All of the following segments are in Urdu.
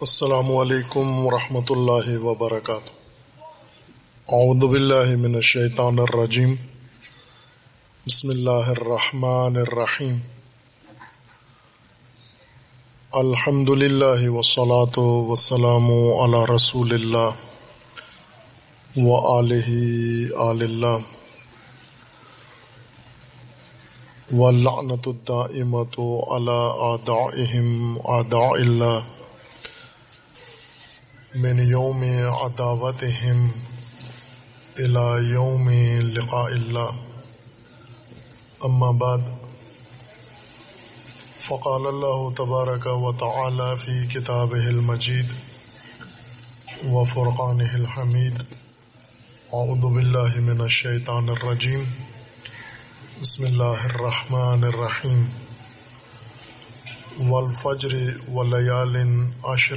السلام علیکم ورحمۃ اللہ وبرکاتہ۔ اعوذ باللہ من الشیطان الرجیم۔ بسم اللہ الرحمن الرحیم۔ الحمد للہ وسلاۃ وسلام علی رسول اللہ و علیہ آل اللہ۔ ولعنت الدائمۃ علی اعدائهم اعداء اللہ۔ من یوم عداوتهم الى یوم لقاء اللہ۔ اما بعد، فقال اللہ تبارک و تعالی فی کتابه المجید وفرقانه الحمید۔ اعوذ باللہ من الشیطان الرجیم۔ بسم اللہ الرحمن الرحیم۔ والفجر ولیال عشر۔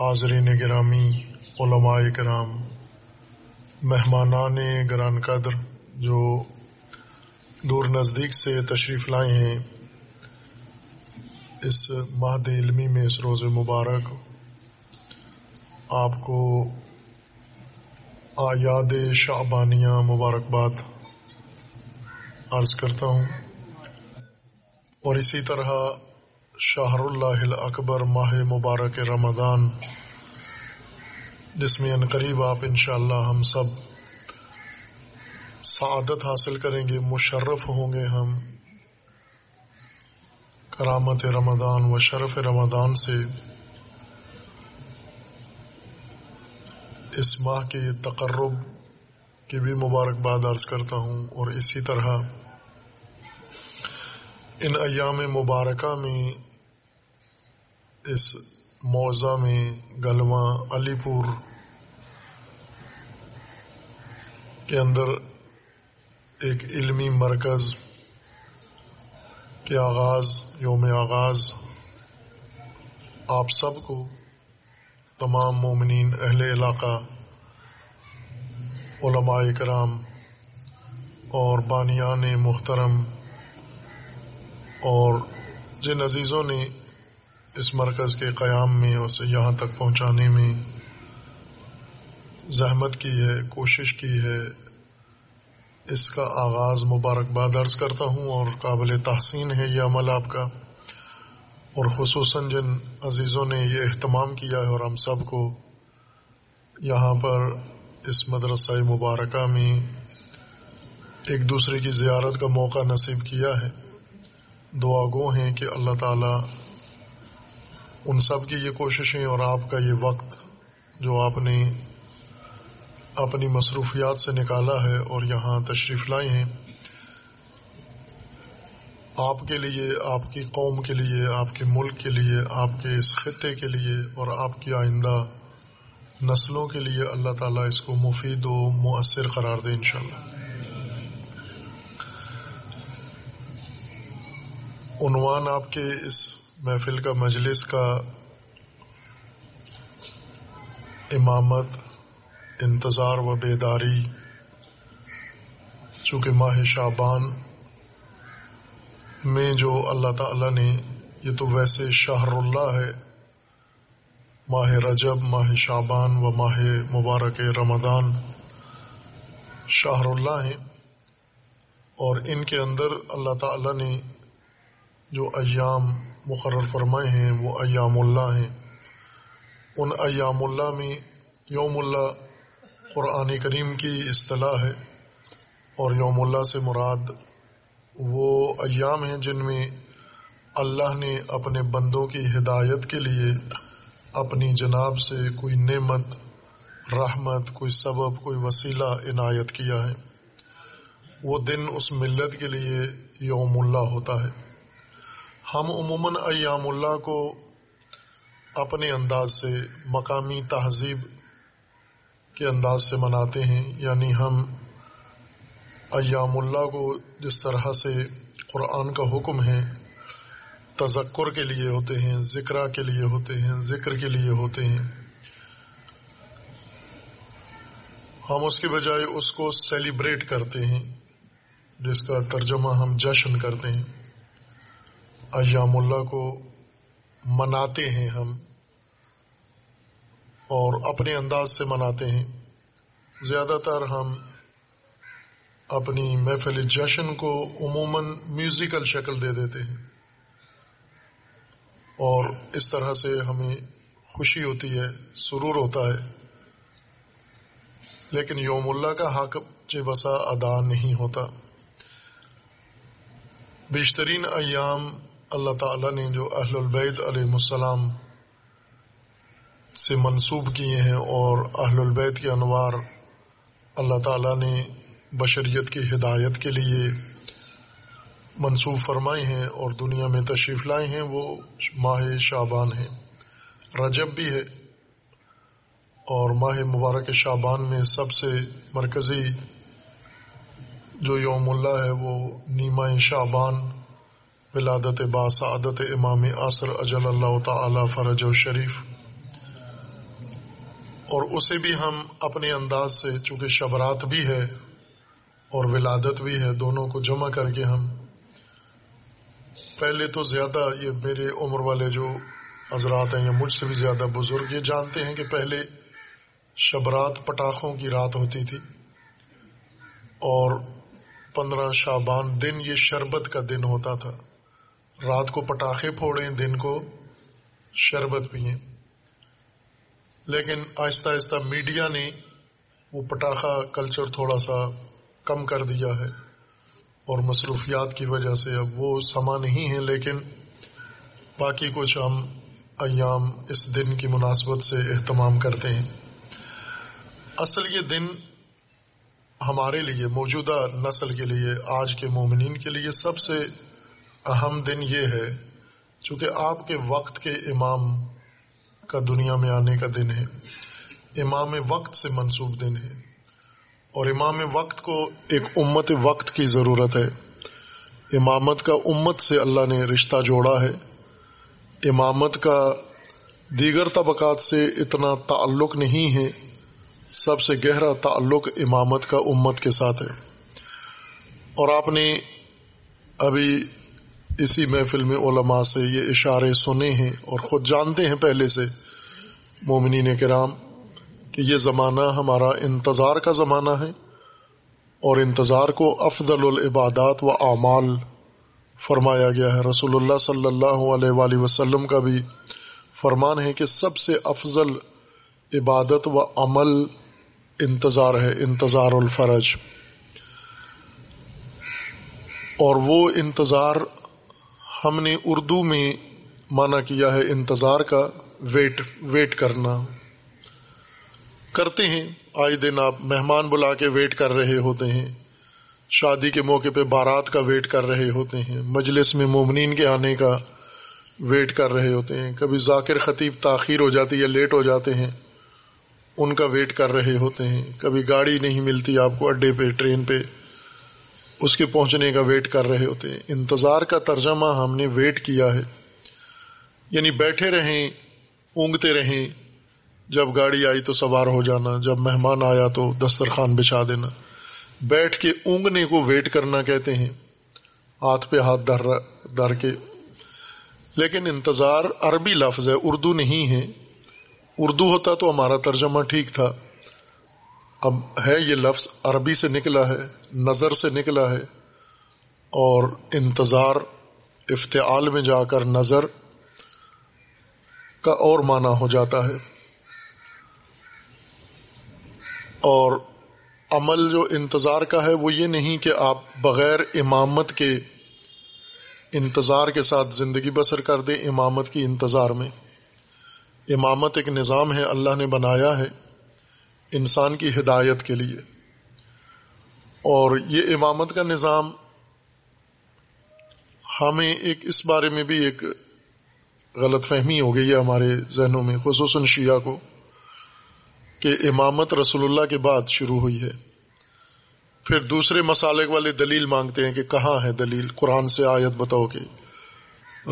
حاضرین گرامی، علماء کرام، مہمانان گران قدر، جو دور نزدیک سے تشریف لائے ہیں، اس مہد علمی میں اس روز مبارک آپ کو آیاد شعبانیہ مبارکباد عرض کرتا ہوں۔ اور اسی طرح شہر اللہ اکبر ماہ مبارک رمضان۔ جس میں ان قریب آپ انشاءاللہ ہم سب سعادت حاصل کریں گے، مشرف ہوں گے ہم۔ کرامت رمضان و شرف رمضان سے اس ماہ کے تقرب کی بھی مبارکباد عرض کرتا ہوں اور اسی طرح ان ایام مبارکہ میں اس موضع میں گلواں علی پور کے اندر ایک علمی مرکز کے آغاز، یوم آغاز، آپ سب کو تمام مومنین اہل علاقہ، علماء کرام اور بانیان محترم اور جن عزیزوں نے اس مرکز کے قیام میں اسے یہاں تک پہنچانے میں زحمت کی ہے، کوشش کی ہے۔ اس کا آغاز مبارکباد عرض کرتا ہوں اور قابل تحسین ہے یہ عمل آپ کا۔ اور خصوصاً جن عزیزوں نے یہ اہتمام کیا ہے اور ہم سب کو یہاں پر اس مدرسہ مبارکہ میں ایک دوسرے کی زیارت کا موقع نصیب کیا ہے۔ دعا گو ہیں کہ اللہ تعالی ان سب کی یہ کوششیں اور آپ کا یہ وقت جو آپ نے اپنی مصروفیات سے نکالا ہے اور یہاں تشریف لائے ہیں، آپ کے لیے، آپ کی قوم کے لیے، آپ کے ملک کے لیے، آپ کے اس خطے کے لیے اور آپ کی آئندہ نسلوں کے لیے اللہ تعالیٰ اس کو مفید و مؤثر قرار دے انشاءاللہ۔ عنوان آپ کے اس محفل کا مجلس کا امامت، انتظار و بیداری، چونکہ ماہ شابان میں جو اللہ تعالی نے، یہ تو ویسے شہر اللہ ہے، ماہ رجب، ماہ شابان و ماہ مبارک رمضان شہر اللہ ہیں۔ اور ان کے اندر اللہ تعالی نے جو ایام مقرر فرمائے ہیں، وہ ایام اللہ ہیں۔ ان ایام اللہ میں یوم اللہ قرآن کریم کی اصطلاح ہے اور یوم اللہ سے مراد وہ ایام ہیں جن میں اللہ نے اپنے بندوں کی ہدایت کے لیے اپنی جناب سے کوئی نعمت، رحمت، کوئی سبب، کوئی وسیلہ عنایت کیا ہے۔ وہ دن اس ملت کے لیے یوم اللہ ہوتا ہے۔ ہم عموماً ایام اللہ کو اپنے انداز سے مقامی تہذیب کے انداز سے مناتے ہیں یعنی ہم ایام اللہ کو جس طرح سے قرآن کا حکم ہے، تذکر کے لیے ہوتے ہیں، ذکر کے لیے ہوتے ہیں، ذکر کے لیے ہوتے ہیں۔ ہم اس کے بجائے اس کو سیلیبریٹ کرتے ہیں، جس کا ترجمہ ہم جشن کرتے ہیں۔ ایام اللہ کو مناتے ہیں ہم اور اپنے انداز سے مناتے ہیں۔ زیادہ تر ہم اپنی محفل جشن کو عموماً میوزیکل شکل دے دیتے ہیں۔ اور اس طرح سے ہمیں خوشی ہوتی ہے، سرور ہوتا ہے۔ لیکن یوم اللہ کا حق بسا ادا نہیں ہوتا۔ بیشترین ایام اللہ تعالی نے جو اہل البید علیہ السلام سے منسوب کیے ہیں اور اہل البید کے انوار اللہ تعالی نے بشریت کی ہدایت کے لیے منسوخ فرمائے ہیں اور دنیا میں تشریف لائے ہیں، وہ ماہ شابان ہیں۔ رجب بھی ہے اور ماہ مبارک شابان میں سب سے مرکزی جو یوم اللہ ہے، وہ نیما شابان ولادت با سعادت امام عصر اجل اللہ تعالی فرج و شریف۔ اور اسے بھی ہم اپنے انداز سے، چونکہ شبرات بھی ہے اور ولادت بھی ہے، دونوں کو جمع کر کے ہم۔ پہلے تو زیادہ یہ میرے عمر والے جو حضرات ہیں یا مجھ سے بھی زیادہ بزرگ، یہ جانتے ہیں کہ پہلے شبرات پٹاخوں کی رات ہوتی تھی۔ اور پندرہ شابان دن یہ شربت کا دن ہوتا تھا۔ رات کو پٹاخے پھوڑیں، دن کو شربت پئیں۔ لیکن آہستہ آہستہ میڈیا نے وہ پٹاخہ کلچر تھوڑا سا کم کر دیا ہے اور مصروفیات کی وجہ سے اب وہ سما نہیں ہے لیکن باقی کچھ ہم ایام اس دن کی مناسبت سے اہتمام کرتے ہیں۔ اصل یہ دن ہمارے لیے، موجودہ نسل کے لیے، آج کے مومنین کے لیے سب سے اہم دن یہ ہے، چونکہ آپ کے وقت کے امام کا دنیا میں آنے کا دن ہے، امام وقت سے منسوب دن ہے، اور امام وقت کو ایک امت وقت کی ضرورت ہے۔ امامت کا امت سے اللہ نے رشتہ جوڑا ہے۔ امامت کا دیگر طبقات سے اتنا تعلق نہیں ہے، سب سے گہرا تعلق امامت کا امت کے ساتھ ہے۔ اور آپ نے ابھی اسی محفل میں علماء سے یہ اشارے سنے ہیں اور خود جانتے ہیں پہلے سے مومنین کرام کہ یہ زمانہ ہمارا انتظار کا زمانہ ہے اور انتظار کو افضل العبادات و اعمال فرمایا گیا ہے۔ رسول اللہ صلی اللہ علیہ وآلہ وسلم کا بھی فرمان ہے کہ سب سے افضل عبادت و عمل انتظار ہے، انتظار الفرج۔ اور وہ انتظار ہم نے اردو میں مانا کیا ہے انتظار کا، ویٹ ویٹ کرنا۔ کرتے ہیں، آئے دن آپ مہمان بلا کے ویٹ کر رہے ہوتے ہیں۔ شادی کے موقع پہ بارات کا ویٹ کر رہے ہوتے ہیں۔ مجلس میں مومنین کے آنے کا ویٹ کر رہے ہوتے ہیں۔ کبھی ذاکر خطیب تاخیر ہو جاتی ہے لیٹ ہو جاتے ہیں، ان کا ویٹ کر رہے ہوتے ہیں۔ کبھی گاڑی نہیں ملتی آپ کو اڈے پہ، ٹرین پہ۔ اس کے پہنچنے کا ویٹ کر رہے ہوتے ہیں۔ انتظار کا ترجمہ ہم نے ویٹ کیا ہے۔ یعنی بیٹھے رہیں، اونگتے رہیں۔ جب گاڑی آئی تو سوار ہو جانا، جب مہمان آیا تو دسترخوان بچھا دینا۔ بیٹھ کے اونگنے کو ویٹ کرنا کہتے ہیں۔ ہاتھ پہ ہاتھ در در کے۔ لیکن انتظار عربی لفظ ہے، اردو نہیں ہے۔ اردو ہوتا تو ہمارا ترجمہ ٹھیک تھا۔ اب ہے یہ لفظ عربی سے نکلا ہے، نظر سے نکلا ہے، اور انتظار، افتعال میں جا کر نظر کا اور معنی ہو جاتا ہے۔ اور عمل جو انتظار کا ہے، وہ یہ نہیں کہ آپ بغیر امامت کے انتظار کے ساتھ زندگی بسر کر دیں، امامت کی انتظار میں۔ امامت ایک نظام ہے، اللہ نے بنایا ہے۔ انسان کی ہدایت کے لیے۔ اور یہ امامت کا نظام ہمیں ایک اس بارے میں بھی ایک غلط فہمی ہو گئی ہے ہمارے ذہنوں میں، خصوصاً شیعہ کو، کہ امامت رسول اللہ کے بعد شروع ہوئی ہے۔ پھر دوسرے مسالک والے دلیل مانگتے ہیں کہ کہاں ہے دلیل؟ قرآن سے آیت بتاؤ کہ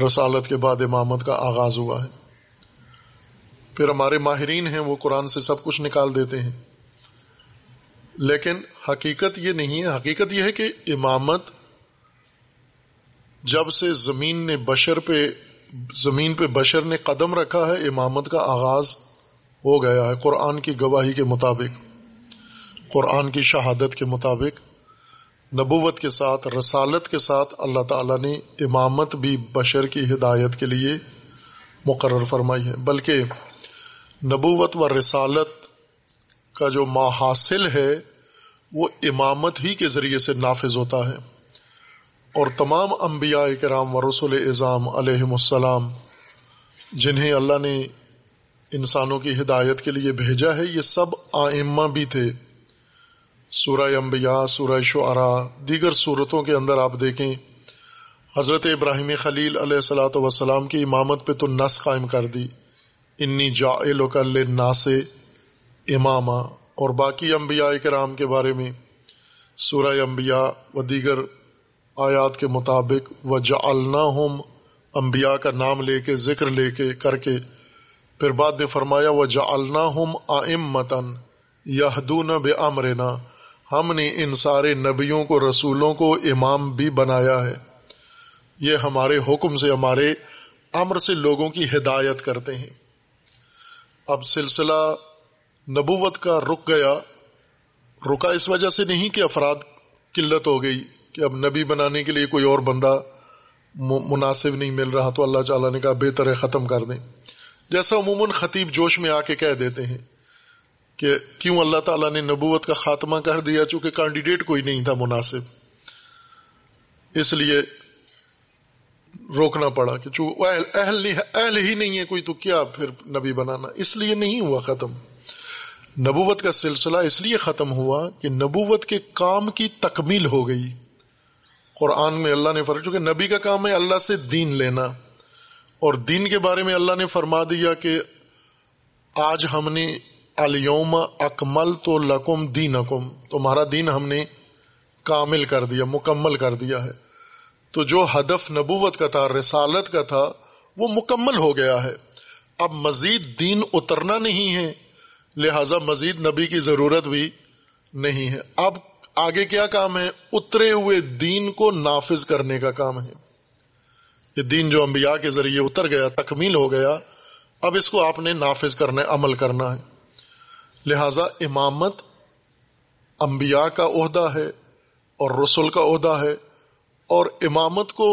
رسالت کے بعد امامت کا آغاز ہوا ہے۔ پھر ہمارے ماہرین ہیں، وہ قرآن سے سب کچھ نکال دیتے ہیں۔ لیکن حقیقت یہ نہیں ہے، حقیقت یہ ہے کہ امامت جب سے زمین نے بشر پہ، زمین پہ بشر نے قدم رکھا ہے، امامت کا آغاز ہو گیا ہے قرآن کی گواہی کے مطابق، قرآن کی شہادت کے مطابق۔ نبوت کے ساتھ، رسالت کے ساتھ اللہ تعالیٰ نے امامت بھی بشر کی ہدایت کے لیے مقرر فرمائی ہے۔ بلکہ نبوت و رسالت کا جو ماحاصل ہے، وہ امامت ہی کے ذریعے سے نافذ ہوتا ہے۔ اور تمام انبیاء کرام و رسول اعظام علیہ السلام، جنہیں اللہ نے انسانوں کی ہدایت کے لیے بھیجا ہے، یہ سب آئمہ بھی تھے۔ سورہ انبیاء، سورہ شعراء، دیگر صورتوں کے اندر آپ دیکھیں، حضرت ابراہیم خلیل علیہ السلاۃ وسلام کی امامت پہ تو نس قائم کر دی۔ انی جا ناس امامہ اور باقی انبیاء کرام کے بارے میں سورہ انبیاء و دیگر آیات کے مطابق و جا انبیاء کا نام لے کے، ذکر لے کے، کر کے پھر بعد میں فرمایا وہ جا ہم آم متن یادون بے امرنا ہم نے ان سارے نبیوں کو، رسولوں کو امام بھی بنایا ہے۔ یہ ہمارے حکم سے، ہمارے امر سے لوگوں کی ہدایت کرتے ہیں۔ اب سلسلہ نبوت کا رک گیا۔ رکا اس وجہ سے نہیں کہ افراد قلت ہو گئی کہ اب نبی بنانے کے لیے کوئی اور بندہ مناسب نہیں مل رہا تو اللہ تعالیٰ نے کہا بہتر ہے ختم کر دیں۔ جیسا عموماً خطیب جوش میں آ کے کہہ دیتے ہیں کہ کیوں اللہ تعالیٰ نے نبوت کا خاتمہ کر دیا چونکہ کینڈیڈیٹ کوئی نہیں تھا مناسب۔ اس لیے روکنا پڑا کہ اہل اہل ہی نہیں ہے کوئی، تو کیا پھر نبی بنانا؟ اس لیے نہیں ہوا ختم۔ نبوت کا سلسلہ اس لیے ختم ہوا کہ نبوت کے کام کی تکمیل ہو گئی۔ قرآن میں اللہ نے فرق چونکہ نبی کا کام ہے اللہ سے دین لینا۔ اور دین کے بارے میں اللہ نے فرما دیا کہ آج ہم نے الوم اکمل تو لکم دین اکم تمہارا دین ہم نے کامل کر دیا، مکمل کر دیا ہے۔ تو جو ہدف نبوت کا تھا، رسالت کا تھا، وہ مکمل ہو گیا ہے۔ اب مزید دین اترنا نہیں ہے، لہذا مزید نبی کی ضرورت بھی نہیں ہے۔ اب آگے کیا کام ہے؟ اترے ہوئے دین کو نافذ کرنے کا کام ہے۔ یہ دین جو انبیاء کے ذریعے اتر گیا، تکمیل ہو گیا، اب اس کو آپ نے نافذ کرنا عمل کرنا ہے۔ لہذا امامت انبیاء کا عہدہ ہے اور رسول کا عہدہ ہے۔ اور امامت کو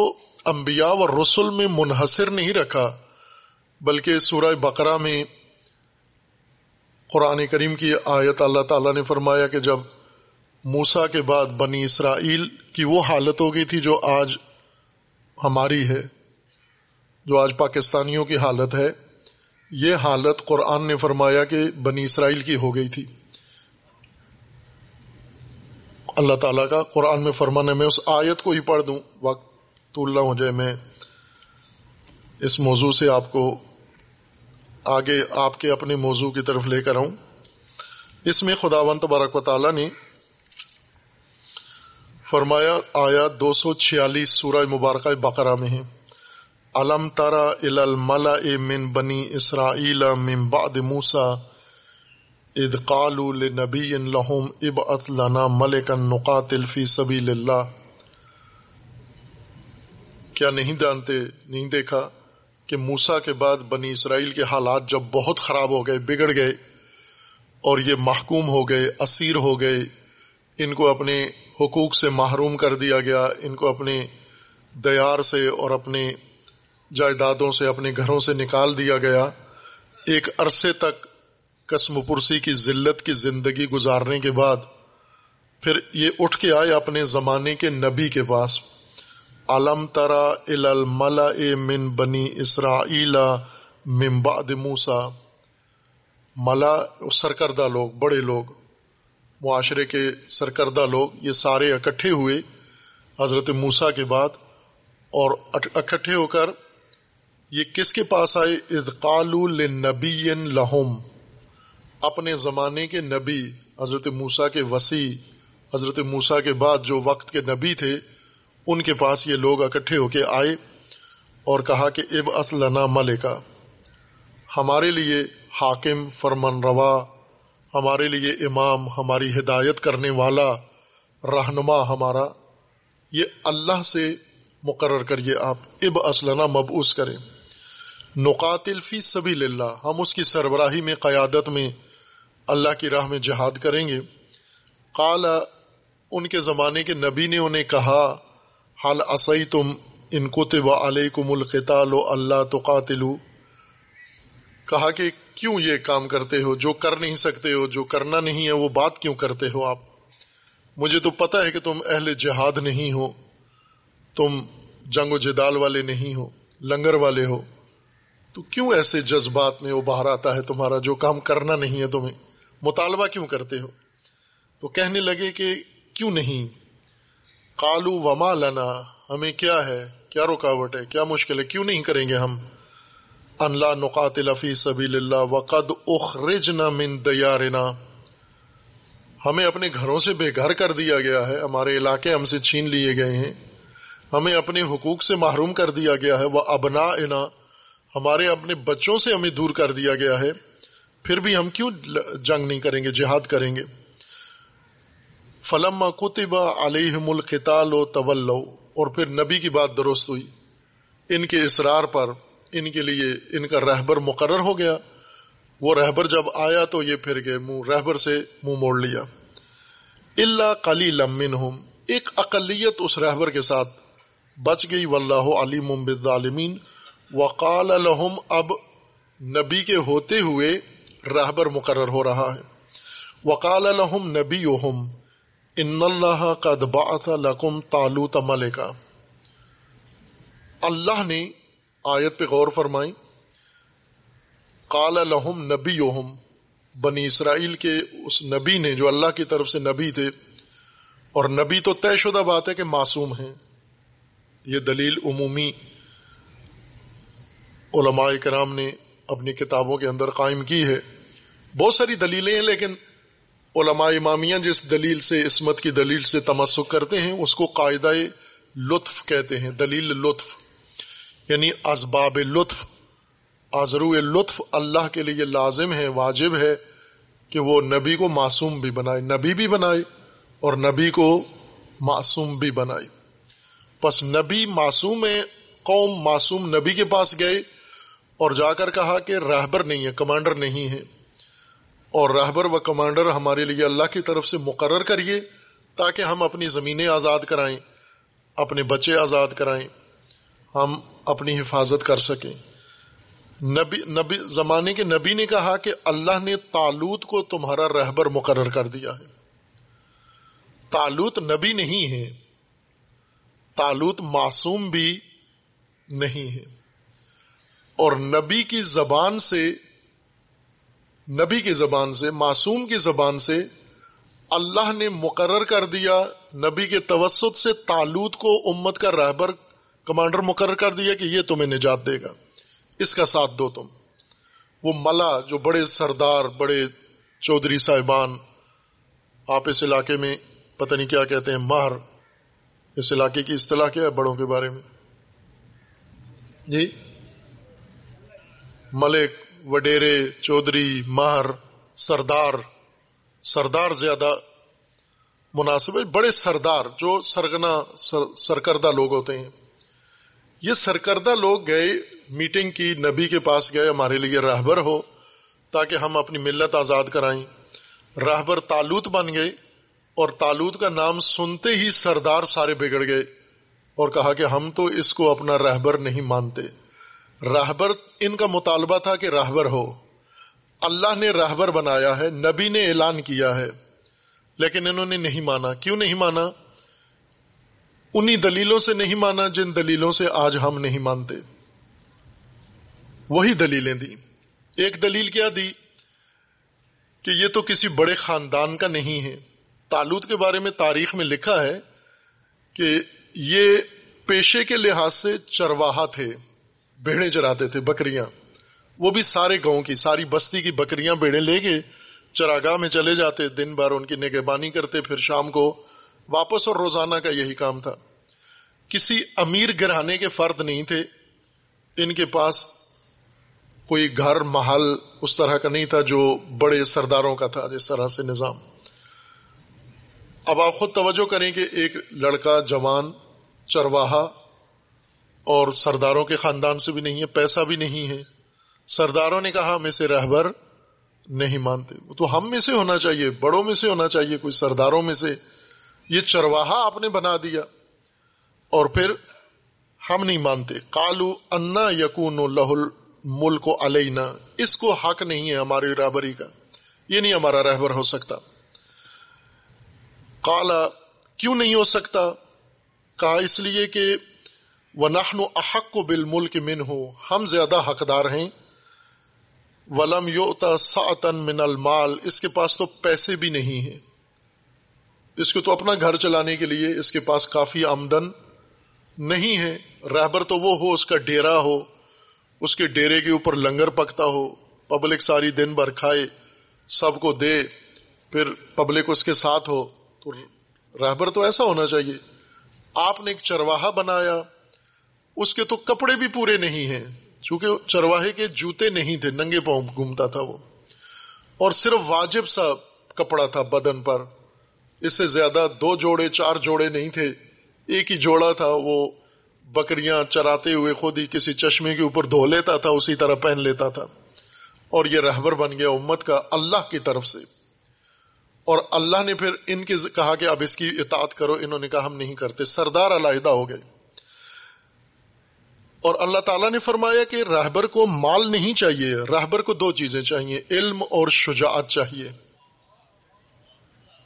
انبیاء و رسول میں منحصر نہیں رکھا، بلکہ سورہ بقرہ میں قرآن کریم کی آیت اللہ تعالیٰ نے فرمایا کہ جب موسا کے بعد بنی اسرائیل کی وہ حالت ہو گئی تھی جو آج ہماری ہے، جو آج پاکستانیوں کی حالت ہے، یہ حالت قرآن نے فرمایا کہ بنی اسرائیل کی ہو گئی تھی۔ اللہ تعالیٰ کا قرآن میں فرمانے میں اس آیت کو ہی پڑھ دوں۔ وقت تو اللہ ہو جائے، میں اس موضوع سے آپ کو آگے آپ کے اپنے موضوع کی طرف لے کر آؤں۔ اس میں خدا و تبارک و تعالیٰ نے فرمایا آیا دو سو چھیالیس سورہ مبارکہ بقرہ میں ہے۔ علم تارا الملا من بنی اسرائیل من بعد موسا اد قالو لنبی لہم اب لنا ملکن نقاتل فی سبیل اللہ کیا نہیں جانتے، نہیں دیکھا کہ موسا کے بعد بنی اسرائیل کے حالات جب بہت خراب ہو گئے، بگڑ گئے اور یہ محکوم ہو گئے، اسیر ہو گئے، ان کو اپنے حقوق سے محروم کر دیا گیا، ان کو اپنے دیار سے اور اپنے جائیدادوں سے، اپنے گھروں سے نکال دیا گیا۔ ایک عرصے تک قسم پرسی کی ذلت کی زندگی گزارنے کے بعد پھر یہ اٹھ کے آئے اپنے زمانے کے نبی کے پاس۔ علم ترا الملا من بنی اسرائیل بعد موسا ملا سرکردہ لوگ، بڑے لوگ، معاشرے کے سرکردہ لوگ یہ سارے اکٹھے ہوئے حضرت موسا کے بعد اور اکٹھے ہو کر یہ کس کے پاس آئے؟ ادقال نبی لہم اپنے زمانے کے نبی، حضرت موسا کے وسیع، حضرت موسا کے بعد جو وقت کے نبی تھے، ان کے پاس یہ لوگ اکٹھے ہو کے آئے اور کہا کہ اب اصلنا ملکا ہمارے لیے حاکم فرمن روا، ہمارے لیے امام، ہماری ہدایت کرنے والا، رہنما ہمارا، یہ اللہ سے مقرر کریے آپ اب اسلنا مبوس کریں۔ نقاتل فی سبھی اللہ، ہم اس کی سربراہی میں، قیادت میں اللہ کی راہ میں جہاد کریں گے۔ قالا ان کے زمانے کے نبی نے انہیں کہا حال اسی تم ان کتب علیکم القتال و اللہ تو قاتلو کہا کہ کیوں یہ کام کرتے ہو؟ جو کر نہیں سکتے ہو، جو کرنا نہیں ہے، وہ بات کیوں کرتے ہو آپ؟ مجھے تو پتا ہے کہ تم اہل جہاد نہیں ہو، تم جنگ و جدال والے نہیں ہو، لنگر والے ہو۔ تو کیوں ایسے جذبات میں وہ باہر آتا ہے تمہارا؟ جو کام کرنا نہیں ہے تمہیں۔ مطالبہ کیوں کرتے ہو؟ تو کہنے لگے کہ کیوں نہیں؟ کالو وما لنا، ہمیں کیا ہے؟ کیا رکاوٹ ہے؟ کیا مشکل ہے؟ کیوں نہیں کریں گے ہم؟ ان لا نقاتل فی سبیل اللہ وقد اخرجنا من دیارنا۔ ہمیں اپنے گھروں سے بے گھر کر دیا گیا ہے، ہمارے علاقے ہم سے چھین لیے گئے ہیں۔ ہمیں اپنے حقوق سے محروم کر دیا گیا ہے۔ وہ ابنا ہمارے اپنے بچوں سے ہمیں دور کر دیا گیا ہے۔ پھر بھی ہم کیوں جنگ نہیں کریں گے، جہاد کریں گے؟ فلم کتبہ علیہم القتال و طول اور پھر نبی کی بات درست ہوئی۔ ان کے اسرار پر، ان کے لیے ان کا رہبر مقرر ہو گیا۔ وہ رہبر جب آیا تو یہ پھر گئے منہ رہبر سے منہ موڑ لیا۔ اللہ کلی لمن ایک اقلیت اس رہبر کے ساتھ بچ گئی۔ واللہ علیم بالظالمین۔ وقال لهم، اب نبی کے ہوتے ہوئے رہبر مقرر ہو رہا ہے۔ وقال لهم نبیہم ان اللہ قد بعث لکم طالوت ملکا اللہ نے آیت پہ غور فرمائی۔ قال لهم نبیہم بنی اسرائیل کے اس نبی نے جو اللہ کی طرف سے نبی تھے۔ اور نبی تو طے شدہ بات ہے کہ معصوم ہیں۔ یہ دلیل عمومی علماء کرام نے اپنی کتابوں کے اندر قائم کی ہے۔ بہت ساری دلیلیں ہیں، لیکن علماء امامیہ جس دلیل سے، عصمت کی دلیل سے تمسک کرتے ہیں، اس کو قاعدہ لطف کہتے ہیں، دلیل لطف یعنی اسباب لطف آزرو لطف اللہ کے لیے لازم ہے، واجب ہے کہ وہ نبی کو معصوم بھی بنائے، نبی بھی بنائے اور نبی کو معصوم بھی بنائے۔ پس نبی معصوم ہے قوم معصوم نبی کے پاس گئے اور جا کر کہا کہ رہبر نہیں ہے، کمانڈر نہیں ہے۔ اور رہبر و کمانڈر ہمارے لیے اللہ کی طرف سے مقرر کریے تاکہ ہم اپنی زمینیں آزاد کرائیں، اپنے بچے آزاد کرائیں، ہم اپنی حفاظت کر سکیں۔ نبی نبی، زمانے کے نبی نے کہا کہ اللہ نے تالوت کو تمہارا رہبر مقرر کر دیا ہے۔ تالوت نبی نہیں ہے، تالوت معصوم بھی نہیں ہے۔ اور نبی کی زبان سے نبی کی زبان سے، معصوم کی زبان سے اللہ نے مقرر کر دیا، نبی کے توسط سے تالوت کو امت کا رہبر، کمانڈر مقرر کر دیا کہ یہ تمہیں نجات دے گا۔ اس کا ساتھ دو تم۔ وہ ملا جو بڑے سردار، بڑے چودھری صاحبان، آپ اس علاقے میں پتہ نہیں کیا کہتے ہیں، مہر۔ اس علاقے کی اصطلاح کیا ہے بڑوں کے بارے میں؟ جی؟ ملک وڈیرے، چودھری، مہر، سردار سردار زیادہ مناسب ہے، بڑے سردار جو سرگنا، سر، سرکردہ لوگ ہوتے ہیں۔ یہ سرکردہ لوگ گئے، میٹنگ کی، نبی کے پاس گئے، ہمارے لیے راہبر ہو، تاکہ ہم اپنی ملت آزاد کرائیں۔ راہبر تالوت بن گئے، اور تالوت کا نام سنتے ہی سردار سارے بگڑ گئے اور کہا کہ ہم تو اس کو اپنا رہبر نہیں مانتے۔ راہبر، ان کا مطالبہ تھا کہ راہبر ہو۔ اللہ نے راہبر بنایا ہے، نبی نے اعلان کیا ہے۔ لیکن انہوں نے نہیں مانا۔ کیوں نہیں مانا؟ انہی دلیلوں سے نہیں مانا جن دلیلوں سے آج ہم نہیں مانتے۔ وہی دلیلیں دی ایک دلیل کیا دی؟ کہ یہ تو کسی بڑے خاندان کا نہیں ہے۔ تالوت کے بارے میں تاریخ میں لکھا ہے کہ یہ پیشے کے لحاظ سے چرواہا تھے۔ بھیڑے چراتے تھے، بکریاں۔ وہ بھی سارے گاؤں کی، ساری بستی کی بکریاں بیڑے لے کے چراگاہ میں چلے جاتے، دن بھر ان کی نگہبانی کرتے، پھر شام کو واپس اور روزانہ کا یہی کام تھا۔ کسی امیر گھرانے کے فرد نہیں تھے۔ ان کے پاس کوئی گھر، محل اس طرح کا نہیں تھا جو بڑے سرداروں کا تھا، جس طرح سے نظام۔ اب آپ خود توجہ کریں کہ ایک لڑکا جوان، چرواہا اور سرداروں کے خاندان سے بھی نہیں ہے، پیسہ بھی نہیں ہے۔ سرداروں نے کہا، ہم اسے رہبر نہیں مانتے۔ تو ہم میں سے ہونا چاہیے، بڑوں میں سے ہونا چاہیے، کوئی سرداروں میں سے۔ یہ چرواہا آپ نے بنا دیا۔ اور پھر ہم نہیں مانتے۔ کالو انا یقون لہل ملک علینا۔ اس کو حق نہیں ہے ہماری رہبری کا۔ یہ نہیں ہمارا رہبر ہو سکتا۔ کالا کیوں نہیں ہو سکتا؟ کہا اس لیے کہ وہ نخن و احق کو بل ملک من ہو ہم زیادہ حقدار ہیں۔ ولم یوتا ساتن من المال، اس کے پاس تو پیسے بھی نہیں ہیں۔ اس کو تو اپنا گھر چلانے کے لیے اس کے پاس کافی آمدن نہیں ہے۔ رہبر تو وہ ہو، اس کا ڈیرا ہو، اس کے ڈیرے کے اوپر لنگر پکتا ہو، پبلک ساری دن بھر کھائے، سب کو دے، پھر پبلک اس کے ساتھ ہو۔ تو رہبر تو ایسا ہونا چاہیے۔ آپ نے ایک چرواہا بنایا اس کے تو کپڑے بھی پورے نہیں ہیں، چونکہ چرواہے کے جوتے نہیں تھے، ننگے پاؤں گھومتا تھا وہ۔ اور صرف واجب سا کپڑا تھا بدن پر۔ اس سے زیادہ دو جوڑے، چار جوڑے نہیں تھے۔ ایک ہی جوڑا تھا، وہ بکریاں چراتے ہوئے خود ہی کسی چشمے کے اوپر دھو لیتا تھا، اسی طرح پہن لیتا تھا۔ اور یہ رہبر بن گیا امت کا اللہ کی طرف سے۔ اور اللہ نے پھر ان کے کہا کہ اب اس کی اطاعت کرو، انہوں نے کہا ہم نہیں کرتے۔ سردار علیحدہ ہو گئے۔ اور اللہ تعالیٰ نے فرمایا کہ رہبر کو مال نہیں چاہیے رہبر کو دو چیزیں چاہیے، علم اور شجاعت چاہیے۔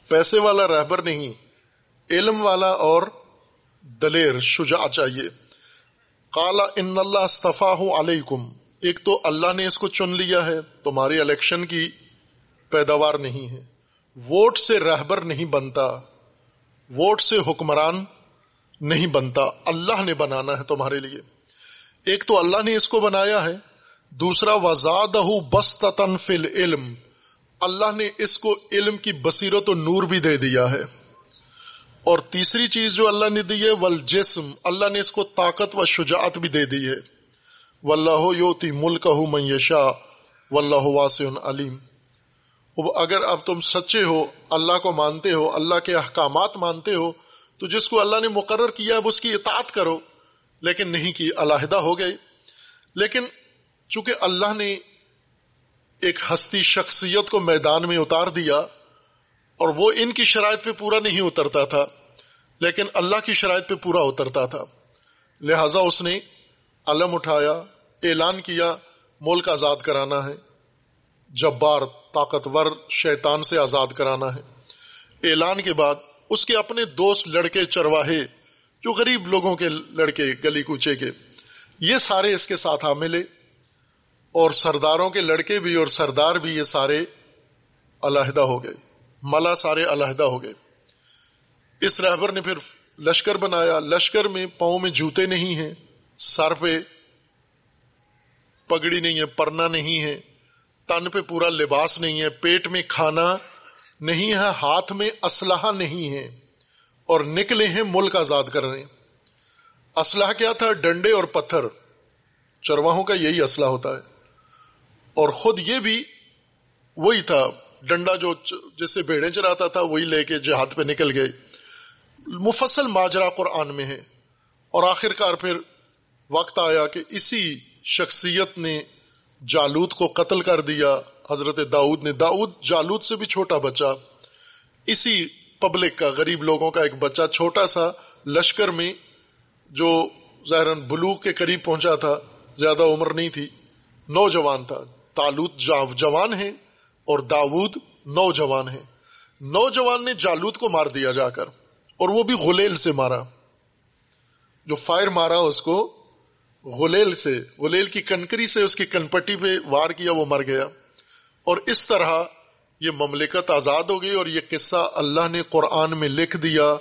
پیسے والا رہبر نہیں، علم والا اور دلیر شجاع چاہیے۔ کالا ان اللہ استفا ہوں علیکم، ایک تو اللہ نے اس کو چن لیا ہے، تمہاری الیکشن کی پیداوار نہیں ہے۔ ووٹ سے رہبر نہیں بنتا، ووٹ سے حکمران نہیں بنتا، اللہ نے بنانا ہے تمہارے لیے۔ ایک تو اللہ نے اس کو بنایا ہے، دوسرا وزاد فل علم اللہ نے اس کو علم کی بصیرت و نور بھی دے دیا ہے۔ اور تیسری چیز جو اللہ نے دی ہے ول جسم اللہ نے اس کو طاقت و شجاعت بھی دے دی ہے۔ واللہ یوتی ملک میشا و اللہ واسع علیم۔ اگر اب تم سچے ہو، اللہ کو مانتے ہو، اللہ کے احکامات مانتے ہو، تو جس کو اللہ نے مقرر کیا اب اس کی اطاعت کرو۔ لیکن نہیں کی، علیحدہ ہو گئے۔ لیکن چونکہ اللہ نے ایک ہستی شخصیت کو میدان میں اتار دیا اور وہ ان کی شرائط پہ پورا نہیں اترتا تھا، لیکن اللہ کی شرائط پہ پورا اترتا تھا۔ لہذا اس نے علم اٹھایا، اعلان کیا، ملک آزاد کرانا ہے۔ جبار، طاقتور شیطان سے آزاد کرانا ہے۔ اعلان کے بعد اس کے اپنے دوست لڑکے چرواہے جو غریب لوگوں کے لڑکے گلی کوچے کے، یہ سارے اس کے ساتھ آ ملے اور سرداروں کے لڑکے بھی اور سردار بھی یہ سارے علیحدہ ہو گئے۔ ملا سارے علیحدہ ہو گئے۔ اس رہبر نے پھر لشکر بنایا۔ لشکر میں پاؤں میں جوتے نہیں ہیں، سر پہ پگڑی نہیں ہے، پرنا نہیں ہے، تن پہ پورا لباس نہیں ہے، پیٹ میں کھانا نہیں ہے، ہاتھ میں اسلحہ نہیں ہے۔ اور نکلے ہیں ملک آزاد کرنے۔ اسلحہ کیا تھا؟ ڈنڈے اور پتھر۔ چرواہوں کا یہی اسلحہ ہوتا ہے۔ اور خود یہ بھی وہی تھا۔ ڈنڈا جو جس سے بھیڑے چراتا تھا، وہی لے کے جہاد پہ نکل گئے۔ مفصل ماجرا قرآن میں ہے۔ اور آخر کار پھر وقت آیا کہ اسی شخصیت نے جالود کو قتل کر دیا۔ حضرت داؤد نے، داؤد جالود سے بھی چھوٹا بچہ۔ اسی پبلک کا، غریب لوگوں کا ایک بچہ چھوٹا سا لشکر میں جو ظاہراً بلو کے قریب پہنچا تھا، زیادہ عمر نہیں تھی، نوجوان تھا۔ تالوت جوان ہے اور داود نوجوان ہے نوجوان نے جالود کو مار دیا جا کر اور وہ بھی غلیل سے مارا۔ جو فائر مارا، اس کو غلیل سے، غلیل کی کنکری سے اس کی کنپٹی پہ وار کیا، وہ مر گیا۔ اور اس طرح یہ مملکت آزاد ہو گئی اور یہ قصہ اللہ نے قرآن میں لکھ دیا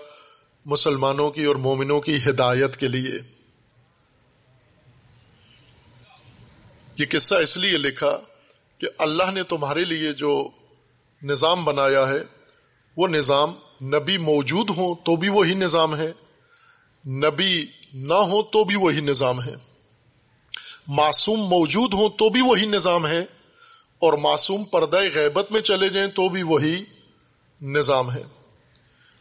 مسلمانوں کی اور مومنوں کی ہدایت کے لیے۔ یہ قصہ اس لیے لکھا کہ اللہ نے تمہارے لیے جو نظام بنایا ہے، وہ نظام نبی موجود ہو تو بھی وہی نظام ہے، نبی نہ ہو تو بھی وہی نظام ہے۔ معصوم موجود ہوں تو بھی وہی نظام ہے۔ اور معصوم پردہ غیبت میں چلے جائیں تو بھی وہی نظام ہے۔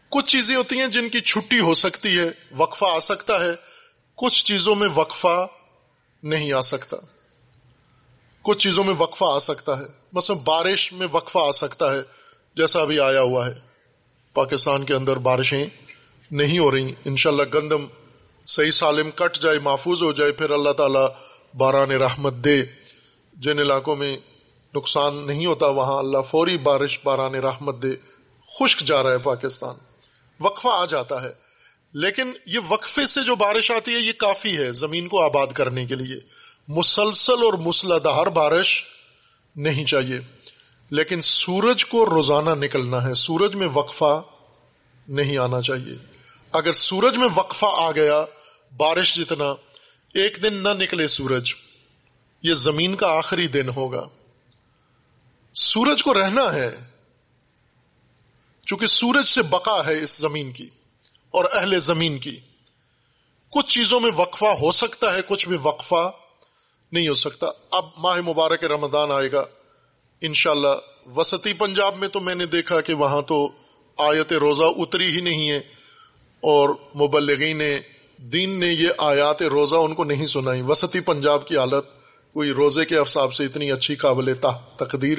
کچھ چیزیں ہوتی ہیں جن کی چھٹی ہو سکتی ہے، وقفہ آ سکتا ہے، کچھ چیزوں میں وقفہ نہیں آ سکتا۔ کچھ چیزوں میں وقفہ آ سکتا ہے۔ مثلا بارش میں وقفہ آ سکتا ہے، جیسا ابھی آیا ہوا ہے۔ پاکستان کے اندر بارشیں نہیں ہو رہی۔ انشاءاللہ گندم صحیح سالم کٹ جائے، محفوظ ہو جائے، پھر اللہ تعالی باران رحمت دے۔ جن علاقوں میں نقصان نہیں ہوتا، وہاں اللہ فوری بارش باران رحمت دے، خشک جا رہا ہے پاکستان۔ وقفہ آ جاتا ہے۔ لیکن یہ وقفے سے جو بارش آتی ہے، یہ کافی ہے زمین کو آباد کرنے کے لیے۔ مسلسل اور مسلادھار بارش نہیں چاہیے۔ لیکن سورج کو روزانہ نکلنا ہے، سورج میں وقفہ نہیں آنا چاہیے۔ اگر سورج میں وقفہ آ گیا، بارش جتنا، ایک دن نہ نکلے سورج، یہ زمین کا آخری دن ہوگا۔ سورج کو رہنا ہے۔ چونکہ سورج سے بقا ہے اس زمین کی اور اہل زمین کی۔ کچھ چیزوں میں وقفہ ہو سکتا ہے، کچھ بھی وقفہ نہیں ہو سکتا۔ اب ماہ مبارک رمضان آئے گا۔ انشاءاللہ وسطی پنجاب میں تو میں نے دیکھا کہ وہاں تو آیت روزہ اتری ہی نہیں ہے اور مبلغین دین نے یہ آیات روزہ ان کو نہیں سنائی۔ وسطی پنجاب کی حالت کوئی روزے کے افساب سے اتنی اچھی قابل تقدیر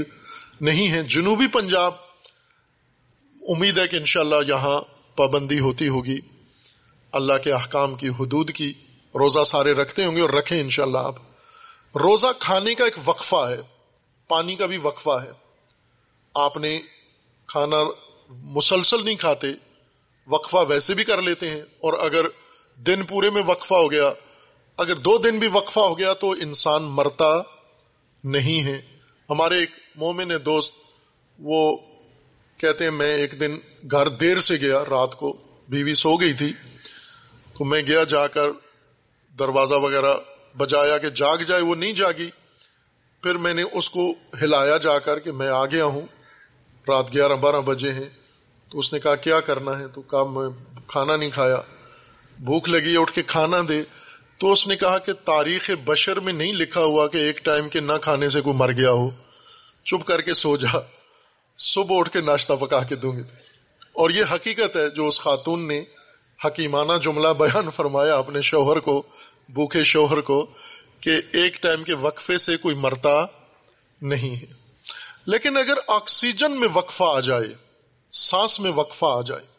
نہیں ہے جنوبی پنجاب، امید ہے کہ انشاءاللہ یہاں پابندی ہوتی ہوگی۔ اللہ کے احکام کی حدود کی روزہ سارے رکھتے ہوں گے اور رکھیں انشاءاللہ آپ۔ روزہ کھانے کا ایک وقفہ ہے، پانی کا بھی وقفہ ہے۔ آپ نے کھانا مسلسل نہیں کھاتے، وقفہ ویسے بھی کر لیتے ہیں۔ اور اگر دن پورے میں وقفہ ہو گیا، اگر دو دن بھی وقفہ ہو گیا تو انسان مرتا نہیں ہے۔ ہمارے ایک مومن دوست، وہ کہتے ہیں میں ایک دن گھر دیر سے گیا، رات کو بیوی سو گئی تھی، تو میں گیا جا کر دروازہ وغیرہ بجایا کہ جاگ جائے، وہ نہیں جاگی۔ پھر میں نے اس کو ہلایا جا کر کہ میں آ گیا ہوں۔ رات گیارہ بارہ بجے ہیں، تو اس نے کہا، کیا کرنا ہے؟ تو کہا، میں کھانا نہیں کھایا۔ بھوک لگی، اٹھ کے کھانا دے۔ تو اس نے کہا کہ تاریخ بشر میں نہیں لکھا ہوا کہ ایک ٹائم کے نہ کھانے سے کوئی مر گیا ہو۔ چپ کر کے سو جا۔ صبح اٹھ کے ناشتہ پکا کے دوں گی اور یہ حقیقت ہے جو اس خاتون نے حکیمانہ جملہ بیان فرمایا اپنے شوہر کو، بھوکے شوہر کو، کہ ایک ٹائم کے وقفے سے کوئی مرتا نہیں ہے۔ لیکن اگر آکسیجن میں وقفہ آ جائے، سانس میں وقفہ آ جائے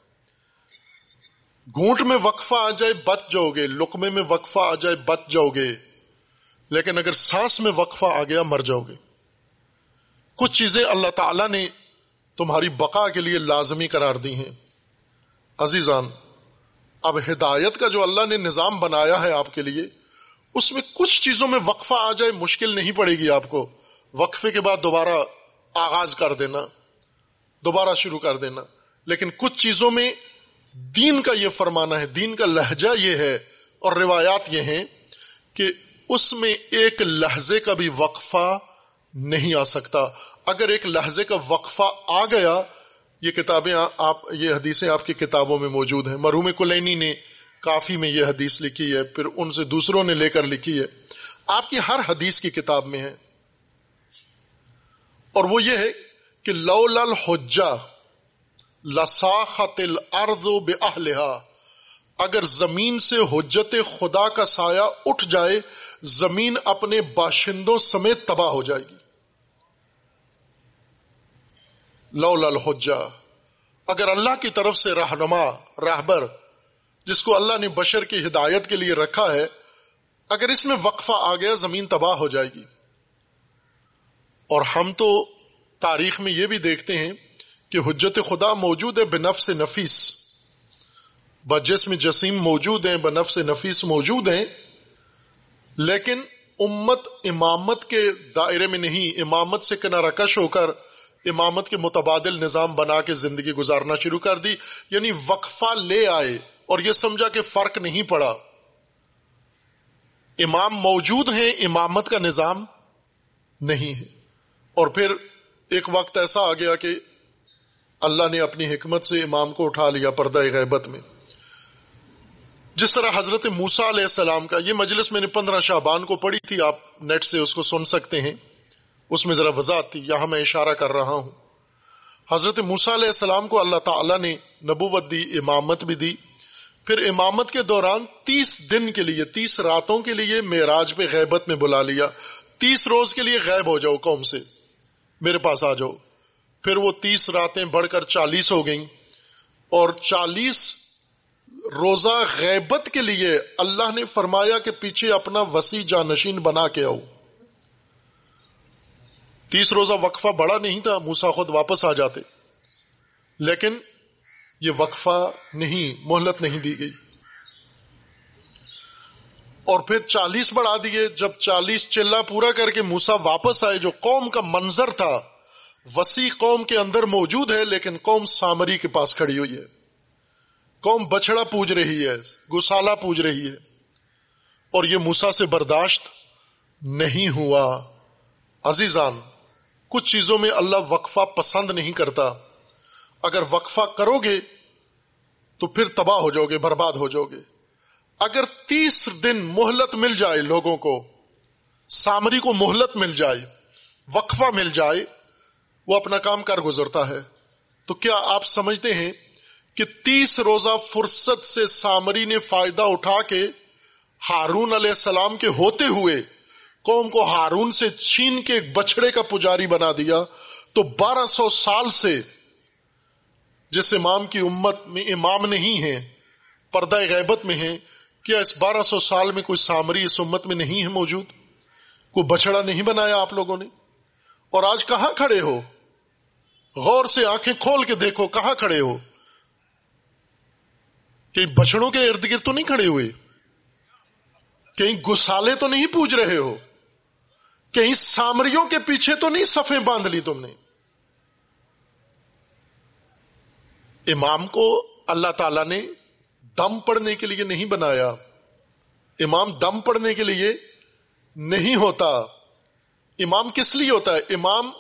گونٹ میں وقفہ آ جائے بچ جاؤ گے لکمے میں وقفہ آ جائے بچ جاؤ گے۔ لیکن اگر سانس میں وقفہ آ گیا، مر جاؤ گے۔ کچھ چیزیں اللہ تعالی نے تمہاری بقا کے لیے لازمی قرار دی ہیں۔ عزیزان، اب ہدایت کا جو اللہ نے نظام بنایا ہے آپ کے لیے، اس میں کچھ چیزوں میں وقفہ آ جائے مشکل نہیں پڑے گی آپ کو۔ وقفے کے بعد دوبارہ آغاز کر دینا، دوبارہ شروع کر دینا۔ لیکن کچھ چیزوں میں دین کا یہ فرمانا ہے، دین کا لہجہ یہ ہے اور روایات یہ ہیں کہ اس میں ایک لہجے کا بھی وقفہ نہیں آ سکتا۔ اگر ایک لہجے کا وقفہ آ گیا، یہ کتابیں آپ یہ حدیثیں آپ کی کتابوں میں موجود ہیں۔ مرحوم کلینی نے کافی میں یہ حدیث لکھی ہے، پھر ان سے دوسروں نے لے کر لکھی ہے۔ آپ کی ہر حدیث کی کتاب میں ہے۔ اور وہ یہ ہے کہ لو لل حجا لساخت الارض بأہلہا اگر زمین سے حجت خدا کا سایہ اٹھ جائے، زمین اپنے باشندوں سمیت تباہ ہو جائے گی۔ لو لل حجا اگر اللہ کی طرف سے رہنما راہبر جس کو اللہ نے بشر کی ہدایت کے لیے رکھا ہے، اگر اس میں وقفہ آ گیا، زمین تباہ ہو جائے گی۔ اور ہم تو تاریخ میں یہ بھی دیکھتے ہیں کہ حجت خدا موجود ہے بنفس نفیس۔ بجسم جسیم موجود ہیں بنفس نفیس موجود ہیں۔ لیکن امت امامت کے دائرے میں نہیں، امامت سے کنارہ کش ہو کر امامت کے متبادل نظام بنا کے زندگی گزارنا شروع کر دی۔ یعنی وقفہ لے آئے اور یہ سمجھا کہ فرق نہیں پڑا۔ امام موجود ہیں، امامت کا نظام نہیں ہے۔ اور پھر ایک وقت ایسا آ گیا کہ اللہ نے اپنی حکمت سے امام کو اٹھا لیا پردہ غیبت میں۔ جس طرح حضرت موسا علیہ السلام کا، یہ مجلس میں نے پندرہ شعبان کو پڑھی تھی، آپ نیٹ سے اس کو سن سکتے ہیں۔ اس میں ذرا وضاحت تھی، یہاں میں اشارہ کر رہا ہوں۔ حضرت موسا علیہ السلام کو اللہ تعالی نے نبوت دی، امامت بھی دی۔ پھر امامت کے دوران تیس دن کے لیے، تیس راتوں کے لیے معراج پہ غیبت میں بلا لیا۔ تیس روز کے لیے غائب ہو جاؤ قوم سے۔ میرے پاس آ جاؤ۔ پھر وہ تیس راتیں بڑھ کر چالیس ہو گئیں اور چالیس روزہ غیبت کے لیے اللہ نے فرمایا کہ پیچھے اپنا وسیع جانشین بنا کے آؤ۔ تیس روزہ وقفہ بڑا نہیں تھا موسا خود واپس آ جاتے۔ لیکن یہ وقفہ نہیں، مہلت نہیں دی گئی۔ اور پھر چالیس بڑھا دیے۔ جب چالیس چلا پورا کر کے موسا واپس آئے، جو قوم کا منظر تھا وسیع قوم کے اندر موجود ہے، لیکن قوم سامری کے پاس کھڑی ہوئی ہے۔ قوم بچڑا پوج رہی ہے گسالہ پوج رہی ہے۔ اور یہ موسا سے برداشت نہیں ہوا۔ عزیزان، کچھ چیزوں میں اللہ وقفہ پسند نہیں کرتا۔ اگر وقفہ کرو گے تو پھر تباہ ہو جاؤ گے، برباد ہو جاؤ گے۔ اگر تیس دن مہلت مل جائے لوگوں کو، سامری کو مہلت مل جائے، وقفہ مل جائے وہ اپنا کام کر گزرتا ہے۔ تو کیا آپ سمجھتے ہیں کہ تیس روزہ فرصت سے سامری نے فائدہ اٹھا کے ہارون علیہ السلام کے ہوتے ہوئے قوم کو ہارون سے چھین کے ایک بچڑے کا پجاری بنا دیا؟ تو بارہ سو سال سے جس امام کی امت میں امام نہیں ہے پردہ غیبت میں ہے کیا اس بارہ سو سال میں کوئی سامری اس امت میں نہیں ہے موجود؟ کوئی بچڑا نہیں بنایا آپ لوگوں نے؟ اور آج کہاں کھڑے ہو؟ غور سے آنکھیں کھول کے دیکھو، کہاں کھڑے ہو؟ کہیں بچڑوں کے ارد گرد تو نہیں کھڑے ہوئے؟ کہیں گسالے تو نہیں پوج رہے ہو؟ کہیں سامریوں کے پیچھے تو نہیں صفیں باندھ لی تم نے؟ امام کو اللہ تعالی نے دم پڑنے کے لیے نہیں بنایا۔ امام دم پڑنے کے لیے نہیں ہوتا۔ امام کس لیے ہوتا ہے؟ امام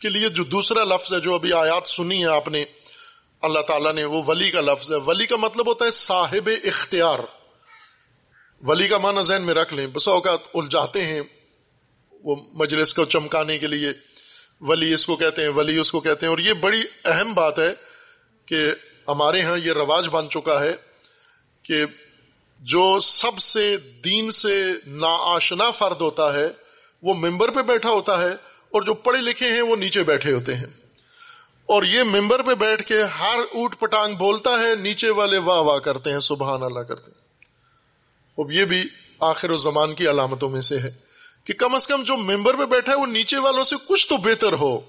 کے لیے جو دوسرا لفظ ہے جو ابھی آیات سنی ہے آپ نے، اللہ تعالیٰ نے، وہ ولی کا لفظ ہے۔ ولی کا مطلب ہوتا ہے صاحب اختیار۔ ولی کا معنی ذہن میں رکھ لیں۔ بس اوقات الجھاتے ہیں وہ مجلس کو چمکانے کے لیے۔ ولی اس کو کہتے ہیں، ولی اس کو کہتے ہیں۔ اور یہ بڑی اہم بات ہے کہ ہمارے ہاں یہ رواج بن چکا ہے کہ جو سب سے دین سے نا آشنا فرد ہوتا ہے، وہ ممبر پہ بیٹھا ہوتا ہے۔ اور جو پڑھے لکھے ہیں وہ نیچے بیٹھے ہوتے ہیں۔ اور یہ ممبر پہ بیٹھ کے ہر اوٹ پٹانگ بولتا ہے، نیچے والے واہ واہ کرتے ہیں، سبحان اللہ کرتے ہیں۔ اب یہ بھی آخر و زمان کی علامتوں میں سے ہے کہ کم از کم جو ممبر پہ بیٹھا ہے وہ نیچے والوں سے کچھ تو بہتر ہو۔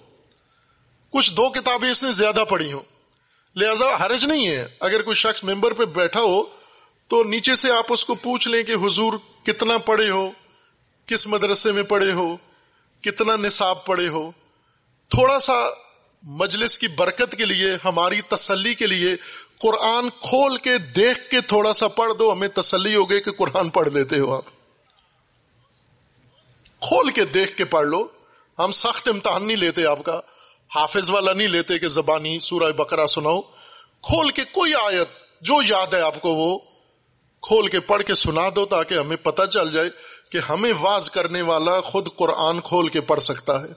کچھ دو کتابیں اس نے زیادہ پڑھی ہوں۔ لہذا حرج نہیں ہے، اگر کوئی شخص ممبر پہ بیٹھا ہو تو نیچے سے آپ اس کو پوچھ لیں کہ حضور کتنا پڑھے ہو، کس مدرسے میں پڑھے ہو کتنا نصاب پڑھے ہو، تھوڑا سا مجلس کی برکت کے لیے، ہماری تسلی کے لیے قرآن کھول کے دیکھ کے تھوڑا سا پڑھ دو، ہمیں تسلی ہو گئی کہ قرآن پڑھ لیتے ہو آپ۔ کھول کے دیکھ کے پڑھ لو۔ ہم سخت امتحان نہیں لیتے آپ کا۔ حافظ والا نہیں لیتے کہ زبانی سورہ بکرا سناؤ۔ کھول کے کوئی آیت جو یاد ہے آپ کو وہ کھول کے پڑھ کے سنا دو تاکہ ہمیں پتہ چل جائے۔ کہ ہمیں واز کرنے والا خود قرآن کھول کے پڑھ سکتا ہے۔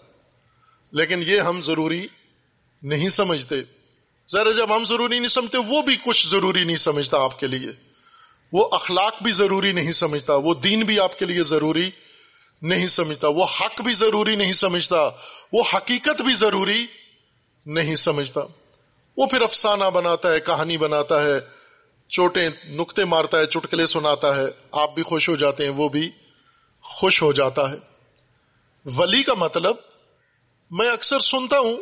لیکن یہ ہم ضروری نہیں سمجھتے۔ ذرا جب ہم ضروری نہیں سمجھتے، وہ بھی کچھ ضروری نہیں سمجھتا آپ کے لیے۔ وہ اخلاق بھی ضروری نہیں سمجھتا، وہ دین بھی آپ کے لیے ضروری نہیں سمجھتا۔ وہ حق بھی ضروری نہیں سمجھتا، وہ حقیقت بھی ضروری نہیں سمجھتا۔ وہ پھر افسانہ بناتا ہے، کہانی بناتا ہے، چوٹیں نقطے مارتا ہے، چٹکلے سناتا ہے۔ آپ بھی خوش ہو جاتے ہیں، وہ بھی خوش ہو جاتا ہے۔ ولی کا مطلب میں اکثر سنتا ہوں،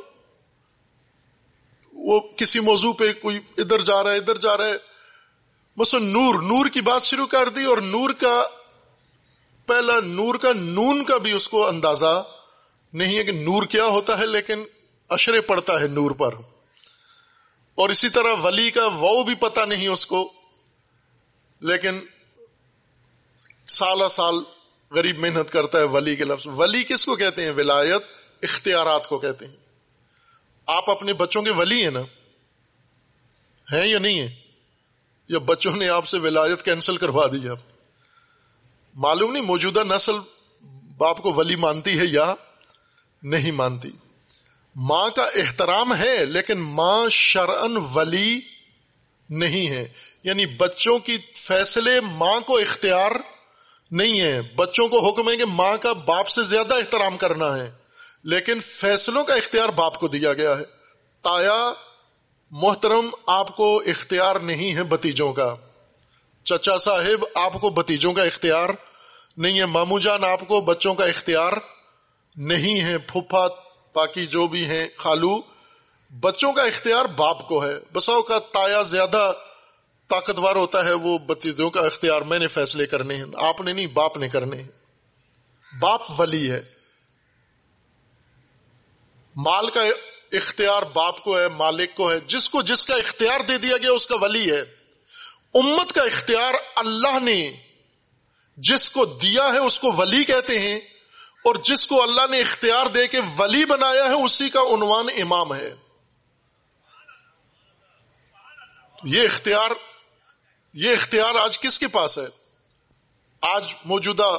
وہ کسی موضوع پہ کوئی ادھر جا رہا ہے، ادھر جا رہا ہے۔ مثلا نور نور کی بات شروع کر دی اور نور کا، پہلا نور کا نون کا بھی اس کو اندازہ نہیں ہے کہ نور کیا ہوتا ہے، لیکن اشرے پڑتا ہے نور پر۔ اور اسی طرح ولی کا وہ بھی پتا نہیں اس کو، لیکن سال سال غریب محنت کرتا ہے، ولی کے لفظ۔ ولی کس کو کہتے ہیں؟ ولایت اختیارات کو کہتے ہیں۔ آپ اپنے بچوں کے ولی ہیں نا؟ ہیں یا نہیں ہے یا بچوں نے آپ سے ولایت کینسل کروا دی اب معلوم نہیں، موجودہ نسل باپ کو ولی مانتی ہے یا نہیں مانتی۔ ماں کا احترام ہے، لیکن ماں شرعن ولی نہیں ہے۔ یعنی بچوں کی فیصلے ماں کو اختیار نہیں ہے۔ بچوں کو حکم ہے کہ ماں کا باپ سے زیادہ احترام کرنا ہے۔ لیکن فیصلوں کا اختیار باپ کو دیا گیا ہے۔ تایا، محترم، آپ کو اختیار نہیں ہے بتیجوں کا۔ چچا صاحب، آپ کو بتیجوں کا اختیار نہیں ہے۔ مامو جان، آپ کو بچوں کا اختیار نہیں ہے۔ پھوپھا باقی جو بھی ہیں، خالو، بچوں کا اختیار باپ کو ہے۔ بساؤ کا تایا زیادہ طاقتور ہوتا ہے وہ بتیجوں کا اختیار میں نے فیصلے کرنے ہیں۔ آپ نے نہیں، باپ نے کرنے ہیں۔ باپ ولی ہے۔ مال کا اختیار باپ کو ہے، مالک کو ہے۔ جس کو جس کا اختیار دے دیا گیا، اس کا ولی ہے۔ امت کا اختیار اللہ نے، جس کو دیا ہے، اس کو ولی کہتے ہیں۔ اور جس کو اللہ نے اختیار دے کے ولی بنایا ہے، اسی کا عنوان امام ہے۔ یہ اختیار یہ اختیار آج کس کے پاس ہے؟ آج موجودہ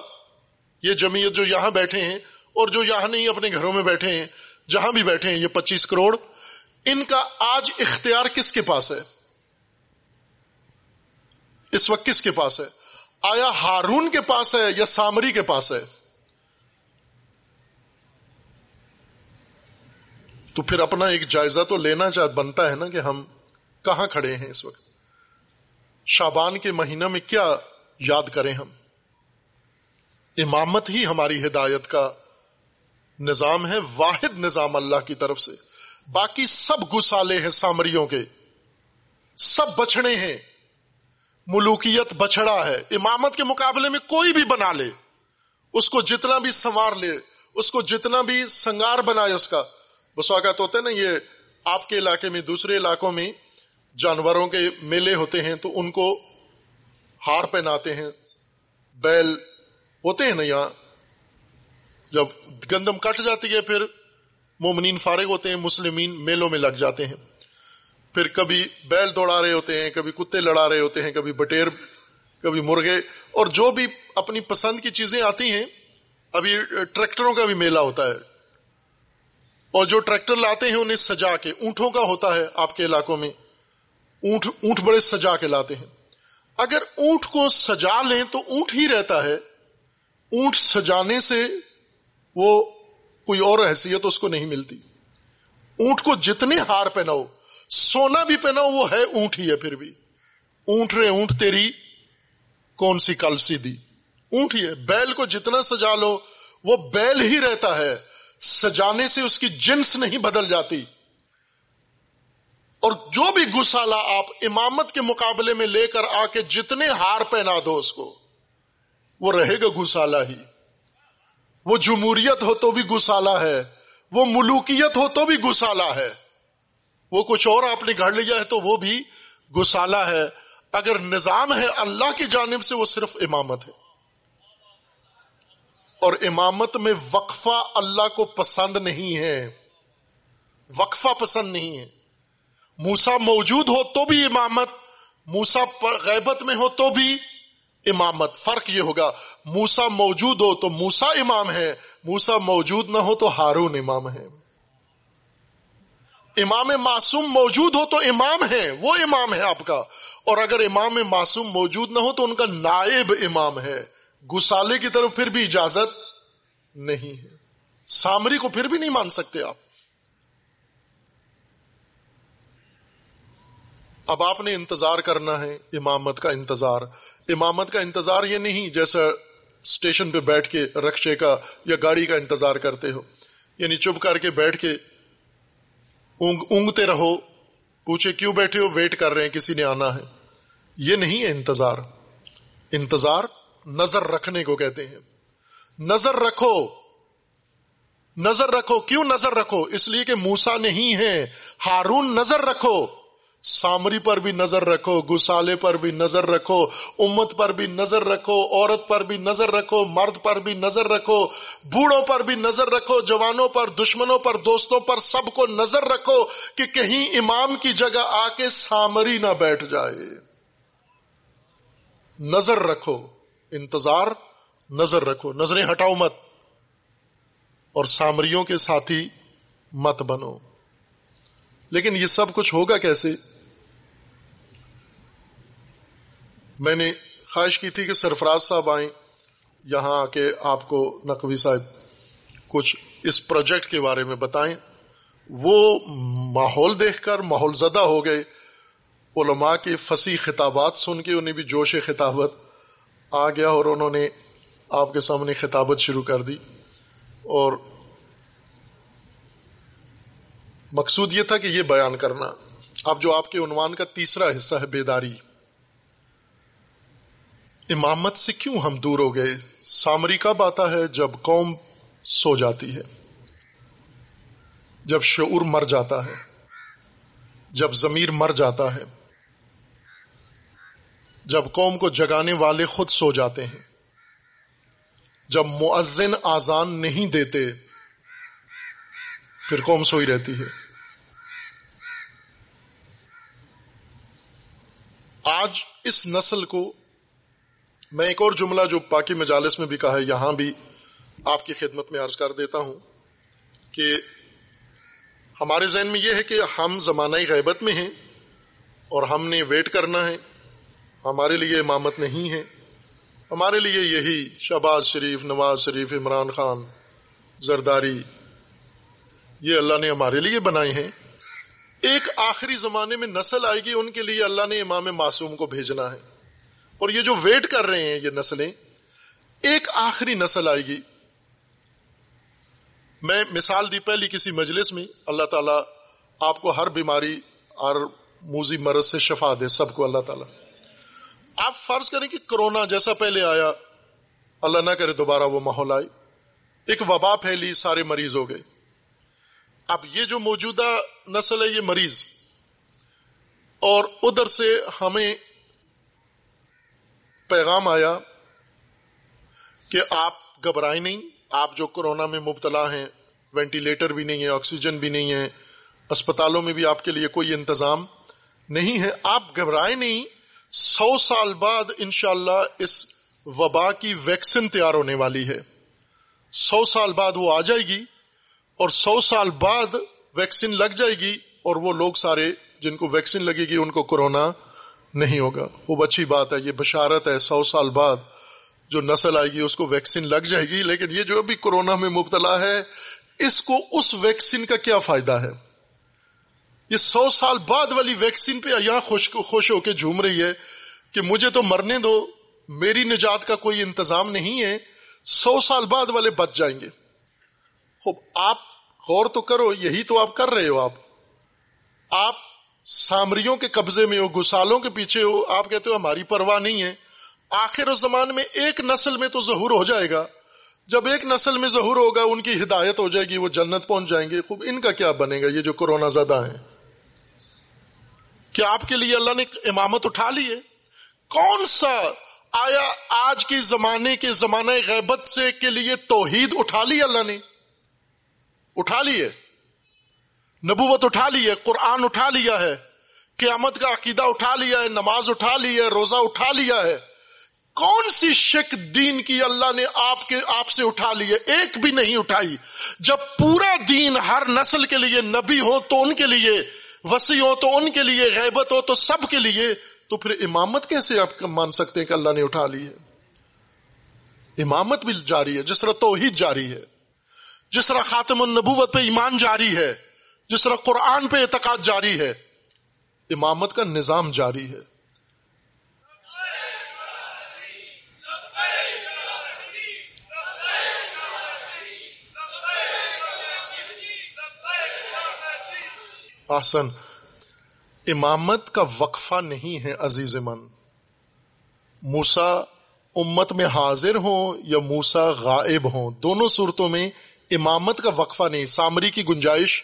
یہ جمعیت جو یہاں بیٹھے ہیں اور جو یہاں نہیں اپنے گھروں میں بیٹھے ہیں، جہاں بھی بیٹھے ہیں، یہ پچیس کروڑ، ان کا آج اختیار کس کے پاس ہے؟ اس وقت کس کے پاس ہے؟ آیا ہارون کے پاس ہے یا سامری کے پاس ہے؟ تو پھر اپنا ایک جائزہ تو لینا چاہ، بنتا ہے نا کہ ہم کہاں کھڑے ہیں اس وقت؟ شابان کے مہینہ میں کیا یاد کریں ہم؟ امامت ہی ہماری ہدایت کا نظام ہے، واحد نظام اللہ کی طرف سے۔ باقی سب گسالے ہیں سامریوں کے۔ سب بچڑے ہیں۔ ملوکیت بچڑا ہے۔ امامت کے مقابلے میں کوئی بھی بنا لے۔ اس کو جتنا بھی سنوار لے، اس کو جتنا بھی سنگار بنائے اس کا۔ بسواگت ہوتا ہے نا، یہ آپ کے علاقے میں، دوسرے علاقوں میں جانوروں کے میلے ہوتے ہیں تو ان کو ہار پہناتے ہیں، بیل ہوتے ہیں نا یہاں۔ جب گندم کٹ جاتی ہے، پھر مومنین فارغ ہوتے ہیں، مسلمین میلوں میں لگ جاتے ہیں۔ پھر کبھی بیل دوڑا رہے ہوتے ہیں، کبھی کتے لڑا رہے ہوتے ہیں، کبھی بٹیر، کبھی مرغے۔ اور جو بھی اپنی پسند کی چیزیں آتی ہیں، ابھی ٹریکٹروں کا بھی میلہ ہوتا ہے۔ اور جو ٹریکٹر لاتے ہیں، انہیں سجا کے، اونٹوں کا ہوتا ہے آپ کے علاقوں میں۔ اونٹ اونٹ بڑے سجا کے لاتے ہیں۔ اگر اونٹ کو سجا لیں تو اونٹ ہی رہتا ہے۔ اونٹ سجانے سے وہ کوئی اور حیثیت اس کو نہیں ملتی۔ اونٹ کو جتنے ہار پہناؤ، سونا بھی پہناؤ، وہ ہے اونٹ ہی ہے پھر بھی۔ اونٹ رے، اونٹ تیری، کون سی کل سی دی اونٹ ہی ہے۔ بیل کو جتنا سجا لو، وہ بیل ہی رہتا ہے۔ سجانے سے اس کی جنس نہیں بدل جاتی۔ اور جو بھی گسالہ آپ امامت کے مقابلے میں لے کر آ کے جتنے ہار پہنا دو اس کو، وہ رہے گا گسالہ ہی۔ وہ جمہوریت ہو تو بھی گسالہ ہے، وہ ملوکیت ہو تو بھی گسالہ ہے۔ وہ کچھ اور آپ نے گھڑ لیا ہے تو وہ بھی گسالہ ہے۔ اگر نظام ہے اللہ کی جانب سے وہ صرف امامت ہے۔ اور امامت میں وقفہ اللہ کو پسند نہیں ہے۔ وقفہ پسند نہیں ہے۔ موسا موجود ہو تو بھی امامت موسا غیبت میں ہو تو بھی امامت، فرق یہ ہوگا موسا موجود ہو تو موسا امام ہے موسا موجود نہ ہو تو ہارون امام ہے۔ امام معصوم موجود ہو تو امام ہے، وہ امام ہے آپ کا۔ اور اگر امام معصوم موجود نہ ہو تو ان کا نائب امام ہے۔ گسالے کی طرف پھر بھی اجازت نہیں ہے۔ سامری کو پھر بھی نہیں مان سکتے آپ۔ اب آپ نے انتظار کرنا ہے امامت کا انتظار۔ امامت کا انتظار یہ نہیں جیسا اسٹیشن پہ بیٹھ کے رکشے کا یا گاڑی کا انتظار کرتے ہو۔ یعنی چپ کر کے بیٹھ کے اونگتے رہو۔ پوچھے کیوں بیٹھے ہو؟ ویٹ کر رہے ہیں، کسی نے آنا ہے۔ یہ نہیں ہے انتظار۔ انتظار نظر رکھنے کو کہتے ہیں۔ نظر رکھو۔ نظر رکھو۔ کیوں نظر رکھو؟ اس لیے کہ موسا نہیں ہے۔ ہارون نظر رکھو۔ سامری پر بھی نظر رکھو، گسالے پر بھی نظر رکھو، امت پر بھی نظر رکھو، عورت پر بھی نظر رکھو، مرد پر بھی نظر رکھو، بوڑھوں پر بھی نظر رکھو، جوانوں پر، دشمنوں پر، دوستوں پر سب کو نظر رکھو کہ کہیں امام کی جگہ آ کے سامری نہ بیٹھ جائے۔ نظر رکھو، انتظار، نظر رکھو، نظریں ہٹاؤ مت۔ اور سامریوں کے ساتھی مت بنو۔ لیکن یہ سب کچھ ہوگا کیسے؟ میں نے خواہش کی تھی کہ سرفراز صاحب آئیں یہاں آ کے آپ کو نقوی صاحب کچھ اس پروجیکٹ کے بارے میں بتائیں۔ وہ ماحول دیکھ کر ماحول زدہ ہو گئے۔ علماء کے فصیح خطابات سن کے انہیں بھی جوش خطابت آ گیا اور انہوں نے آپ کے سامنے خطابت شروع کر دی۔ اور مقصود یہ تھا کہ یہ بیان کرنا۔ اب جو آپ کے عنوان کا تیسرا حصہ ہے بیداری۔ امامت سے کیوں ہم دور ہو گئے؟ سامری کب آتا ہے جب قوم سو جاتی ہے؟ جب شعور مر جاتا ہے، جب ضمیر مر جاتا ہے، جب قوم کو جگانے والے خود سو جاتے ہیں، جب معزن آزان نہیں دیتے، پھر قوم سوئی رہتی ہے۔ آج اس نسل کو میں ایک اور جملہ جو پاکی مجالس میں بھی کہا ہے، یہاں بھی آپ کی خدمت میں عرض کر دیتا ہوں کہ ہمارے ذہن میں یہ ہے کہ ہم زمانہ غیبت میں ہیں اور ہم نے ویٹ کرنا ہے۔ ہمارے لیے امامت نہیں ہے۔ ہمارے لیے یہی شہباز شریف، نواز شریف، عمران خان، زرداری، یہ اللہ نے ہمارے لیے بنائے ہیں۔ ایک آخری زمانے میں نسل آئے گی، ان کے لیے اللہ نے امام معصوم کو بھیجنا ہے۔ اور یہ جو ویٹ کر رہے ہیں یہ نسلیں، ایک آخری نسل آئے گی۔ میں مثال دی پہلی کسی مجلس میں، اللہ تعالیٰ آپ کو ہر بیماری اور موزی مرض سے شفا دے، سب کو اللہ تعالیٰ۔ آپ فرض کریں کہ کرونا جیسا پہلے آیا، اللہ نہ کرے دوبارہ وہ ماحول آئے۔ ایک وبا پھیلی، سارے مریض ہو گئے۔ اب یہ جو موجودہ نسل ہے، یہ مریض۔ اور ادھر سے ہمیں پیغام آیا کہ آپ گھبرائیں نہیں، آپ جو کورونا میں مبتلا ہیں، وینٹیلیٹر بھی نہیں ہے، آکسیجن بھی نہیں ہے، اسپتالوں میں بھی آپ کے لیے کوئی انتظام نہیں ہے، آپ گھبرائیں نہیں۔ سو سال بعد انشاءاللہ اس وبا کی ویکسین تیار ہونے والی ہے۔ سو سال بعد وہ آ جائے گی اور سو سال بعد ویکسین لگ جائے گی اور وہ لوگ سارے جن کو ویکسین لگے گی، ان کو کورونا نہیں ہوگا۔ خوب اچھی بات ہے، یہ بشارت ہے سو سال بعد۔ جو نسل آئے گی، اس کو ویکسین لگ جائے گی۔ لیکن یہ جو ابھی کورونا میں مبتلا ہے، اس کو اس ویکسین کا کیا فائدہ ہے؟ یہ سو سال بعد والی ویکسین پہ یہاں خوش خوش ہو کے جھوم رہی ہے کہ مجھے تو مرنے دو، میری نجات کا کوئی انتظام نہیں ہے، سو سال بعد والے بچ جائیں گے۔ خوب، آپ غور تو کرو، یہی تو آپ کر رہے ہو آپ۔ آپ سامریوں کے قبضے میں ہو، گسالوں کے پیچھے ہو، آپ کہتے ہو ہماری پرواہ نہیں ہے۔ آخر اس زمان میں ایک نسل میں تو ظہور ہو جائے گا۔ جب ایک نسل میں ظہور ہوگا، ان کی ہدایت ہو جائے گی، وہ جنت پہنچ جائیں گے۔ خوب، ان کا کیا بنے گا؟ یہ جو کورونا زدہ ہیں۔ کیا آپ کے لیے اللہ نے امامت اٹھا لی ہے؟ کون سا آیا آج کے زمانے کے زمانہ غیبت سے کے لیے توحید اٹھا لی اللہ نے؟ اٹھا لی ہے۔ نبوت اٹھا لی ہے، قرآن اٹھا لیا ہے، قیامت کا عقیدہ اٹھا لیا ہے، نماز اٹھا لی ہے، روزہ اٹھا لیا ہے۔ کون سی شک دین کی اللہ نے آپ کے، آپ سے اٹھا لی ہے؟ ایک بھی نہیں اٹھائی۔ جب پورا دین ہر نسل کے لیے، نبی ہو تو ان کے لیے، وسیع ہو تو ان کے لیے، غیبت ہو تو سب کے لیے، تو پھر امامت کیسے آپ مان سکتے ہیں کہ اللہ نے اٹھا لی ہے؟ امامت بھی جاری ہے، جس طرح توحید جاری ہے، جس طرح خاتم النبوت پہ ایمان جاری ہے۔ جس طرح قرآن پہ اعتقاد جاری ہے، امامت کا نظام جاری ہے۔ آسن، امامت کا وقفہ نہیں ہے عزیز من۔ موسا امت میں حاضر ہوں یا موسا غائب ہوں، دونوں صورتوں میں امامت کا وقفہ نہیں، سامری کی گنجائش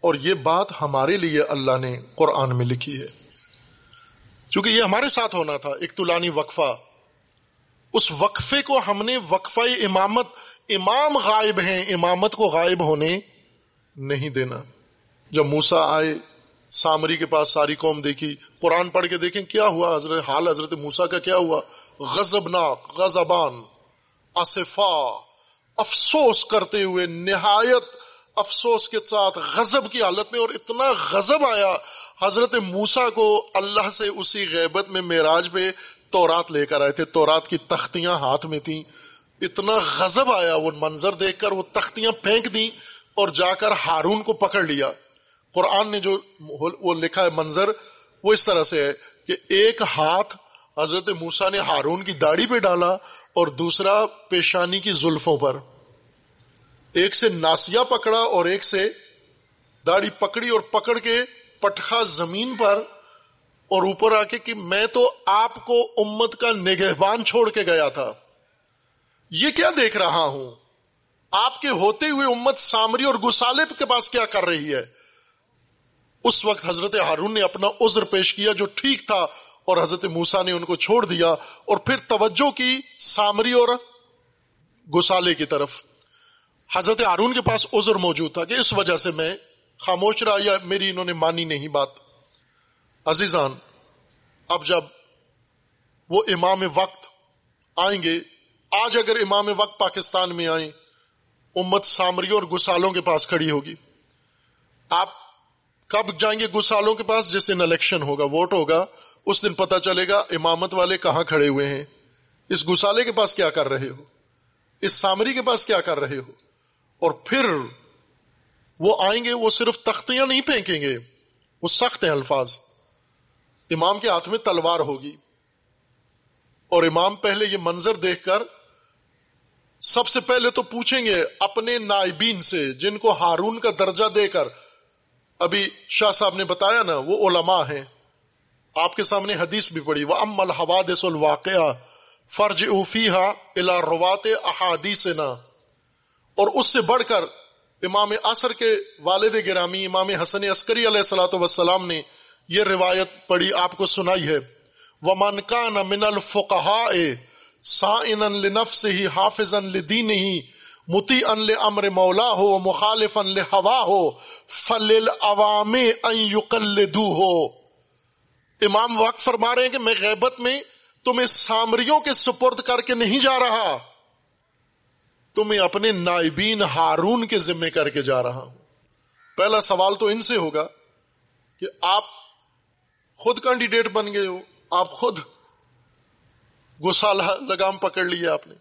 اور یہ بات ہمارے لیے اللہ نے قرآن میں لکھی ہے۔ چونکہ یہ ہمارے ساتھ ہونا تھا، ایک وقفہ۔ اس وقفے کو ہم نے وقفہ امامت، امام غائب ہیں، امامت کو غائب ہونے نہیں دینا۔ جب موسا آئے، سامری کے پاس ساری قوم دیکھی، قرآن پڑھ کے دیکھیں، کیا ہوا حضرت، حال حضرت موسا کا کیا ہوا؟ غزبناک غزبان اصفا افسوس کرتے ہوئے نہایت افسوس کے ساتھ غزب کی حالت میں اور اتنا غزب آیا، حضرت موسا کو اللہ سے اسی غیبت میں معراج پہ تورات لے کر آئے تھے۔ تورات کی تختیاں ہاتھ میں تھیں۔ اتنا غزب آیا، وہ منظر دیکھ کر وہ تختیاں پھینک دی اور جا کر ہارون کو پکڑ لیا۔ قرآن نے جو وہ لکھا ہے منظر، وہ اس طرح سے ہے کہ ایک ہاتھ حضرت موسا نے ہارون کی داڑھی پہ ڈالا اور دوسرا پیشانی کی زلفوں پر۔ ایک سے ناسیا پکڑا اور ایک سے داڑھی پکڑی اور پکڑ کے پٹخا زمین پر اور اوپر آ کے کہ میں تو آپ کو امت کا نگہبان چھوڑ کے گیا تھا۔ یہ کیا دیکھ رہا ہوں؟ آپ کے ہوتے ہوئے امت سامری اور گسالے کے پاس کیا کر رہی ہے؟ اس وقت حضرت ہارون نے اپنا عذر پیش کیا جو ٹھیک تھا اور حضرت موسا نے ان کو چھوڑ دیا اور پھر توجہ کی سامری اور گسالے کی طرف۔ حضرت ہارون کے پاس عذر موجود تھا کہ اس وجہ سے میں خاموش رہا یا میری انہوں نے مانی نہیں بات۔ عزیزان، اب جب وہ امام وقت آئیں گے، آج اگر امام وقت پاکستان میں آئیں، امت سامری اور گسالوں کے پاس کھڑی ہوگی۔ آپ کب جائیں گے گسالوں کے پاس؟ جس دن الیکشن ہوگا، ووٹ ہوگا، اس دن پتا چلے گا امامت والے کہاں کھڑے ہوئے ہیں۔ اس گسالے کے پاس کیا کر رہے ہو؟ اس سامری کے پاس کیا کر رہے ہو؟ اور پھر وہ آئیں گے، وہ صرف تختیاں نہیں پھینکیں گے، وہ سخت ہیں الفاظ۔ امام کے ہاتھ میں تلوار ہوگی۔ اور امام پہلے یہ منظر دیکھ کر سب سے پہلے تو پوچھیں گے اپنے نائبین سے، جن کو ہارون کا درجہ دے کر۔ ابھی شاہ صاحب نے بتایا نا، وہ علماء ہیں۔ آپ کے سامنے حدیث بھی پڑی وہ ام الحوادث الواقعہ فرج اوفیہ الا روات احادیث اور اس سے بڑھ کر امام اثر کے والد گرامی امام حسن عسکری علیہ السلاۃ وسلام نے یہ روایت پڑھی، آپ کو سنائی ہے۔ وہ من کا نہ من الفقہ سائن لنفس ہی حافظ لدین ہی متی ان امر مولا ہو مخالف ان ہوا ہو فل عوام ہو امام وقت فرما رہے ہیں کہ میں غیبت میں تمہیں سامریوں کے سپرد کر کے نہیں جا رہا۔ تمہیں اپنے نائبین ہارون کے ذمے کر کے جا رہا ہوں۔ پہلا سوال تو ان سے ہوگا کہ آپ خود کینڈیڈیٹ بن گئے ہو، آپ خود گسالہ لگام پکڑ لیا آپ نے۔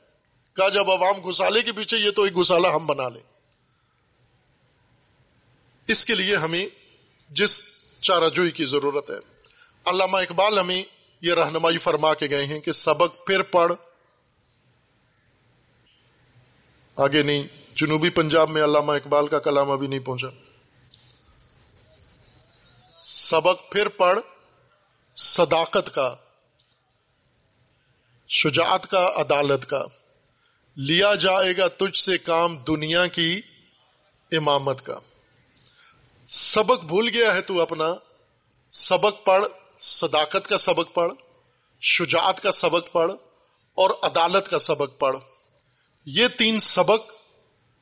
کہا جب عوام گسالے کے پیچھے، یہ تو ایک گسالہ ہم بنا لیں۔ اس کے لیے ہمیں جس چارہ جوئی کی ضرورت ہے۔ علامہ اقبال ہمیں یہ رہنمائی فرما کے گئے ہیں کہ سبق پھر پڑھ۔ آگے نہیں۔ جنوبی پنجاب میں علامہ اقبال کا کلام ابھی نہیں پہنچا۔ سبق پھر پڑھ، صداقت کا، شجاعت کا، عدالت کا۔ لیا جائے گا تجھ سے کام دنیا کی امامت کا۔ سبق بھول گیا ہے تو اپنا۔ سبق پڑھ، صداقت کا سبق پڑھ، شجاعت کا سبق پڑھ اور عدالت کا سبق پڑھ۔ یہ تین سبق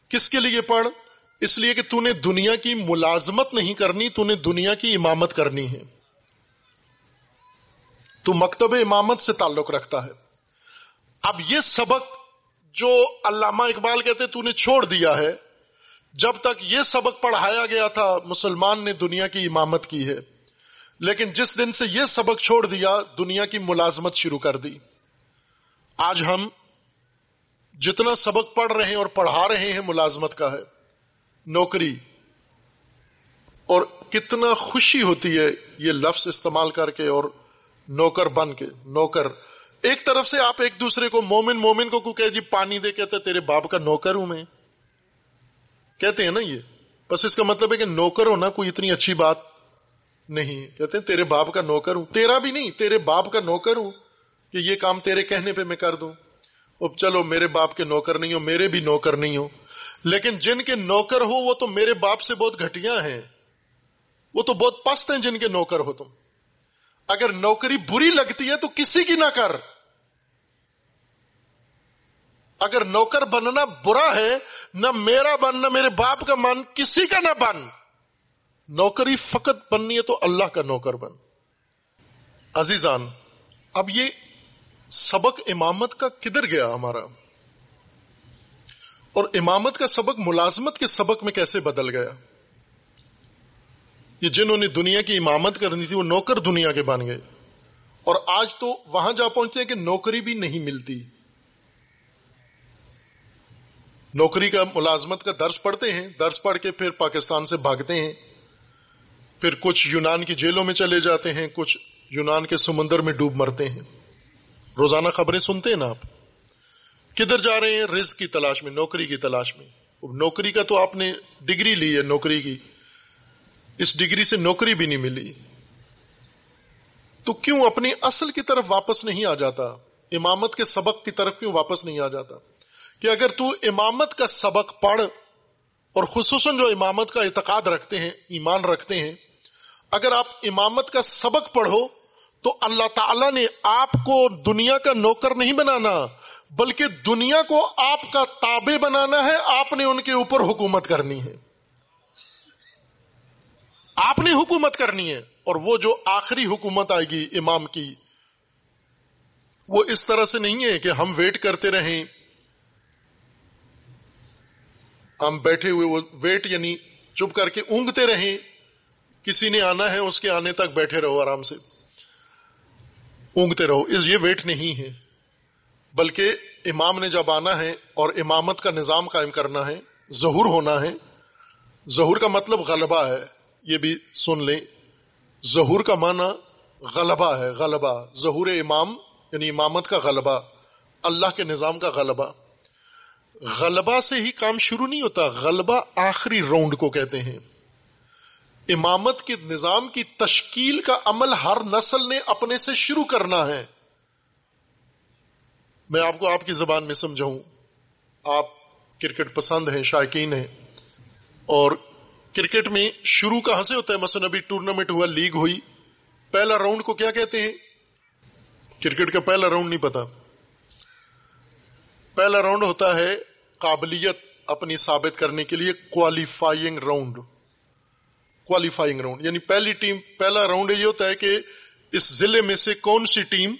کس کے لیے پڑھ؟ اس لیے کہ تو نے دنیا کی ملازمت نہیں کرنی، تو نے دنیا کی امامت کرنی ہے۔ تو مکتب امامت سے تعلق رکھتا ہے۔ اب یہ سبق جو علامہ اقبال کہتے تو نے چھوڑ دیا ہے۔ جب تک یہ سبق پڑھایا گیا تھا، مسلمان نے دنیا کی امامت کی ہے۔ لیکن جس دن سے یہ سبق چھوڑ دیا، دنیا کی ملازمت شروع کر دی۔ آج ہم جتنا سبق پڑھ رہے ہیں اور پڑھا رہے ہیں ملازمت کا ہے، نوکری، اور کتنا خوشی ہوتی ہے یہ لفظ استعمال کر کے اور نوکر بن کے، نوکر۔ ایک طرف سے آپ ایک دوسرے کو مومن مومن کو کہ جی پانی دے، کہتے تیرے باپ کا نوکر ہوں میں۔ کہتے ہیں نا یہ۔ بس اس کا مطلب ہے کہ نوکر ہونا کوئی اتنی اچھی بات نہیں کہتے ہیں تیرے باپ کا نوکر ہوں۔ تیرا بھی نہیں، تیرے باپ کا نوکر ہوں کہ یہ کام تیرے کہنے پہ میں کر دوں۔ اب چلو میرے باپ کے نوکر نہیں ہو، میرے بھی نوکر نہیں ہو۔ لیکن جن کے نوکر ہو، وہ تو میرے باپ سے بہت گھٹیا ہیں۔ وہ تو بہت پست ہیں جن کے نوکر ہو تم۔ اگر نوکری بری لگتی ہے تو کسی کی نہ کر۔ اگر نوکر بننا برا ہے، نہ میرا بن، نہ میرے باپ کا من، کسی کا نہ بن۔ نوکری فقط بننی ہے تو اللہ کا نوکر بن۔ عزیزان، اب یہ سبق امامت کا کدھر گیا ہمارا؟ اور امامت کا سبق ملازمت کے سبق میں کیسے بدل گیا؟ یہ جنہوں نے دنیا کی امامت کرنی تھی وہ نوکر دنیا کے بن گئے۔ اور آج تو وہاں جا پہنچتے ہیں کہ نوکری بھی نہیں ملتی۔ نوکری کا ملازمت کا درس پڑھتے ہیں، درس پڑھ کے پھر پاکستان سے بھاگتے ہیں۔ پھر کچھ یونان کی جیلوں میں چلے جاتے ہیں، کچھ یونان کے سمندر میں ڈوب مرتے ہیں۔ روزانہ خبریں سنتے ہیں نا آپ۔ کدھر جا رہے ہیں؟ رز کی تلاش میں، نوکری کی تلاش میں۔ نوکری کا تو آپ نے ڈگری لی ہے، نوکری کی۔ اس ڈگری سے نوکری بھی نہیں ملی۔ تو کیوں اپنی اصل کی طرف واپس نہیں آ جاتا؟ امامت کے سبق کی طرف کیوں واپس نہیں آ جاتا؟ کہ اگر تو امامت کا سبق پڑھ اور خصوصاً جو امامت کا اعتقاد رکھتے ہیں، ایمان رکھتے ہیں، اگر آپ امامت کا سبق پڑھو تو اللہ تعالی نے آپ کو دنیا کا نوکر نہیں بنانا، بلکہ دنیا کو آپ کا تابع بنانا ہے، آپ نے ان کے اوپر حکومت کرنی ہے۔ آپ نے حکومت کرنی ہے، اور وہ جو آخری حکومت آئے گی امام کی، وہ اس طرح سے نہیں ہے کہ ہم ویٹ کرتے رہیں۔ ہم بیٹھے ہوئے وہ ویٹ یعنی چپ کر کے اونگتے رہیں۔ کسی نے آنا ہے، اس کے آنے تک بیٹھے رہو آرام سے۔ اونگتے رہو۔ اس یہ ویٹ نہیں ہے، بلکہ امام نے جب آنا ہے اور امامت کا نظام قائم کرنا ہے، ظہور ہونا ہے، ظہور کا مطلب غلبہ ہے، یہ بھی سن لیں۔ ظہور کا معنی غلبہ ہے، غلبہ۔ ظہور امام یعنی امامت کا غلبہ، اللہ کے نظام کا غلبہ۔ غلبہ سے ہی کام شروع نہیں ہوتا، غلبہ آخری راؤنڈ کو کہتے ہیں۔ امامت کے نظام کی تشکیل کا عمل ہر نسل نے اپنے سے شروع کرنا ہے۔ میں آپ کو آپ کی زبان میں سمجھاؤں۔ آپ کرکٹ پسند ہیں، شائقین ہیں۔ اور کرکٹ میں شروع کہاں سے ہوتا ہے؟ مثلا ابھی ٹورنامنٹ ہوا، لیگ ہوئی۔ پہلا راؤنڈ کو کیا کہتے ہیں؟ کرکٹ کا پہلا راؤنڈ نہیں پتا۔ پہلا راؤنڈ ہوتا ہے قابلیت اپنی ثابت کرنے کے لیے کوالیفائنگ راؤنڈ کوالیفائنگ راؤنڈ یعنی پہلی ٹیم، پہلا راؤنڈ یہ ہوتا ہے کہ اس ضلع میں سے کون سی ٹیم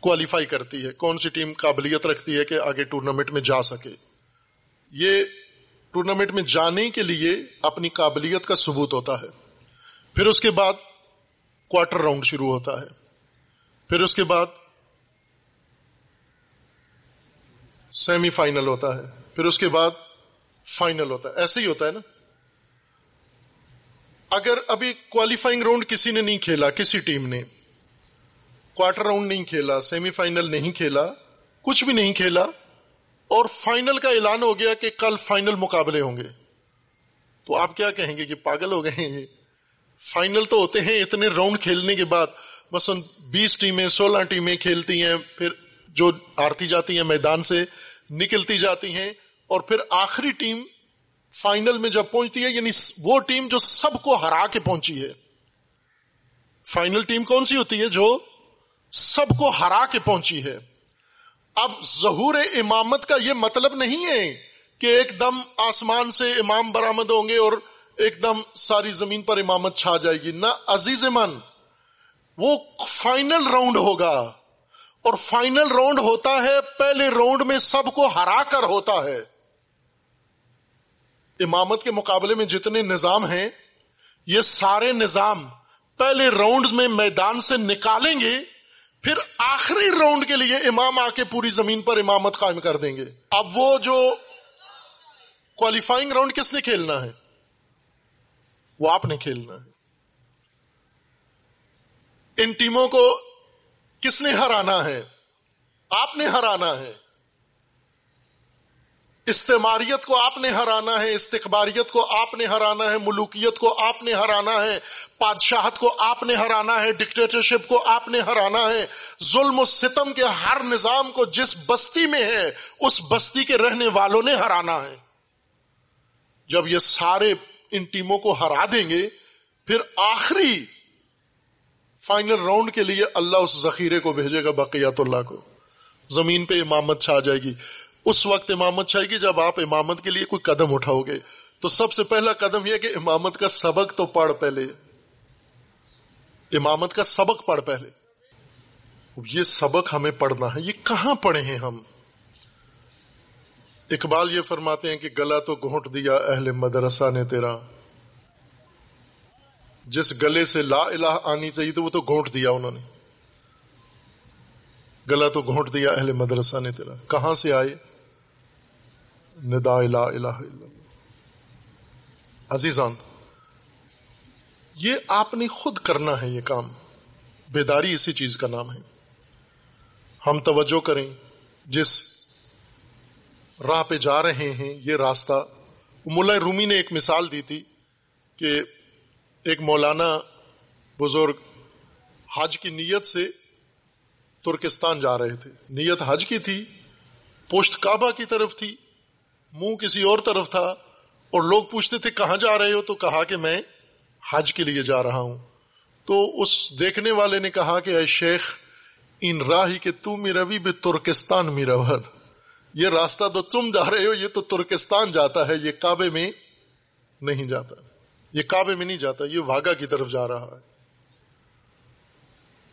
کوالیفائی کرتی ہے؟ کون سی ٹیم قابلیت رکھتی ہے کہ آگے ٹورنامنٹ میں جا سکے؟ یہ ٹورنامنٹ میں جانے کے لیے اپنی قابلیت کا ثبوت ہوتا ہے۔ پھر اس کے بعد کوارٹر راؤنڈ شروع ہوتا ہے۔ پھر اس کے بعد سیمی فائنل ہوتا ہے۔ پھر اس کے بعد فائنل ہوتا ہے۔ ایسے ہی ہوتا ہے نا۔ اگر ابھی کوالیفائنگ راؤنڈ کسی نے نہیں کھیلا، کسی ٹیم نے کوارٹر راؤنڈ نہیں کھیلا سیمی فائنل نہیں کھیلا، کچھ بھی نہیں کھیلا، اور فائنل کا اعلان ہو گیا کہ کل فائنل مقابلے ہوں گے۔ تو آپ کیا کہیں گے کہ پاگل ہو گئے ہیں؟ فائنل تو ہوتے ہیں اتنے راؤنڈ کھیلنے کے بعد۔ مثلا بیس ٹیمیں، سولہ ٹیمیں کھیلتی ہیں، پھر جو ہارتی جاتی ہیں میدان سے، نکلتی جاتی ہیں، اور پھر آخری ٹیم فائنل میں جب پہنچتی ہے یعنی وہ ٹیم جو سب کو ہرا کے پہنچی ہے۔ فائنل ٹیم کون سی ہوتی ہے جو سب کو ہرا کے پہنچی ہے؟ اب ظہور امامت کا یہ مطلب نہیں ہے کہ ایک دم آسمان سے امام برآمد ہوں گے اور ایک دم ساری زمین پر امامت چھا جائے گی۔ نہ، عزیز من، وہ فائنل راؤنڈ ہوگا۔ اور فائنل راؤنڈ ہوتا ہے، پہلے راؤنڈ میں سب کو ہرا کر ہوتا ہے۔ امامت کے مقابلے میں جتنے نظام ہیں، یہ سارے نظام پہلے راؤنڈ میں میدان سے نکالیں گے، پھر آخری راؤنڈ کے لیے امام آ کے پوری زمین پر امامت قائم کر دیں گے۔ اب وہ جو کوالیفائنگ راؤنڈ کس نے کھیلنا ہے؟ وہ آپ نے کھیلنا ہے۔ ان ٹیموں کو کس نے ہرانا ہے؟ آپ نے ہرانا ہے۔ استعماریت کو آپ نے ہرانا ہے، استقباریت کو آپ نے ہرانا ہے، ملوکیت کو آپ نے ہرانا ہے بادشاہت کو آپ نے ہرانا ہے ڈکٹیٹرشپ کو آپ نے ہرانا ہے۔ ظلم و ستم کے ہر نظام کو جس بستی میں ہے، اس بستی کے رہنے والوں نے ہرانا ہے۔ جب یہ سارے ان ٹیموں کو ہرا دیں گے، پھر آخری فائنل راؤنڈ کے لیے اللہ اس ذخیرے کو بھیجے گا، بقیات اللہ کو۔ زمین پہ امامت چھا جائے گی۔ اس وقت امامت چھائے گی جب آپ امامت کے لیے کوئی قدم اٹھاؤ گے۔ تو سب سے پہلا قدم یہ کہ امامت کا سبق تو پڑھ پہلے۔ امامت کا سبق پڑھ پہلے۔ یہ سبق ہمیں پڑھنا ہے۔ یہ کہاں پڑھے ہیں ہم؟ اقبال یہ فرماتے ہیں کہ گلا تو گھونٹ دیا اہل مدرسہ نے تیرا۔ جس گلے سے لا الہ آنی چاہیے تو وہ تو گھونٹ دیا انہوں نے۔ گلا تو گھونٹ دیا اہل مدرسہ نے تیرا۔ کہاں سے آئے؟ ندا الہ الہ اللہ عزیزان یہ آپ نے خود کرنا ہے یہ کام بیداری اسی چیز کا نام ہے ہم توجہ کریں جس راہ پہ جا رہے ہیں یہ راستہ ملا رومی نے ایک مثال دی تھی کہ ایک مولانا بزرگ حج کی نیت سے ترکستان جا رہے تھے نیت حج کی تھی پوشت کعبہ کی طرف تھی منہ کسی اور طرف تھا اور لوگ پوچھتے تھے کہاں جا رہے ہو تو کہا کہ میں حج کے لیے جا رہا ہوں۔ تو اس دیکھنے والے نے کہا کہ اے شیخ، ان راہی کے تو روی بھی ترکستان می یہ راستہ تو تم جا رہے ہو، یہ تو ترکستان جاتا ہے، یہ کعبے میں نہیں جاتا۔ یہ کعبے میں نہیں جاتا، یہ واگا کی طرف جا رہا ہے۔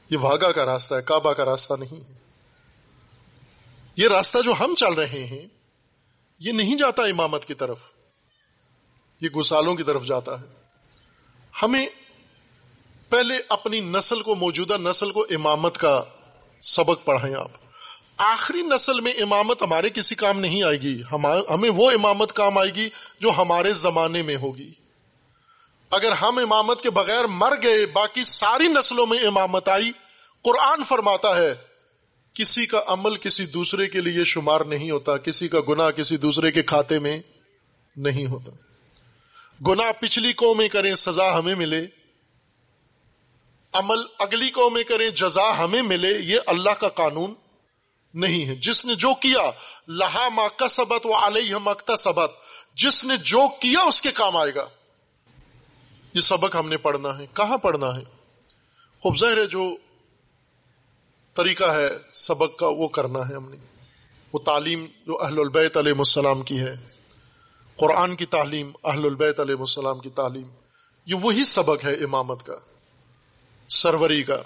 یہ واگا کا راستہ ہے، کعبہ کا راستہ نہیں ہے۔ یہ راستہ جو ہم چل رہے ہیں یہ نہیں جاتا امامت کی طرف۔ یہ گسالوں کی طرف جاتا ہے۔ ہمیں پہلے اپنی نسل کو، موجودہ نسل کو امامت کا سبق پڑھائیں آپ۔ آخری نسل میں امامت ہمارے کسی کام نہیں آئے گی۔ ہمیں وہ امامت کام آئے گی جو ہمارے زمانے میں ہوگی۔ اگر ہم امامت کے بغیر مر گئے، باقی ساری نسلوں میں امامت آئی، قرآن فرماتا ہے کسی کا عمل کسی دوسرے کے لیے شمار نہیں ہوتا، کسی کا گنا کسی دوسرے کے کھاتے میں نہیں ہوتا۔ گنا پچھلی قومیں کریں، سزا ہمیں ملے۔ عمل اگلی قومیں کریں، جزا ہمیں ملے، یہ اللہ کا قانون نہیں ہے۔ جس نے جو کیا، لہا ماکا سبت وہ علیہ مکتا سبت جس نے جو کیا، اس کے کام آئے گا۔ یہ سبق ہم نے پڑھنا ہے۔ کہاں پڑھنا ہے؟ خوب ظاہر ہے جو طریقہ ہے سبق کا، وہ کرنا ہے ہم نے۔ وہ تعلیم جو اہل البیت علیہ السلام کی ہے، قرآن کی تعلیم، اہل البیت علیہ السلام کی تعلیم، یہ وہی سبق ہے امامت کا، سروری کا،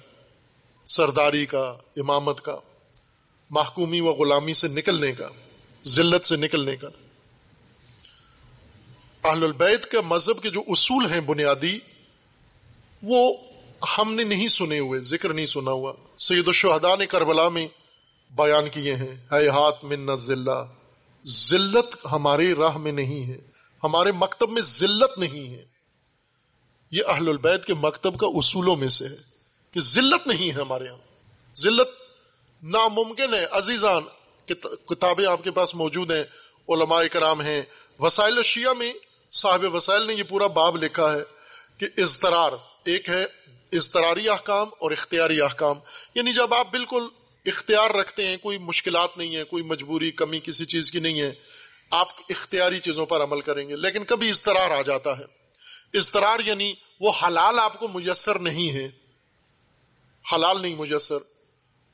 سرداری کا، امامت کا، محکومی و غلامی سے نکلنے کا، ذلت سے نکلنے کا۔ اہل البیت کا مذہب کے جو اصول ہیں بنیادی، وہ ہم نے نہیں سنے ہوئے، ذکر نہیں سنا ہوا۔ سید الشہداء نے کربلا میں بیان کیے ہیں، اے ہاتھ من ذلہ۔ ذلت ہمارے راہ میں نہیں ہے، ہمارے مکتب میں ذلت نہیں ہے۔ یہ اہل البید کے مکتب کا اصولوں میں سے ہے کہ ذلت نہیں ہے ہمارے یہاں ذلت ناممکن ہے، عزیزان کتابیں آپ کے پاس موجود ہیں، علماء کرام ہیں۔ وسائل شیعہ میں صاحب وسائل نے یہ پورا باب لکھا ہے کہ اضطرار، ایک ہے اضطراری احکام اور اختیاری احکام۔ یعنی جب آپ بالکل اختیار رکھتے ہیں، کوئی مشکلات نہیں ہے کوئی مجبوری، کمی کسی چیز کی نہیں ہے، آپ اختیاری چیزوں پر عمل کریں گے۔ لیکن کبھی اضطرار آ جاتا ہے۔ اضطرار یعنی وہ حلال آپ کو میسر نہیں ہے۔ حلال نہیں میسر۔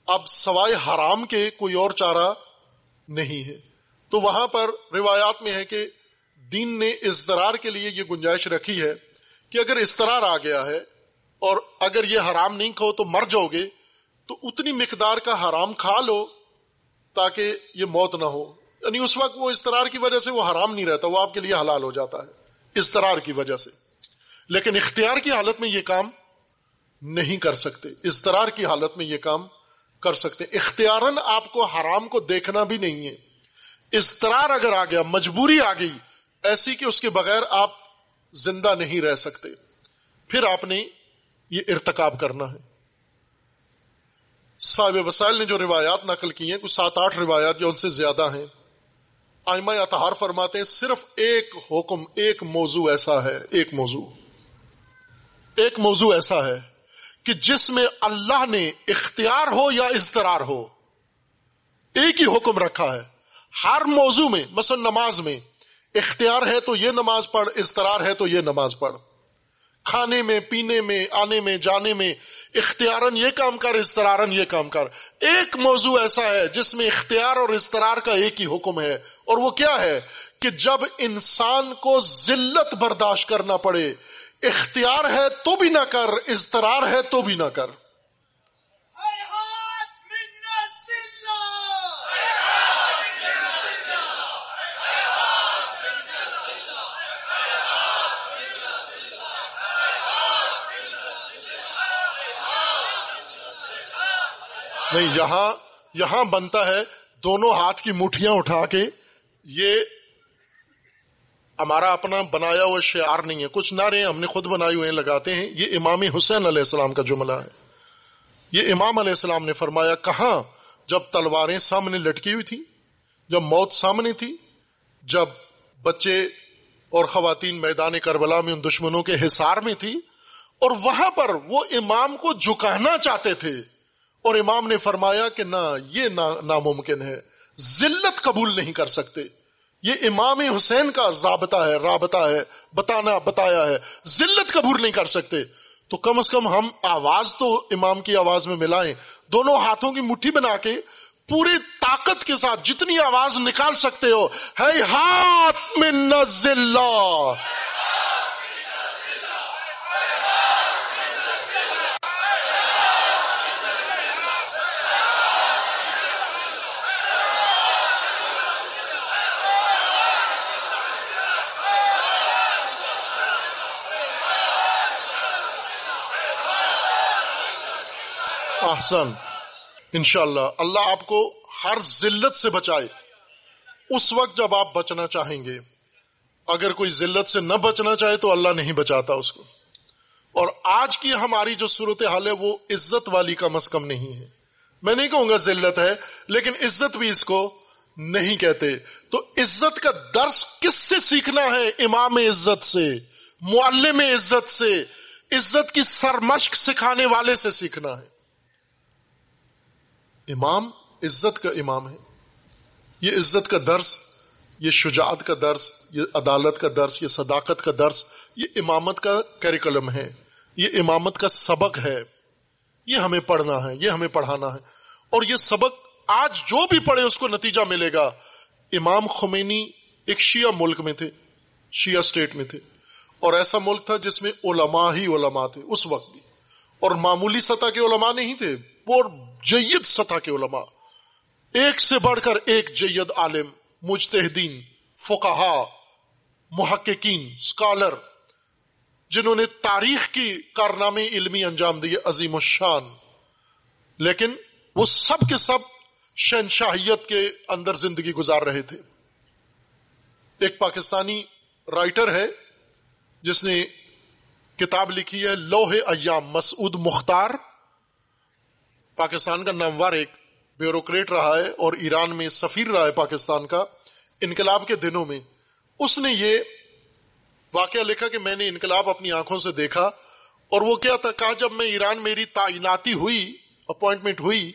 اب سوائے حرام کے کوئی اور چارہ نہیں ہے۔ تو وہاں پر روایات میں ہے کہ دین نے اضطرار کے لیے یہ گنجائش رکھی ہے کہ اگر اضطرار آ گیا ہے اور اگر یہ حرام نہیں کھو تو مر جاؤ گے، تو اتنی مقدار کا حرام کھا لو تاکہ یہ موت نہ ہو۔ یعنی اس وقت وہ استرار کی وجہ سے وہ حرام نہیں رہتا، وہ آپ کے لیے حلال ہو جاتا ہے استرار کی وجہ سے۔ لیکن اختیار کی حالت میں یہ کام نہیں کر سکتے استرار کی حالت میں یہ کام کر سکتے۔ اختیارن آپ کو حرام کو دیکھنا بھی نہیں ہے۔ استرار اگر آ گیا، مجبوری آ گئی، ایسی کہ اس کے بغیر آپ زندہ نہیں رہ سکتے۔ پھر آپ نے یہ ارتکاب کرنا ہے۔ صاحب وسائل نے جو روایات نقل کی ہیں، کچھ سات آٹھ روایات یا ان سے زیادہ ہیں۔ آئمہ اتہار فرماتے ہیں، صرف ایک حکم، ایک موضوع ایسا ہے، ایک موضوع۔ ایک موضوع ایسا ہے کہ جس میں اللہ نے اختیار ہو یا اضطرار ہو۔ ایک ہی حکم رکھا ہے۔ ہر موضوع میں، مثلا نماز میں، اختیار ہے تو یہ نماز پڑھ، اضطرار ہے تو یہ نماز پڑھ۔ کھانے میں، پینے میں، آنے میں، جانے میں، اختیارن یہ کام کر استرارن یہ کام کر۔ ایک موضوع ایسا ہے جس میں اختیار اور استرار کا ایک ہی حکم ہے۔ اور وہ کیا ہے؟ کہ جب انسان کو ذلت برداشت کرنا پڑے، اختیار ہے تو بھی نہ کر استرار ہے تو بھی نہ کر۔ نہیں، یہاں یہاں بنتا ہے دونوں ہاتھ کی مٹھیاں اٹھا کے، یہ ہمارا اپنا بنایا ہوا شعار نہیں ہے۔ کچھ نعرے ہم نے خود بنائے ہوئے لگاتے ہیں۔ یہ امام حسین علیہ السلام کا جملہ ہے۔ یہ امام علیہ السلام نے فرمایا، کہاں؟ جب تلواریں سامنے لٹکی ہوئی تھی جب موت سامنے تھی، جب بچے اور خواتین میدان کربلا میں ان دشمنوں کے حصار میں تھی اور وہاں پر وہ امام کو جھکانا چاہتے تھے۔ اور امام نے فرمایا کہ نہ، یہ ناممکن ہے۔ ذلت قبول نہیں کر سکتے۔ یہ امام حسین کا ضابطہ ہے، رابطہ ہے، بتانا، بتایا ہے۔ ذلت قبول نہیں کر سکتے۔ تو کم از کم ہم آواز تو امام کی آواز میں ملائیں۔ دونوں ہاتھوں کی مٹھی بنا کے پوری طاقت کے ساتھ جتنی آواز نکال سکتے ہو۔ ہے، ہاتھ میں نزلہ احسن۔ انشاءاللہ، اللہ آپ کو ہر ذلت سے بچائے۔ اس وقت جب آپ بچنا چاہیں گے، اگر کوئی ذلت سے نہ بچنا چاہے تو اللہ نہیں بچاتا اس کو۔ اور آج کی ہماری جو صورت حال ہے، وہ عزت والی کم از کم نہیں ہے۔ میں نہیں کہوں گا ذلت ہے، لیکن عزت بھی اس کو نہیں کہتے۔ تو عزت کا درس کس سے سیکھنا ہے؟ امام عزت سے، معلم عزت سے۔ عزت کی سرمشق سکھانے والے سے سیکھنا ہے۔ امام عزت کا امام ہے۔ یہ عزت کا درس، یہ شجاعت کا درس، یہ عدالت کا درس، یہ صداقت کا درس، یہ امامت کا کریکلم ہے۔ یہ امامت کا سبق ہے۔ یہ ہمیں پڑھنا ہے، یہ ہمیں پڑھانا ہے۔ اور یہ سبق آج جو بھی پڑھے اس کو نتیجہ ملے گا۔ امام خمینی ایک شیعہ ملک میں تھے، شیعہ سٹیٹ میں تھے۔ اور ایسا ملک تھا جس میں علماء ہی علماء تھے، اس وقت بھی۔ اور معمولی سطح کے علماء نہیں تھے، وہ جید سطح کے علماء۔ ایک سے بڑھ کر ایک جید عالم، مجتہدین، فقہا، محققین اسکالر جنہوں نے تاریخ کی کارنامے علمی انجام دیے، عظیم الشان۔ لیکن وہ سب کے سب شہنشاہیت کے اندر زندگی گزار رہے تھے۔ ایک پاکستانی رائٹر ہے، جس نے کتاب لکھی ہے، لوہے ایام مسعود مختار۔ پاکستان کا ناموار ایک بیوروکریٹ رہا ہے اور ایران میں سفیر رہا ہے پاکستان کا انقلاب کے دنوں میں، اس نے یہ واقعہ لکھا کہ میں نے انقلاب اپنی آنکھوں سے دیکھا اور وہ کیا تھا، کہا جب میں ایران میری تعیناتی ہوئی، اپوائنٹمنٹ ہوئی،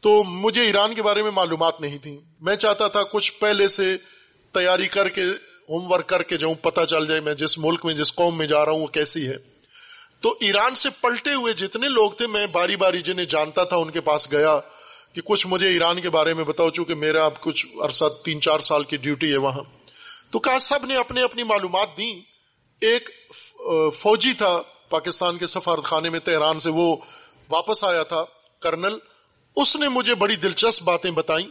تو مجھے ایران کے بارے میں معلومات نہیں تھی۔ میں چاہتا تھا کچھ پہلے سے تیاری کر کے، ہوم ورک کر کے جاؤں، پتہ چل جائے میں جس ملک میں، جس قوم میں جا رہا ہوں، وہ کیسی ہے۔ تو ایران سے پلٹے ہوئے جتنے لوگ تھے، میں باری باری جنہیں جانتا تھا، ان کے پاس گیا کہ کچھ مجھے ایران کے بارے میں بتاؤ، چونکہ میرا اب کچھ عرصہ تین چار سال کی ڈیوٹی ہے وہاں۔ تو کہا، سب نے اپنے اپنی معلومات دی ایک فوجی تھا پاکستان کے سفارت خانے میں تہران سے، وہ واپس آیا تھا کرنل۔ اس نے مجھے بڑی دلچسپ باتیں بتائیں۔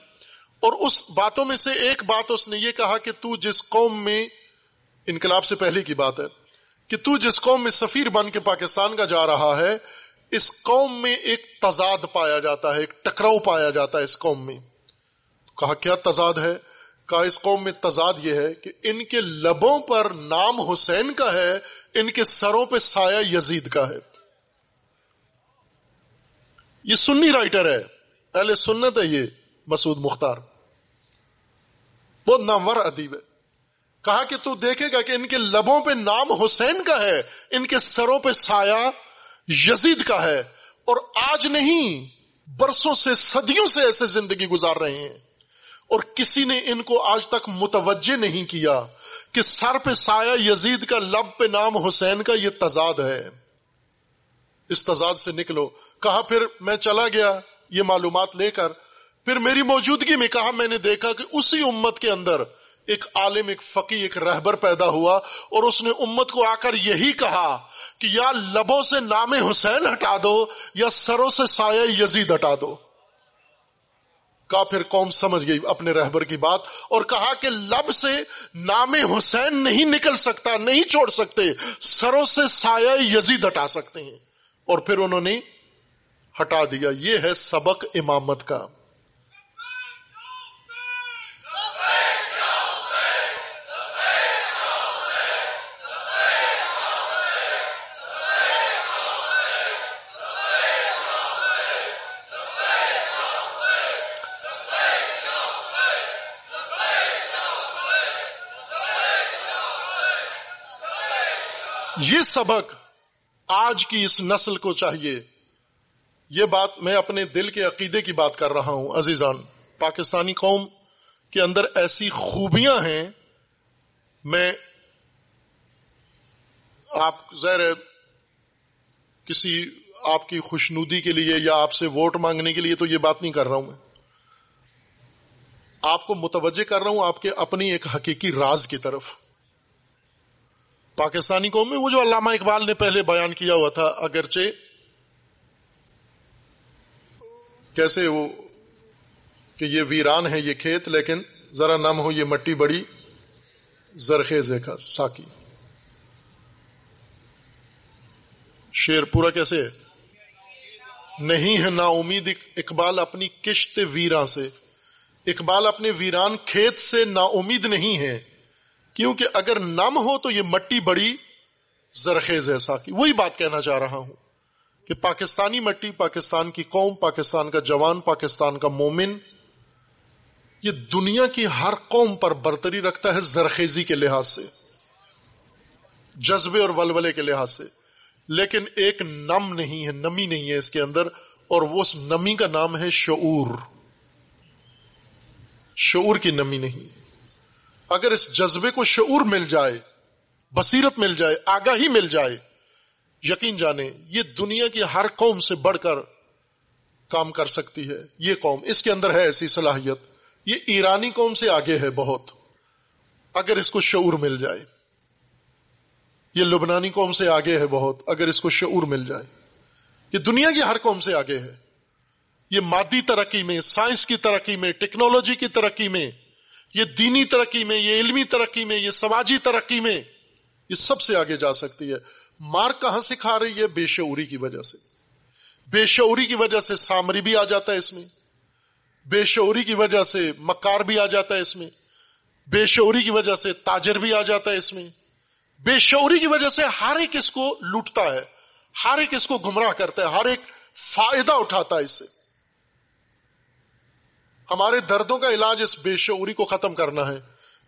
اور اس باتوں میں سے ایک بات اس نے یہ کہا کہ تو جس قوم میں انقلاب سے پہلے کی بات ہے کہ تو جس قوم میں سفیر بن کے پاکستان کا جا رہا ہے، اس قوم میں ایک تضاد پایا جاتا ہے، ایک ٹکراؤ پایا جاتا ہے اس قوم میں۔ کہا، کیا تضاد ہے؟ کہا، اس قوم میں تضاد یہ ہے کہ ان کے لبوں پر نام حسین کا ہے، ان کے سروں پہ سایہ یزید کا ہے۔ یہ سنی رائٹر ہے پہلے سنت ہے یہ، مسعود مختار۔ بہت نامور ادیب ہے۔ کہا کہ تو دیکھے گا کہ ان کے لبوں پہ نام حسین کا ہے، ان کے سروں پہ سایہ یزید کا ہے۔ اور آج نہیں، برسوں سے، صدیوں سے ایسے زندگی گزار رہے ہیں۔ اور کسی نے ان کو آج تک متوجہ نہیں کیا کہ سر پہ سایہ یزید کا، لب پہ نام حسین کا، یہ تضاد ہے۔ اس تضاد سے نکلو۔ کہا پھر میں چلا گیا، یہ معلومات لے کر۔ پھر میری موجودگی میں کہا میں نے دیکھا کہ اسی امت کے اندر ایک عالم، ایک فقی، ایک رہبر پیدا ہوا اور اس نے امت کو آ کر یہی کہا کہ یا لبوں سے نام حسین ہٹا دو یا سروں سے سایہ یزید ہٹا دو۔ کہا پھر قوم سمجھ گئی اپنے رہبر کی بات اور کہا کہ لب سے نام حسین نہیں نکل سکتا، نہیں چھوڑ سکتے، سروں سے سایہ یزید ہٹا سکتے ہیں۔ اور پھر انہوں نے ہٹا دیا۔ یہ ہے سبق امامت کا۔ یہ سبق آج کی اس نسل کو چاہیے۔ یہ بات میں اپنے دل کے عقیدے کی بات کر رہا ہوں، عزیزان۔ پاکستانی قوم کے اندر ایسی خوبیاں ہیں۔ میں آپ زیر کسی آپ کی خوشنودی کے لیے یا آپ سے ووٹ مانگنے کے لیے تو یہ بات نہیں کر رہا ہوں میں۔ آپ کو متوجہ کر رہا ہوں آپ کے اپنی ایک حقیقی راز کی طرف۔ پاکستانی قوم میں، وہ جو علامہ اقبال نے پہلے بیان کیا ہوا تھا، اگرچہ کیسے وہ کہ یہ ویران ہے یہ کھیت، لیکن ذرا نم ہو، یہ مٹی بڑی، زرخیز کا ساکی۔ شیر پورا کیسے ہے؟ نہیں ہے نا امید اقبال اپنی کشت ویران سے۔ اقبال اپنے ویران کھیت سے نا امید نہیں ہے۔ کیونکہ اگر نم ہو تو یہ مٹی بڑی زرخیز ایسا کی وہی بات کہنا چاہ رہا ہوں کہ پاکستانی مٹی، پاکستان کی قوم، پاکستان کا جوان، پاکستان کا مومن، یہ دنیا کی ہر قوم پر برتری رکھتا ہے زرخیزی کے لحاظ سے، جذبے اور ولولے کے لحاظ سے۔ لیکن ایک نم نہیں ہے، نمی نہیں ہے اس کے اندر، اور وہ اس نمی کا نام ہے شعور۔ شعور کی نمی نہیں۔ اگر اس جذبے کو شعور مل جائے، بصیرت مل جائے، آگاہی مل جائے، یقین جانے، یہ دنیا کی ہر قوم سے بڑھ کر کام کر سکتی ہے، یہ قوم، اس کے اندر ہے ایسی صلاحیت۔ یہ ایرانی قوم سے آگے ہے بہت۔ اگر اس کو شعور مل جائے، یہ لبنانی قوم سے آگے ہے بہت۔ اگر اس کو شعور مل جائے، یہ دنیا کی ہر قوم سے آگے ہے۔ یہ مادی ترقی میں، سائنس کی ترقی میں، ٹیکنالوجی کی ترقی میں یہ دینی ترقی میں، یہ علمی ترقی میں، یہ سماجی ترقی میں یہ سب سے آگے جا سکتی ہے۔ مار کہاں سے کھا رہی ہے؟ بے شعوری کی وجہ سے۔ بے شعوری کی وجہ سے سامری بھی آ جاتا ہے اس میں۔ بے شعوری کی وجہ سے مکار بھی آ جاتا ہے اس میں۔ بے شعوری کی وجہ سے تاجر بھی آ جاتا ہے اس میں۔ بے شعوری کی وجہ سے ہر ایک اس کو لوٹتا ہے۔ ہر ایک اس کو گمراہ کرتا ہے۔ ہر ایک فائدہ اٹھاتا ہے اس سے۔ ہمارے دردوں کا علاج اس بے شعوری کو ختم کرنا ہے۔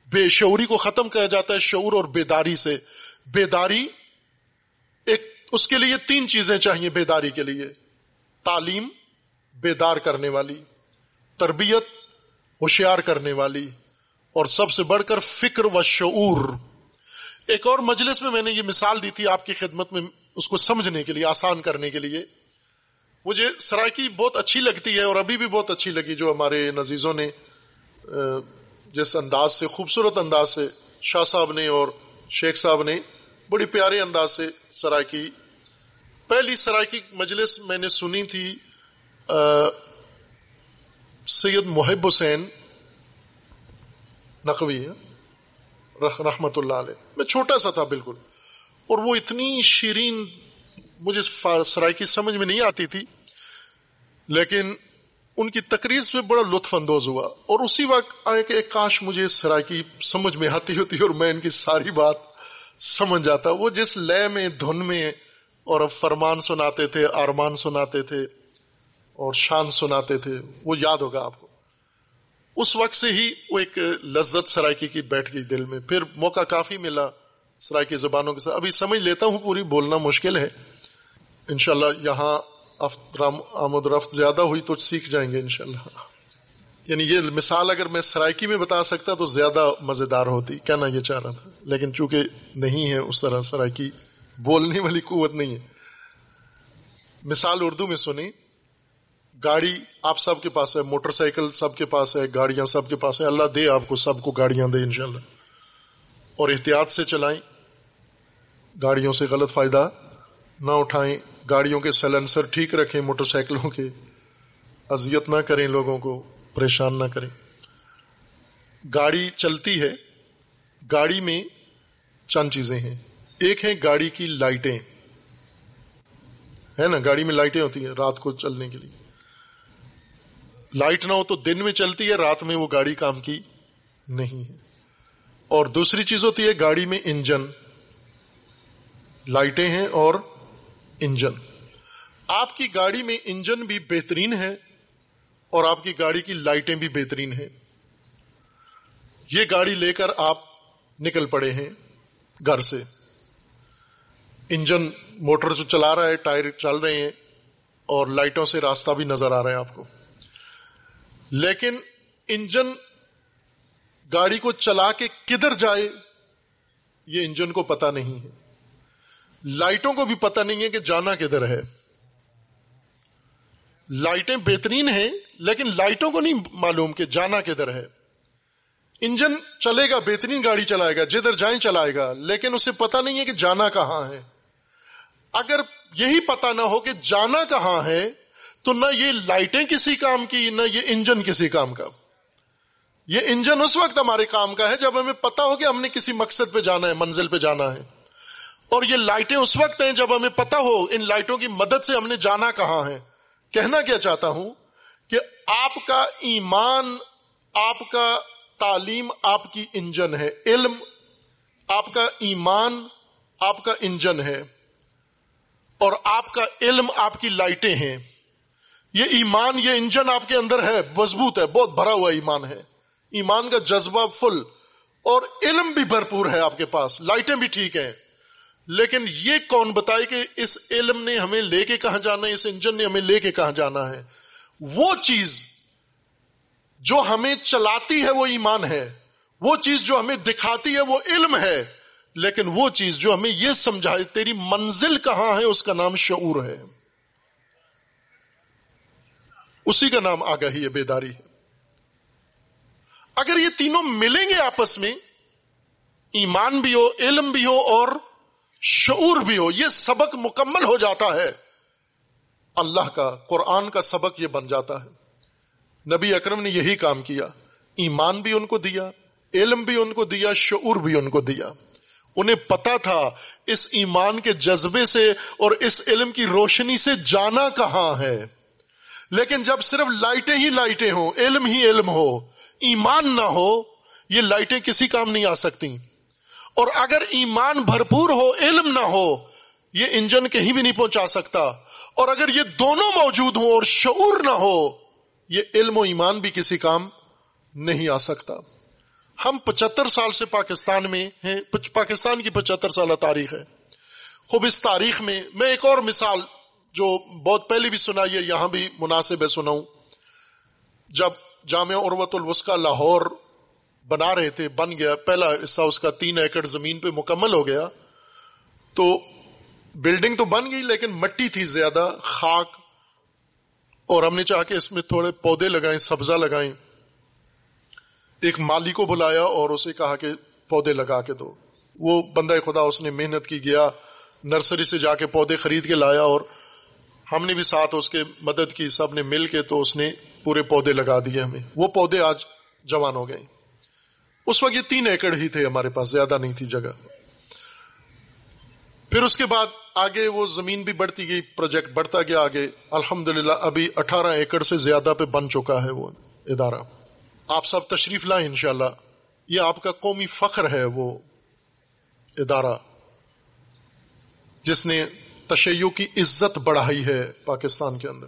بے شعوری کو ختم کیا جاتا ہے شعور اور بیداری سے۔ بیداری ایک، اس کے لیے تین چیزیں چاہیے بیداری کے لیے۔ تعلیم، بیدار کرنے والی۔ تربیت، ہوشیار کرنے والی۔ اور سب سے بڑھ کر فکر و شعور۔ ایک اور مجلس میں میں نے یہ مثال دی تھی آپ کی خدمت میں اس کو سمجھنے کے لیے، آسان کرنے کے لیے۔ مجھے سرائکی بہت اچھی لگتی ہے اور ابھی بھی بہت اچھی لگی جو ہمارے نزیزوں نے جس انداز سے، خوبصورت انداز سے شاہ صاحب نے اور شیخ صاحب نے بڑی پیارے انداز سے سرائکی، پہلی سرائکی مجلس میں نے سنی تھی سید محب حسین نقوی رحمت اللہ علیہ۔ میں چھوٹا سا تھا بالکل، اور وہ اتنی شیرین مجھے سرائکی سمجھ میں نہیں آتی تھی۔ لیکن ان کی تقریر سے بڑا لطف اندوز ہوا اور اسی وقت آئے کہ ایک کاش مجھے سرائکی سمجھ میں آتی ہوتی اور میں ان کی ساری بات سمجھ جاتا۔ وہ جس لے میں، دھن میں اور فرمان سناتے تھے ارمان سناتے تھے اور شان سناتے تھے، وہ یاد ہوگا آپ کو۔ اس وقت سے ہی وہ ایک لذت سرائکی کی بیٹھ گئی دل میں۔ پھر موقع کافی ملا سرائکی زبانوں کے ساتھ۔ ابھی سمجھ لیتا ہوں پوری، بولنا مشکل ہے۔ انشاءاللہ یہاں آمد رفت زیادہ ہوئی تو سیکھ جائیں گے انشاءاللہ۔ یعنی یہ مثال اگر میں سرائکی میں بتا سکتا تو زیادہ مزیدار ہوتی، کہنا یہ چاہ رہا تھا۔ لیکن چونکہ نہیں ہے اس طرح سرائکی، بولنے والی قوت نہیں ہے۔ مثال اردو میں سنی، گاڑی آپ سب کے پاس ہے، موٹر سائیکل سب کے پاس ہے، گاڑیاں سب کے پاس ہیں اللہ دے آپ کو سب کو گاڑیاں دے انشاءاللہ۔ اور احتیاط سے چلائیں، گاڑیوں سے غلط فائدہ نہ اٹھائیں۔ گاڑیوں کے سیلنسر ٹھیک رکھیں، موٹر سائیکلوں کے۔ اذیت نہ کریں لوگوں کو، پریشان نہ کریں۔ گاڑی چلتی ہے، گاڑی میں چند چیزیں ہیں۔ ایک ہے گاڑی کی لائٹیں۔ ہے نا، گاڑی میں لائٹیں ہوتی ہیں رات کو چلنے کے لیے۔ لائٹ نہ ہو تو دن میں چلتی ہے، رات میں وہ گاڑی کام کی نہیں ہے۔ اور دوسری چیز ہوتی ہے گاڑی میں انجن۔ لائٹیں ہیں اور انجن۔ آپ کی گاڑی میں انجن بھی بہترین ہے اور آپ کی گاڑی کی لائٹیں بھی بہترین ہیں۔ یہ گاڑی لے کر آپ نکل پڑے ہیں گھر سے۔ انجن موٹر جو چلا رہا ہے، ٹائر چل رہے ہیں اور لائٹوں سے راستہ بھی نظر آ رہا ہے آپ کو۔ لیکن انجن گاڑی کو چلا کے کدھر جائے، یہ انجن کو پتا نہیں ہے۔ لائٹوں کو بھی پتا نہیں ہے کہ جانا کدھر ہے۔ لائٹیں بہترین ہیں، لیکن لائٹوں کو نہیں معلوم کہ جانا کدھر ہے۔ انجن چلے گا، بہترین گاڑی چلائے گا، جدھر جائیں چلائے گا، لیکن اسے پتا نہیں ہے کہ جانا کہاں ہے۔ اگر یہی پتا نہ ہو کہ جانا کہاں ہے، تو نہ یہ لائٹیں کسی کام کی، نہ یہ انجن کسی کام کا۔ یہ انجن اس وقت ہمارے کام کا ہے جب ہمیں پتا ہو کہ ہم نے کسی مقصد پہ جانا ہے، منزل پہ جانا ہے۔ اور یہ لائٹیں اس وقت ہیں جب ہمیں پتا ہو ان لائٹوں کی مدد سے ہم نے جانا کہاں ہے۔ کہنا کیا چاہتا ہوں کہ آپ کا ایمان، آپ کا تعلیم آپ کی انجن ہے۔ علم آپ کا ایمان آپ کا انجن ہے۔ اور آپ کا علم آپ کی لائٹیں ہیں۔ یہ ایمان، یہ انجن آپ کے اندر ہے، مضبوط ہے، بہت بھرا ہوا ایمان ہے۔ ایمان کا جذبہ فل اور علم بھی بھرپور ہے آپ کے پاس، لائٹیں بھی ٹھیک ہیں۔ لیکن یہ کون بتائے کہ اس علم نے ہمیں لے کے کہاں جانا ہے، اس انجن نے ہمیں لے کے کہاں جانا ہے؟ وہ چیز جو ہمیں چلاتی ہے وہ ایمان ہے، وہ چیز جو ہمیں دکھاتی ہے وہ علم ہے، لیکن وہ چیز جو ہمیں یہ سمجھائے تیری منزل کہاں ہے، اس کا نام شعور ہے۔ اسی کا نام آگاہی ہے بیداری ہے۔ اگر یہ تینوں ملیں گے آپس میں، ایمان بھی ہو، علم بھی ہو، اور شعور بھی ہو، یہ سبق مکمل ہو جاتا ہے۔ اللہ کا، قرآن کا سبق یہ بن جاتا ہے۔ نبی اکرم نے یہی کام کیا۔ ایمان بھی ان کو دیا، علم بھی ان کو دیا، شعور بھی ان کو دیا۔ انہیں پتا تھا اس ایمان کے جذبے سے اور اس علم کی روشنی سے جانا کہاں ہے۔ لیکن جب صرف لائٹیں ہی لائٹیں ہوں، علم ہی علم ہو، ایمان نہ ہو، یہ لائٹیں کسی کام نہیں آ سکتی اور اگر ایمان بھرپور ہو، علم نہ ہو، یہ انجن کہیں بھی نہیں پہنچا سکتا۔ اور اگر یہ دونوں موجود ہوں اور شعور نہ ہو، یہ علم و ایمان بھی کسی کام نہیں آ سکتا۔ ہم پچہتر سال سے پاکستان میں ہیں۔ پاکستان کی پچہتر سالہ تاریخ ہے۔ خوب اس تاریخ میں میں ایک اور مثال جو بہت پہلے بھی سنائی ہے، یہاں بھی مناسب ہے، سناؤں۔ جب جامع عروت الوسکا لاہور بنا رہے تھے، بن گیا۔ پہلا حصہ اس کا تین ایکڑ زمین پہ مکمل ہو گیا۔ تو بلڈنگ تو بن گئی، لیکن مٹی تھی زیادہ، خاک۔ اور ہم نے چاہ کے اس میں تھوڑے پودے لگائیں، سبزہ لگائیں۔ ایک مالی کو بلایا اور اسے کہا کہ پودے لگا کے دو۔ وہ بندہ خدا، اس نے محنت کی، گیا۔ نرسری سے جا کے پودے خرید کے لایا اور ہم نے بھی ساتھ اس کے مدد کی، سب نے مل کے تو اس نے پورے پودے لگا دیے ہمیں۔ وہ پودے آج جوان ہو گئے۔ اس وقت یہ تین ایکڑ ہی تھے ہمارے پاس، زیادہ نہیں تھی جگہ۔ پھر اس کے بعد آگے وہ زمین بھی بڑھتی گئی، پروجیکٹ بڑھتا گیا آگے۔ الحمد ابھی اٹھارہ ایکڑ سے زیادہ پہ بن چکا ہے وہ ادارہ۔ آپ سب تشریف لائیں انشاءاللہ۔ یہ آپ کا قومی فخر ہے وہ ادارہ۔ جس نے تشیع کی عزت بڑھائی ہے پاکستان کے اندر۔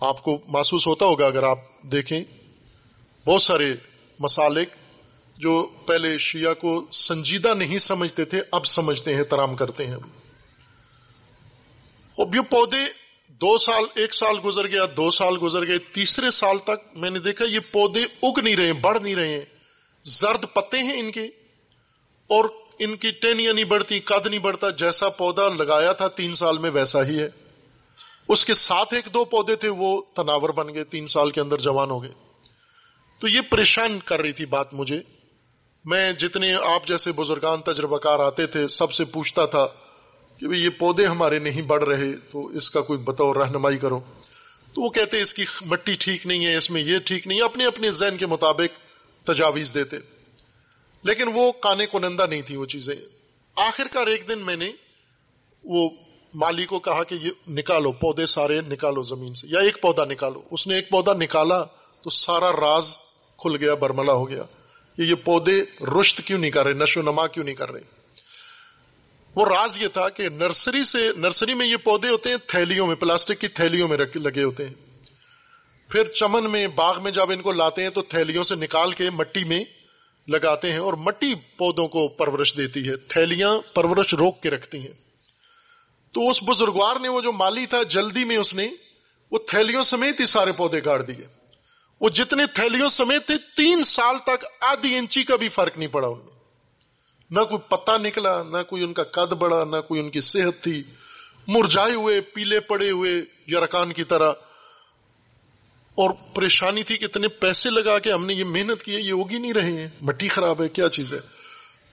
آپ کو محسوس ہوتا ہوگا اگر آپ دیکھیں، بہت سارے مسالک جو پہلے شیعہ کو سنجیدہ نہیں سمجھتے تھے، اب سمجھتے ہیں ترام کرتے ہیں۔ اب یہ پودے دو سال، ایک سال گزر گیا، دو سال گزر گئے، تیسرے سال تک میں نے دیکھا یہ پودے اگ نہیں رہے، بڑھ نہیں رہے ہیں۔ زرد پتے ہیں ان کے، اور ان کی ٹینیاں نہیں بڑھتی، قد نہیں بڑھتا، جیسا پودا لگایا تھا تین سال میں ویسا ہی ہے۔ اس کے ساتھ ایک دو پودے تھے، وہ تناور بن گئے، تین سال کے اندر جوان ہو گئے۔ تو یہ پریشان کر رہی تھی بات مجھے۔ میں جتنے آپ جیسے بزرگان تجربہ کار آتے تھے، سب سے پوچھتا تھا کہ بھئی یہ پودے ہمارے نہیں بڑھ رہے، تو اس کا کوئی بتاؤ رہنمائی کرو۔ تو وہ کہتے، اس کی مٹی ٹھیک نہیں ہے، اس میں یہ ٹھیک نہیں ہے، اپنے اپنے ذہن کے مطابق تجاویز دیتے۔ لیکن وہ کانے کو نندا نہیں تھی وہ چیزیں۔ آخر کار ایک دن میں نے وہ مالی کو کہا کہ یہ نکالو، پودے سارے نکالو زمین سے، یا ایک پودا نکالو۔ اس نے ایک پودا نکالا تو سارا راز کھل گیا، برملا ہو گیا۔ کہ یہ پودے رشت کیوں نہیں کر رہے؟ نشو نما کیوں نہیں کر رہے؟ وہ راز یہ تھا کہ نرسری سے نرسری میں یہ پودے ہوتے ہیں تھیلیوں میں، پلاسٹک کی تھیلیوں میں لگے ہوتے ہیں۔ پھر چمن میں، باغ میں جب ان کو لاتے ہیں تو تھیلیوں سے نکال کے مٹی میں لگاتے ہیں اور مٹی پودوں کو پرورش دیتی ہے۔ تھیلیاں پرورش روک کے رکھتی ہیں۔ تو اس بزرگوار نے وہ جو مالی تھا، جلدی میں اس نے وہ تھیلیوں سمیت ہی سارے پودے گاڑ دیے۔ وہ جتنے تھیلیوں سمیت تھے، تین سال تک آدھی انچی کا بھی فرق نہیں پڑا ان میں۔ نہ کوئی پتا نکلا، نہ کوئی ان کا قد بڑا نہ کوئی ان کی صحت تھی۔ مرجائے ہوئے، پیلے پڑے ہوئے، یرکان کی طرح۔ اور پریشانی تھی کہ اتنے پیسے لگا کے ہم نے یہ محنت کی ہے، یہ ہوگی نہیں رہے ہیں۔ مٹی خراب ہے، کیا چیز ہے؟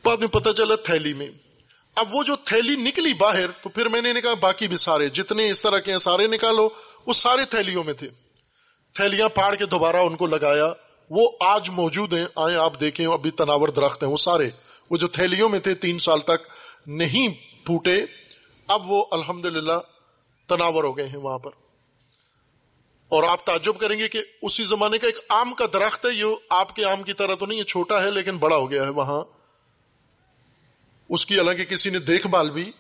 بعد میں پتا چلا تھیلی میں۔ اب وہ جو تھیلی نکلی باہر، تو پھر میں نے کہا، باقی بھی سارے، جتنے اس طرح کے ہیں، سارے نکالو۔ وہ سارے تھیلیوں میں تھے۔ تھیلیاں پھاڑ کے دوبارہ ان کو لگایا، وہ آج موجود ہیں آئے آپ دیکھیں، ابھی تناور درخت ہیں، وہ سارے۔ وہ جو تھیلیوں میں تھے تین سال تک نہیں پھوٹے، اب وہ الحمد تناور ہو گئے ہیں وہاں پر۔ اور آپ تعجب کریں گے کہ اسی زمانے کا ایک آم کا درخت ہے، یہ آپ کے آم کی طرح تو نہیں، یہ چھوٹا ہے، لیکن بڑا ہو گیا ہے وہاں۔ اس کی حالانکہ کسی نے دیکھ بھال بھی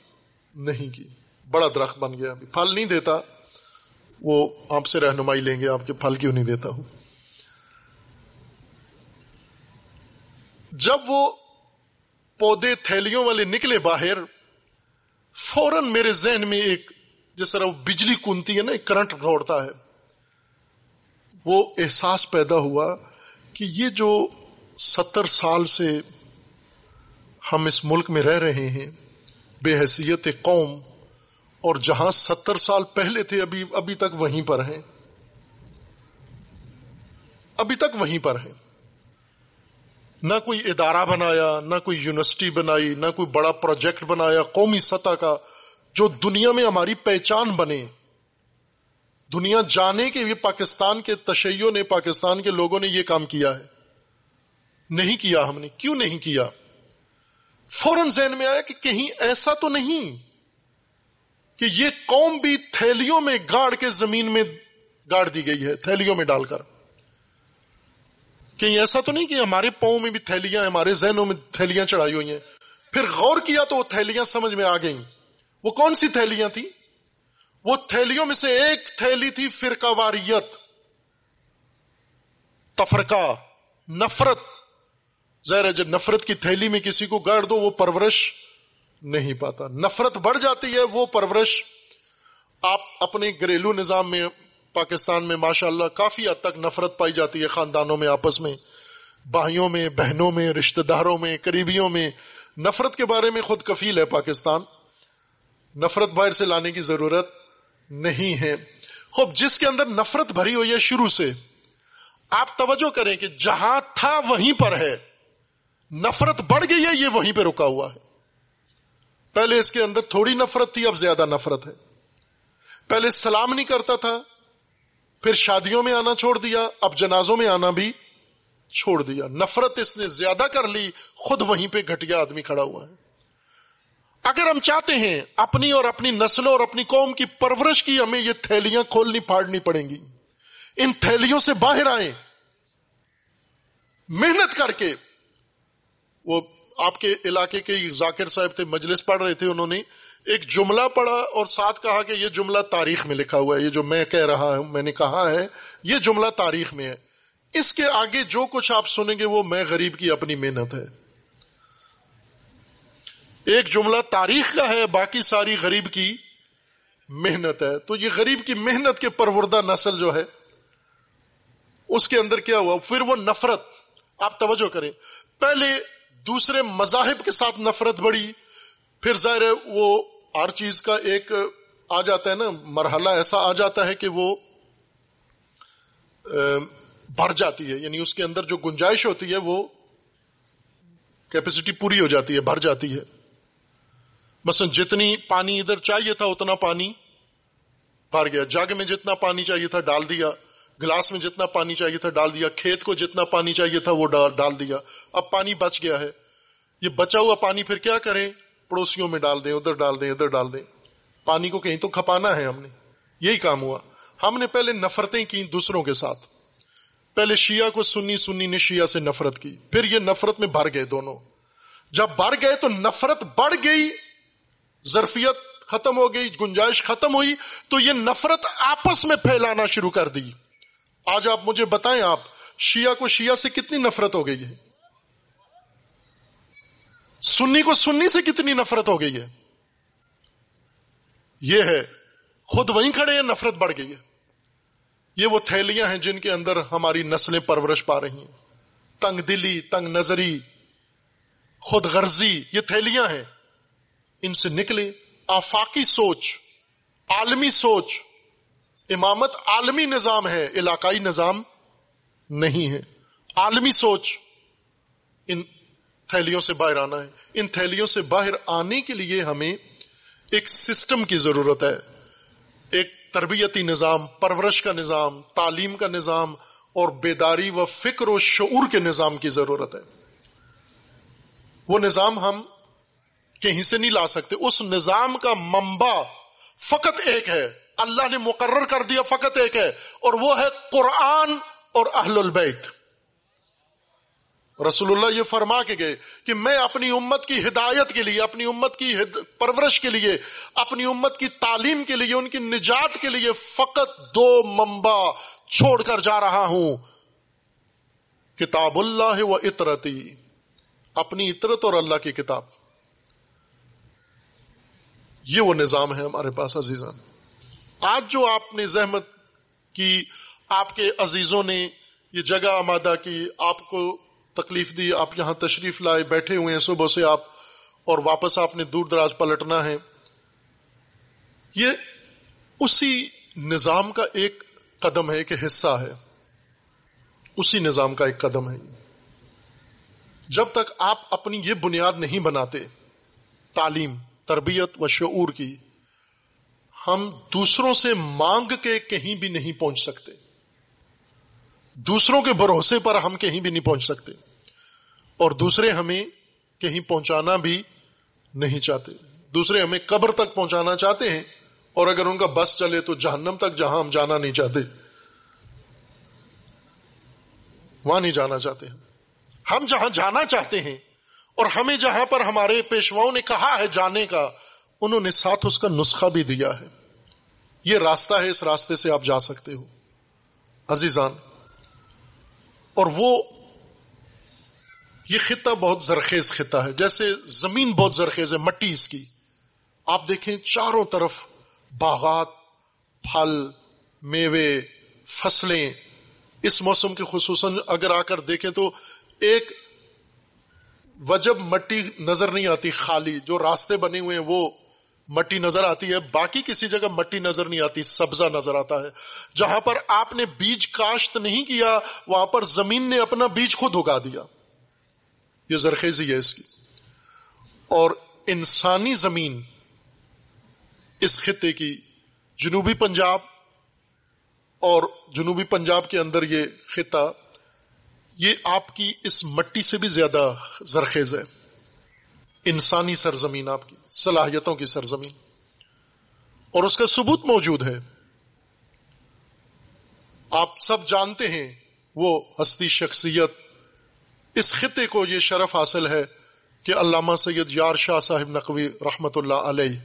نہیں کی۔ بڑا درخت بن گیا، ابھی پھل نہیں دیتا۔ وہ آپ سے رہنمائی لیں گے، آپ کے پھل کیوں نہیں دیتا ہوں؟ جب وہ پودے تھیلیوں والے نکلے باہر، فوراً میرے ذہن میں ایک جس طرح بجلی کنتی ہے نا، ایک کرنٹ دوڑتا ہے۔ وہ احساس پیدا ہوا کہ یہ جو ستر سال سے ہم اس ملک میں رہ رہے ہیں، بے حیثیت قوم اور جہاں ستر سال پہلے تھے، ابھی ابھی تک وہیں پر ہیں۔ ابھی تک وہیں پر ہیں۔ نہ کوئی ادارہ بنایا، نہ کوئی یونیورسٹی بنائی، نہ کوئی بڑا پروجیکٹ بنایا، قومی سطح کا، جو دنیا میں ہماری پہچان بنے۔ دنیا جانے کے بھی پاکستان کے تشیعوں نے، پاکستان کے لوگوں نے یہ کام کیا ہے۔ نہیں کیا ہم نے، کیوں نہیں کیا؟ فوراً ذہن میں آیا کہ کہیں ایسا تو نہیں۔ کہ یہ قوم بھی تھیلیوں میں گاڑ کے زمین میں گاڑ دی گئی ہے، تھیلیوں میں ڈال کر۔ کہیں ایسا تو نہیں کہ ہمارے پاؤں میں بھی تھیلیاں ہمارے ذہنوں میں تھیلیاں چڑھائی ہوئی ہیں۔ پھر غور کیا تو وہ تھیلیاں سمجھ میں آ گئیں۔ وہ کون سی تھیلیاں تھیں؟ وہ تھیلیوں میں سے ایک تھیلی تھی فرقہ واریت۔ تفرقہ، نفرت۔ ظاہر جب نفرت کی تھیلی میں کسی کو گاڑ دو، وہ پرورش نہیں پاتا۔ نفرت بڑھ جاتی ہے وہ پرورش۔ آپ اپنے گھریلو نظام میں، پاکستان میں ماشاء اللہ کافی حد تک نفرت پائی جاتی ہے خاندانوں میں، آپس میں۔ بھائیوں میں، بہنوں میں، رشتہ داروں میں، قریبیوں میں۔ نفرت کے بارے میں خود کفیل ہے پاکستان۔ نفرت باہر سے لانے کی ضرورت نہیں ہے۔ خوب، جس کے اندر نفرت بھری ہوئی ہے شروع سے، آپ توجہ کریں کہ جہاں تھا وہیں پر ہے۔ نفرت بڑھ گئی ہے، یہ وہیں پہ رکا ہوا ہے۔ پہلے اس کے اندر تھوڑی نفرت تھی، اب زیادہ نفرت ہے۔ پہلے سلام نہیں کرتا تھا، پھر شادیوں میں آنا چھوڑ دیا، اب جنازوں میں آنا بھی چھوڑ دیا۔ نفرت اس نے زیادہ کر لی، خود وہیں پہ گھٹیا آدمی کھڑا ہوا ہے۔ اگر ہم چاہتے ہیں اپنی اور اپنی نسلوں اور اپنی قوم کی پرورش کی، ہمیں یہ تھیلیاں کھولنی، پھاڑنی پڑیں گی۔ ان تھیلیوں سے باہر آئیں۔ محنت کر کے وہ آپ کے علاقے کے ذاکر صاحب تھے، مجلس پڑھ رہے تھے انہوں نے، ایک جملہ پڑھا اور ساتھ کہا کہ یہ جملہ تاریخ میں لکھا ہوا ہے، یہ جو میں کہہ رہا ہوں، میں نے کہا ہے، یہ جملہ تاریخ میں ہے۔ اس کے آگے جو کچھ آپ سنیں گے وہ میں غریب کی اپنی محنت ہے۔ ایک جملہ تاریخ کا ہے، باقی ساری غریب کی محنت ہے۔ تو یہ غریب کی محنت کے پروردہ نسل جو ہے، اس کے اندر کیا ہوا؟ پھر وہ نفرت۔ آپ توجہ کریں۔ پہلے دوسرے مذاہب کے ساتھ نفرت بڑی پھر ظاہر ہے وہ ہر چیز کا ایک آ جاتا ہے نا، مرحلہ ایسا آ جاتا ہے کہ وہ بڑھ جاتی ہے۔ یعنی اس کے اندر جو گنجائش ہوتی ہے وہ کیپیسٹی پوری ہو جاتی ہے بھر جاتی ہے۔ مثلا جتنی پانی ادھر چاہیے تھا، اتنا پانی بھر گیا۔ جگ میں جتنا پانی چاہیے تھا، ڈال دیا۔ گلاس میں جتنا پانی چاہیے تھا ڈال دیا، کھیت کو جتنا پانی چاہیے تھا وہ ڈال دیا۔ اب پانی بچ گیا ہے۔ یہ بچا ہوا پانی پھر کیا کریں؟ پڑوسیوں میں ڈال دیں، ادھر ڈال دیں، ادھر ڈال دیں۔ پانی کو کہیں تو کھپانا ہے ہم نے۔ یہی کام ہوا۔ ہم نے پہلے نفرتیں کی دوسروں کے ساتھ۔ پہلے شیعہ کو سنی سنی نے شیعہ سے نفرت کی۔ پھر یہ نفرت میں بھر گئے دونوں۔ جب بڑھ گئے تو نفرت بڑھ گئی، ظرفیت ختم ہو گئی، گنجائش ختم ہوئی، تو یہ نفرت آپس میں پھیلانا شروع کر دی۔ آج آپ مجھے بتائیں آپ، شیعہ کو شیعہ سے کتنی نفرت ہو گئی ہے؟ سنی کو سنی سے کتنی نفرت ہو گئی ہے؟ یہ ہے، خود وہیں کھڑے ہیں، نفرت بڑھ گئی ہے۔ یہ وہ تھیلیاں ہیں جن کے اندر ہماری نسلیں پرورش پا رہی ہیں۔ تنگ دلی، تنگ نظری، خود غرضی، یہ تھیلیاں ہیں۔ ان سے نکلے آفاقی سوچ، عالمی سوچ۔ امامت عالمی نظام ہے، علاقائی نظام نہیں ہے۔ عالمی سوچ ان تھیلیوں سے باہر آنا ہے۔ ان تھیلیوں سے باہر آنے کے لیے ہمیں ایک سسٹم کی ضرورت ہے۔ ایک تربیتی نظام، پرورش کا نظام، تعلیم کا نظام اور بیداری و فکر و شعور کے نظام کی ضرورت ہے۔ وہ نظام ہم کہیں سے نہیں لا سکتے۔ اس نظام کا منبع فقط ایک ہے۔ اللہ نے مقرر کر دیا فقط ایک ہے، اور وہ ہے قرآن اور اہل البیت۔ رسول اللہ یہ فرما کے گئے کہ میں اپنی امت کی ہدایت کے لیے، اپنی امت کی پرورش کے لیے، اپنی امت کی تعلیم کے لیے، ان کی نجات کے لیے فقط دو منبع چھوڑ کر جا رہا ہوں۔ کتاب اللہ و اطرتی۔ اپنی اطرت اور اللہ کی کتاب۔ یہ وہ نظام ہے ہمارے پاس عزیزان۔ آج جو آپ نے زحمت کی، آپ کے عزیزوں نے یہ جگہ آمادہ کی، آپ کو تکلیف دی، آپ یہاں تشریف لائے، بیٹھے ہوئے ہیں، صبح سے آپ اور واپس آپ نے دور دراز پلٹنا ہے۔ یہ اسی نظام کا ایک قدم ہے کہ حصہ ہے۔ اسی نظام کا ایک قدم ہے۔ جب تک آپ اپنی یہ بنیاد نہیں بناتے، تعلیم، تربیت و شعور کی ہم دوسروں سے مانگ کے کہیں بھی نہیں پہنچ سکتے۔ دوسروں کے بھروسے پر ہم کہیں بھی نہیں پہنچ سکتے۔ اور دوسرے ہمیں کہیں پہنچانا بھی نہیں چاہتے۔ دوسرے ہمیں قبر تک پہنچانا چاہتے ہیں۔ اور اگر ان کا بس چلے تو جہنم تک جہاں ہم جانا نہیں چاہتے۔ وہاں نہیں جانا چاہتے ہیں ہم جہاں جانا چاہتے ہیں اور ہمیں جہاں پر ہمارے پیشواؤں نے کہا ہے جانے کا انہوں نے ساتھ اس کا نسخہ بھی دیا ہے۔ یہ راستہ ہے، اس راستے سے آپ جا سکتے ہو۔ عزیزان، اور وہ، یہ خطہ بہت زرخیز خطہ ہے۔ جیسے زمین بہت زرخیز ہے، مٹی اس کی۔ آپ دیکھیں چاروں طرف باغات، پھل، میوے، فصلیں۔ اس موسم کے خصوصاً اگر آ کر دیکھیں تو ایک وجب مٹی نظر نہیں آتی، خالی۔ جو راستے بنے ہوئے ہیں، وہ مٹی نظر آتی ہے، باقی کسی جگہ مٹی نظر نہیں آتی، سبزہ نظر آتا ہے۔ جہاں پر آپ نے بیج کاشت نہیں کیا، وہاں پر زمین نے اپنا بیج خود اگا دیا۔ یہ زرخیزی ہے اس کی۔ اور انسانی زمین اس خطے کی، جنوبی پنجاب اور جنوبی پنجاب کے اندر یہ خطہ، یہ آپ کی اس مٹی سے بھی زیادہ زرخیز ہے۔ انسانی سرزمین آپ کی، صلاحیتوں کی سرزمین۔ اور اس کا ثبوت موجود ہے۔ آپ سب جانتے ہیں وہ ہستی شخصیت۔ اس خطے کو یہ شرف حاصل ہے کہ علامہ سید یار شاہ صاحب نقوی رحمت اللہ علیہ،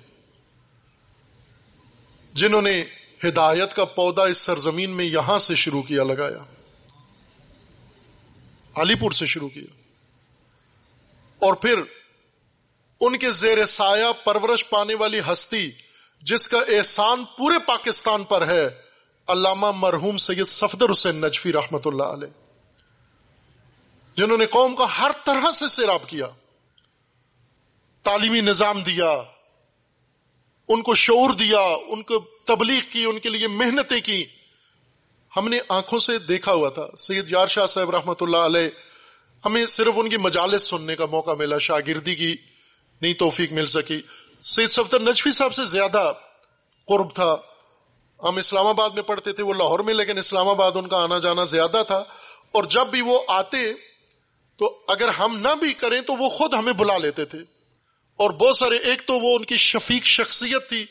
جنہوں نے ہدایت کا پودا اس سرزمین میں یہاں سے شروع کیا، لگایا۔ علی پور سے شروع کیا۔ اور پھر ان کے زیر سایہ پرورش پانے والی ہستی جس کا احسان پورے پاکستان پر ہے، علامہ مرحوم سید صفدر حسین نجفی رحمت اللہ علیہ۔ جنہوں نے قوم کا ہر طرح سے سیراب کیا، تعلیمی نظام دیا، ان کو شعور دیا، ان کو تبلیغ کی، ان کے لیے محنتیں کی۔ ہم نے آنکھوں سے دیکھا ہوا تھا، سید یار شاہ صاحب رحمت اللہ علیہ، ہمیں صرف ان کی مجالس سننے کا موقع ملا، شاگردی کی نہیں توفیق مل سکی۔ سید صفدر نجفی صاحب سے زیادہ قرب تھا۔ ہم اسلام آباد میں پڑھتے تھے، وہ لاہور میں، لیکن اسلام آباد ان کا آنا جانا زیادہ تھا۔ اور جب بھی وہ آتے، تو اگر ہم نہ بھی کریں، تو وہ خود ہمیں بلا لیتے تھے۔ اور بہت سارے، ایک تو وہ ان کی شفیق شخصیت تھی۔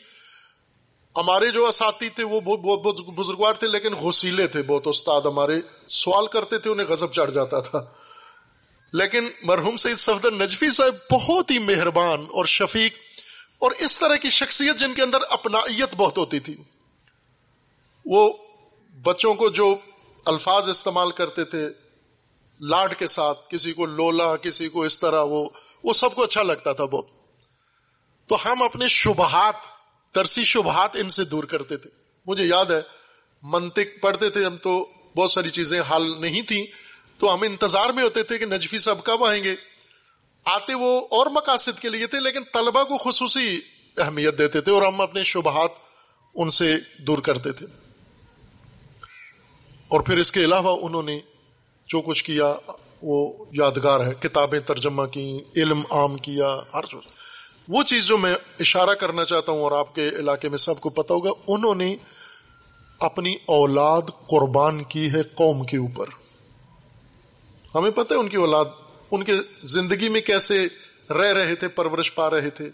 ہمارے جو اساتذ تھے، وہ بہت بہت بزرگوار تھے، لیکن غسیلے تھے۔ بہت استاد ہمارے سوال کرتے تھے، انہیں غضب چڑھ جاتا تھا۔ لیکن مرحوم سعید صفدر نجفی صاحب بہت ہی مہربان اور شفیق اور اس طرح کی شخصیت جن کے اندر اپنائیت بہت ہوتی تھی۔ وہ بچوں کو جو الفاظ استعمال کرتے تھے، لاڈ کے ساتھ، کسی کو لولا، کسی کو اس طرح، وہ وہ سب کو اچھا لگتا تھا بہت۔ تو ہم اپنے شبہات، ترسی شبہات ان سے دور کرتے تھے۔ مجھے یاد ہے، منطق پڑھتے تھے ہم تو بہت ساری چیزیں حل نہیں تھیں۔ تو ہم انتظار میں ہوتے تھے کہ نجفی صاحب کب آئیں گے۔ آتے وہ اور مقاصد کے لیے تھے، لیکن طلبہ کو خصوصی اہمیت دیتے تھے اور ہم اپنے شبہات ان سے دور کرتے تھے۔ اور پھر اس کے علاوہ انہوں نے جو کچھ کیا، وہ یادگار ہے، کتابیں ترجمہ کی علم عام کیا، ہر چیز۔ وہ چیز جو میں اشارہ کرنا چاہتا ہوں اور آپ کے علاقے میں سب کو پتا ہوگا، انہوں نے اپنی اولاد قربان کی ہے قوم کے اوپر۔ ہمیں پتہ ہے ان کی اولاد، ان کے زندگی میں کیسے رہ رہے تھے، پرورش پا رہے تھے۔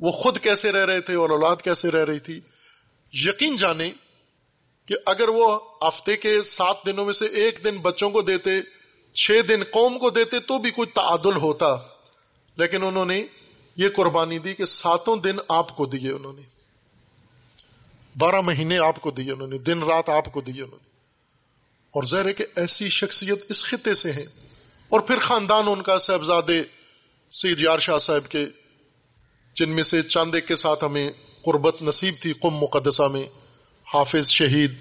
وہ خود کیسے رہ رہے تھے اور اولاد کیسے رہ رہی تھی۔ یقین جانے کہ اگر وہ ہفتے کے سات دنوں میں سے ایک دن بچوں کو دیتے، چھ دن قوم کو دیتے تو بھی کوئی تعادل ہوتا۔ لیکن انہوں نے یہ قربانی دی کہ ساتوں دن آپ کو دیے انہوں نے۔ بارہ مہینے آپ کو دیے انہوں نے، دن رات آپ کو دیے انہوں نے۔ اور ظاہر ہے کہ ایسی شخصیت اس خطے سے ہیں۔ اور پھر خاندان ان کا صاحبزادے سید یار شاہ صاحب کے، جن میں سے چاند ایک کے ساتھ ہمیں قربت نصیب تھی قم مقدسہ میں، حافظ شہید،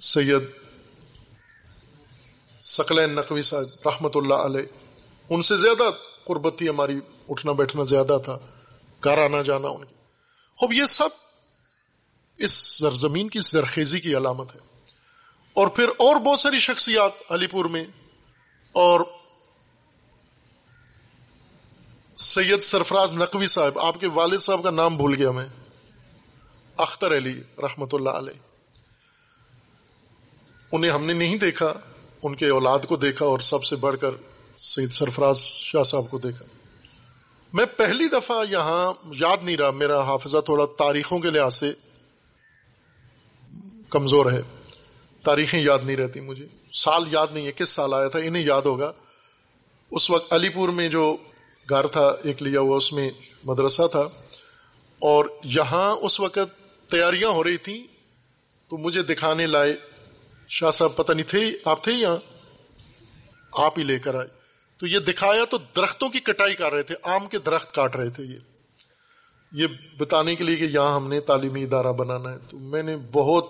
سید سکلین نقوی صاحب رحمت اللہ علیہ، ان سے زیادہ قربت تھی ہماری اٹھنا بیٹھنا زیادہ تھا گھر آنا جانا ان کی۔ خوب یہ سب اس سرزمین کی زرخیزی کی علامت ہے۔ اور پھر اور بہت ساری شخصیات علی پور میں اور سید سرفراز نقوی صاحب، آپ کے والد صاحب کا نام بھول گیا میں، اختر علی رحمت اللہ علیہ۔ انہیں ہم نے نہیں دیکھا، ان کے اولاد کو دیکھا اور سب سے بڑھ کر سید سرفراز شاہ صاحب کو دیکھا۔ میں پہلی دفعہ یہاں یاد نہیں رہا، میرا حافظہ تھوڑا تاریخوں کے لحاظ سے کمزور ہے۔ تاریخیں یاد نہیں رہتی مجھے۔ سال یاد نہیں ہے، کس سال آیا تھا، انہیں یاد ہوگا۔ اس وقت علی پور میں جو گھر تھا، ایک لیا ہوا، اس میں مدرسہ تھا۔ اور یہاں اس وقت تیاریاں ہو رہی تھیں۔ تو مجھے دکھانے لائے شاہ صاحب، پتہ نہیں تھے، آپ تھے یہاں؟ آپ ہی لے کر آئے۔ تو یہ دکھایا تو درختوں کی کٹائی کر رہے تھے، آم کے درخت کاٹ رہے تھے یہ۔ یہ بتانے کے لیے کہ یہاں ہم نے تعلیمی ادارہ بنانا ہے۔ تو میں نے بہت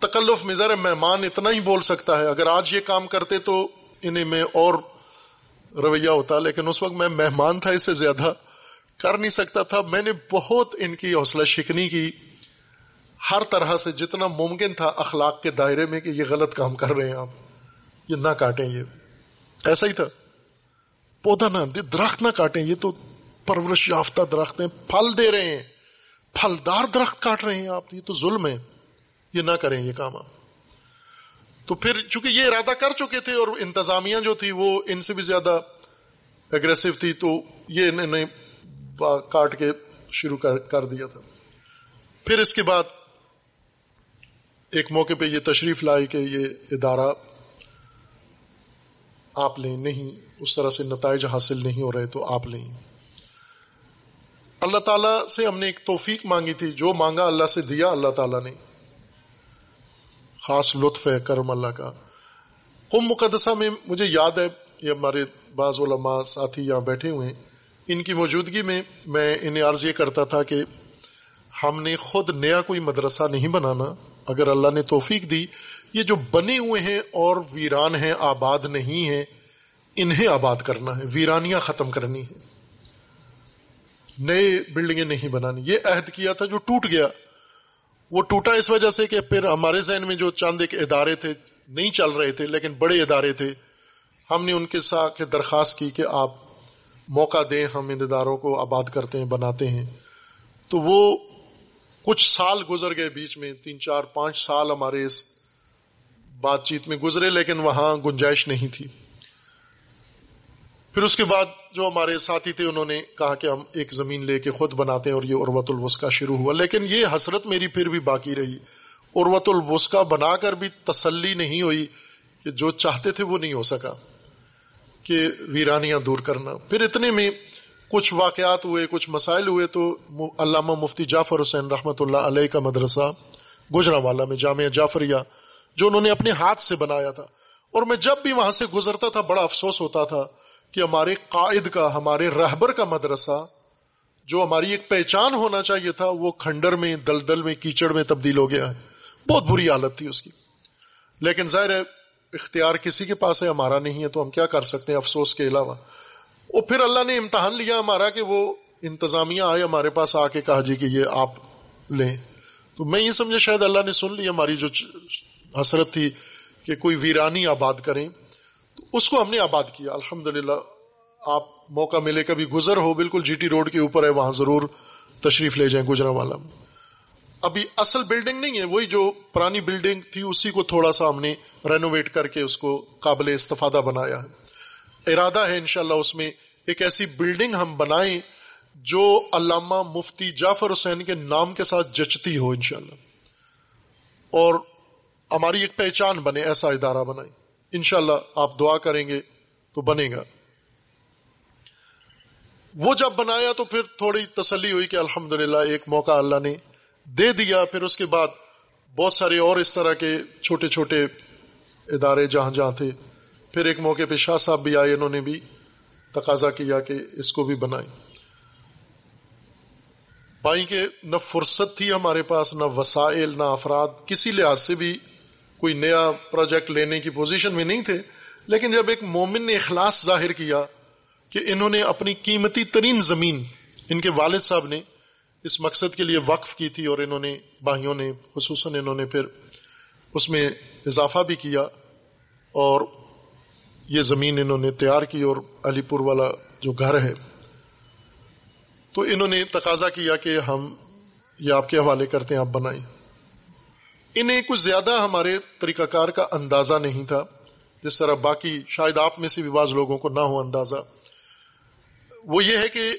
تکلف میں ذرا مہمان اتنا ہی بول سکتا ہے۔ اگر آج یہ کام کرتے تو انہیں میں اور رویہ ہوتا، لیکن اس وقت میں مہمان تھا، اس سے زیادہ کر نہیں سکتا تھا۔ میں نے بہت ان کی حوصلہ شکنی کی۔ ہر طرح سے جتنا ممکن تھا اخلاق کے دائرے میں کہ یہ غلط کام کر رہے ہیں آپ، یہ نہ کاٹیں یہ۔ ایسا ہی تھا۔ پودا نہ درخت نہ کاٹیں، یہ تو پرورش یافتہ درخت ہیں۔ پھل دے رہے ہیں۔ پھلدار درخت کاٹ رہے ہیں آپ، یہ تو ظلم ہے۔ یہ نہ کریں یہ کام آپ۔ تو پھر چونکہ یہ ارادہ کر چکے تھے اور انتظامیہ جو تھی وہ ان سے بھی زیادہ اگریسو تھی، تو یہ انہوں نے کاٹ کے شروع کر دیا تھا۔ پھر اس کے بعد ایک موقع پہ یہ تشریف لائی کہ یہ ادارہ آپ لیں، نہیں، اس طرح سے نتائج حاصل نہیں ہو رہے تو آپ لیں۔ اللہ تعالیٰ سے ہم نے ایک توفیق مانگی تھی، جو مانگا اللہ سے دیا، اللہ تعالیٰ نے۔ خاص لطف ہے، کرم اللہ کا۔ قم مقدسہ میں مجھے یاد ہے، یہ ہمارے بعض علماء ساتھی یہاں بیٹھے ہوئے ہیں۔ ان کی موجودگی میں میں انہیں عرض یہ کرتا تھا کہ ہم نے خود نیا کوئی مدرسہ نہیں بنانا۔ اگر اللہ نے توفیق دی، یہ جو بنے ہوئے ہیں اور ویران ہیں، آباد نہیں ہیں، انہیں آباد کرنا ہے، ویرانیاں ختم کرنی ہے نئے بلڈنگیں نہیں بنانی۔ یہ عہد کیا تھا جو ٹوٹ گیا۔ وہ ٹوٹا اس وجہ سے کہ پھر ہمارے ذہن میں جو چاند ایک ادارے تھے، نہیں چل رہے تھے، لیکن بڑے ادارے تھے۔ ہم نے ان کے ساتھ درخواست کی کہ آپ موقع دیں، ہم ان اداروں کو آباد کرتے ہیں، بناتے ہیں۔ تو وہ کچھ سال گزر گئے بیچ میں، تین، چار، پانچ سال ہمارے اس بات چیت میں گزرے، لیکن وہاں گنجائش نہیں تھی۔ پھر اس کے بعد جو ہمارے ساتھی تھے، انہوں نے کہا کہ ہم ایک زمین لے کے خود بناتے ہیں اور یہ اروت الوسکا شروع ہوا۔ لیکن یہ حسرت میری پھر بھی باقی رہی۔ اروت الوسکا بنا کر بھی تسلی نہیں ہوئی کہ جو چاہتے تھے وہ نہیں ہو سکا، کہ ویرانیاں دور کرنا۔ پھر اتنے میں کچھ واقعات ہوئے، کچھ مسائل ہوئے تو علامہ مفتی جعفر حسین رحمت اللہ علیہ کا مدرسہ گجرا والا میں، جامعہ جعفریہ، جو انہوں نے اپنے ہاتھ سے بنایا تھا۔ اور میں جب بھی وہاں سے گزرتا تھا، بڑا افسوس ہوتا تھا کہ ہمارے قائد کا، ہمارے رہبر کا مدرسہ جو ہماری ایک پہچان ہونا چاہیے تھا، وہ کھنڈر میں، دلدل میں، کیچڑ میں تبدیل ہو گیا ہے۔ بہت بری حالت تھی اس کی۔ لیکن ظاہر ہے، اختیار کسی کے پاس ہے، ہمارا نہیں ہے، تو ہم کیا کر سکتے ہیں افسوس کے علاوہ؟ وہ پھر اللہ نے امتحان لیا ہمارا کہ وہ انتظامیہ آئے، ہمارے پاس آ کے کہا جی کہ یہ آپ لیں۔ تو میں یہ سمجھا، شاید اللہ نے سن لی ہماری جو حسرت تھی کہ کوئی ویرانی آباد کریں۔ اس کو ہم نے آباد کیا۔ الحمد للہ آپ موقع ملے کبھی گزر ہو، بالکل جی ٹی روڈ کے اوپر ہے، وہاں ضرور تشریف لے جائیں گجرا والا۔ ابھی اصل بلڈنگ نہیں ہے، وہی جو پرانی بلڈنگ تھی، اسی کو تھوڑا سا ہم نے رینوویٹ کر کے اس کو قابل استفادہ بنایا۔ ہے ارادہ ہے انشاءاللہ اس میں ایک ایسی بلڈنگ ہم بنائیں جو علامہ مفتی جعفر حسین کے نام کے ساتھ جچتی ہو انشاءاللہ۔ اور ہماری ایک پہچان بنے، ایسا ادارہ بنائیں۔ انشاءاللہ آپ دعا کریں گے تو بنے گا۔ وہ جب بنایا تو پھر تھوڑی تسلی ہوئی کہ الحمدللہ ایک موقع اللہ نے دے دیا۔ پھر اس کے بعد بہت سارے اور اس طرح کے چھوٹے چھوٹے ادارے جہاں جہاں تھے۔ پھر ایک موقع پہ شاہ صاحب بھی آئے، انہوں نے بھی تقاضا کیا کہ اس کو بھی بنائیں۔ بھائی کہ نہ فرصت تھی ہمارے پاس، نہ وسائل، نہ افراد، کسی لحاظ سے بھی کوئی نیا پروجیکٹ لینے کی پوزیشن میں نہیں تھے، لیکن جب ایک مومن نے اخلاص ظاہر کیا کہ انہوں نے اپنی قیمتی ترین زمین، ان کے والد صاحب نے اس مقصد کے لیے وقف کی تھی اور انہوں نے، بھائیوں نے، خصوصاً انہوں نے پھر اس میں اضافہ بھی کیا اور یہ زمین انہوں نے تیار کی اور علی پور والا جو گھر ہے۔ تو انہوں نے تقاضا کیا کہ ہم یہ آپ کے حوالے کرتے ہیں، آپ بنائیں۔ انہیں کچھ زیادہ ہمارے طریقہ کار کا اندازہ نہیں تھا، جس طرح باقی شاید آپ میں سے بھی بعض لوگوں کو نہ ہو اندازہ۔ وہ یہ ہے کہ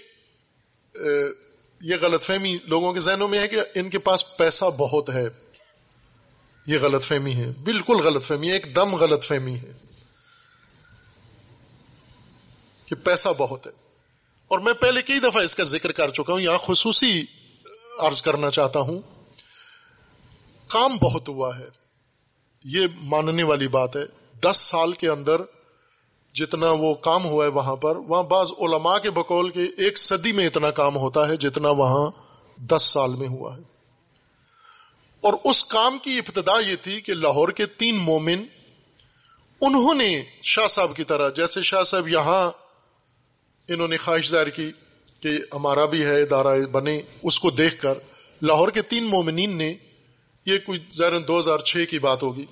یہ غلط فہمی لوگوں کے ذہنوں میں ہے کہ ان کے پاس پیسہ بہت ہے۔ یہ غلط فہمی ہے، بالکل غلط فہمی ہے، ایک دم غلط فہمی ہے۔ کہ پیسہ بہت ہے۔ اور میں پہلے کئی دفعہ اس کا ذکر کر چکا ہوں یہاں خصوصی عرض کرنا چاہتا ہوں۔ کام بہت ہوا ہے۔ یہ ماننے والی بات ہے۔ دس سال کے اندر جتنا وہ کام ہوا ہے وہاں پر، وہاں بعض علماء کے بقول کے ایک صدی میں اتنا کام ہوتا ہے جتنا وہاں دس سال میں ہوا ہے۔ اور اس کام کی ابتدا یہ تھی کہ لاہور کے تین مومن، انہوں نے شاہ صاحب کی طرح، جیسے شاہ صاحب یہاں انہوں نے خواہش ظاہر کی کہ ہمارا بھی ہے، ادارہ بنے، اس کو دیکھ کر لاہور کے تین مومنین نے یہ کوئی ظاہر دو ہزار چھ کی بات ہوگی۔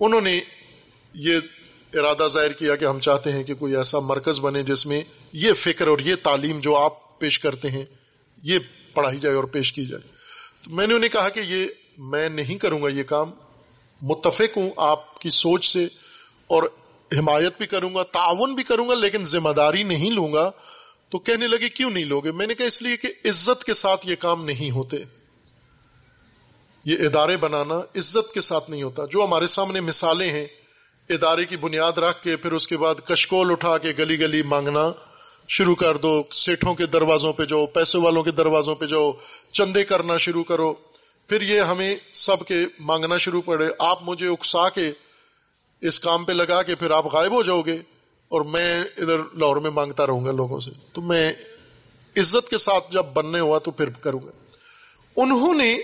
انہوں نے یہ ارادہ ظاہر کیا کہ ہم چاہتے ہیں کہ کوئی ایسا مرکز بنے جس میں یہ فکر اور یہ تعلیم جو آپ پیش کرتے ہیں، یہ پڑھائی جائے اور پیش کی جائے۔ تو میں نے انہیں کہا کہ یہ میں نہیں کروں گا یہ کام، متفق ہوں آپ کی سوچ سے اور حمایت بھی کروں گا، تعاون بھی کروں گا، لیکن ذمہ داری نہیں لوں گا۔ تو کہنے لگے، کیوں نہیں لوگے؟ میں نے کہا اس لیے کہ عزت کے ساتھ یہ کام نہیں ہوتے۔ یہ ادارے بنانا عزت کے ساتھ نہیں ہوتا۔ جو ہمارے سامنے مثالیں ہیں، ادارے کی بنیاد رکھ کے پھر اس کے بعد کشکول اٹھا کے گلی گلی مانگنا شروع کر دو، سیٹھوں کے دروازوں پہ جاؤ، پیسے والوں کے دروازوں پہ جاؤ، چندے کرنا شروع کرو۔ پھر یہ ہمیں سب کے مانگنا شروع پڑے۔ آپ مجھے اکسا کے اس کام پہ لگا کے پھر آپ غائب ہو جاؤ گے اور میں ادھر لاہور میں مانگتا رہوں گا لوگوں سے۔ تو میں عزت کے ساتھ جب بننے ہوا تو پھر کروں گا۔ انہوں نے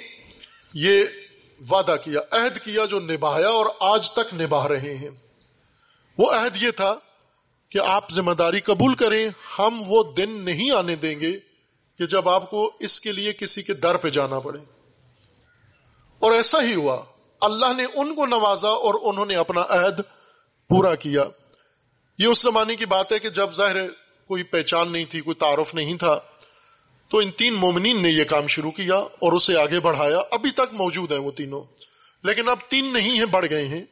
یہ وعدہ کیا، عہد کیا جو نبھایا اور آج تک نبھا رہے ہیں۔ وہ عہد یہ تھا کہ آپ ذمہ داری قبول کریں، ہم وہ دن نہیں آنے دیں گے کہ جب آپ کو اس کے لیے کسی کے در پہ جانا پڑے۔ اور ایسا ہی ہوا، اللہ نے ان کو نوازا اور انہوں نے اپنا عہد پورا کیا۔ یہ اس زمانے کی بات ہے کہ جب ظاہر کوئی پہچان نہیں تھی، کوئی تعارف نہیں تھا تو ان تین مومنین نے یہ کام شروع کیا اور اسے آگے بڑھایا۔ ابھی تک موجود ہیں وہ تینوں۔ لیکن اب تین نہیں ہیں، بڑھ گئے ہیں۔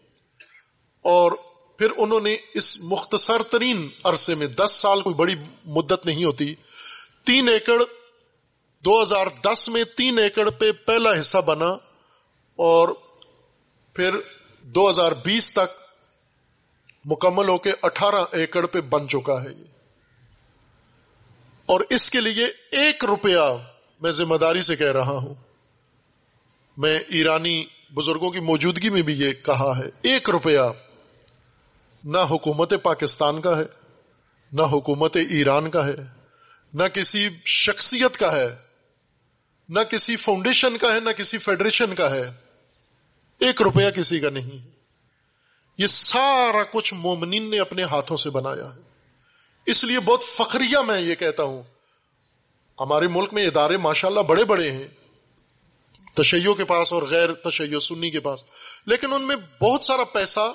اور پھر انہوں نے اس مختصر ترین عرصے میں دس سال کوئی بڑی مدت نہیں ہوتی۔ تین ایکڑ، دو ہزار دس میں تین ایکڑ پہ پہلا حصہ بنا اور پھر دو ہزار بیس تک مکمل ہو کے اٹھارہ ایکڑ پہ بن چکا ہے۔ یہ اور اس کے لیے ایک روپیہ میں ذمہ داری سے کہہ رہا ہوں۔ میں ایرانی بزرگوں کی موجودگی میں بھی یہ کہا ہے، ایک روپیہ نہ حکومت پاکستان کا ہے، نہ حکومت ایران کا ہے، نہ کسی شخصیت کا ہے، نہ کسی فاؤنڈیشن کا ہے، نہ کسی فیڈریشن کا ہے۔ ایک روپیہ کسی کا نہیں ہے۔ یہ سارا کچھ مومنین نے اپنے ہاتھوں سے بنایا ہے۔ اس لیے بہت فخریہ میں یہ کہتا ہوں۔ ہمارے ملک میں ادارے ماشاءاللہ بڑے بڑے ہیں۔ تشیعوں کے پاس اور غیر تشیع سنی کے پاس۔ لیکن ان میں بہت سارا پیسہ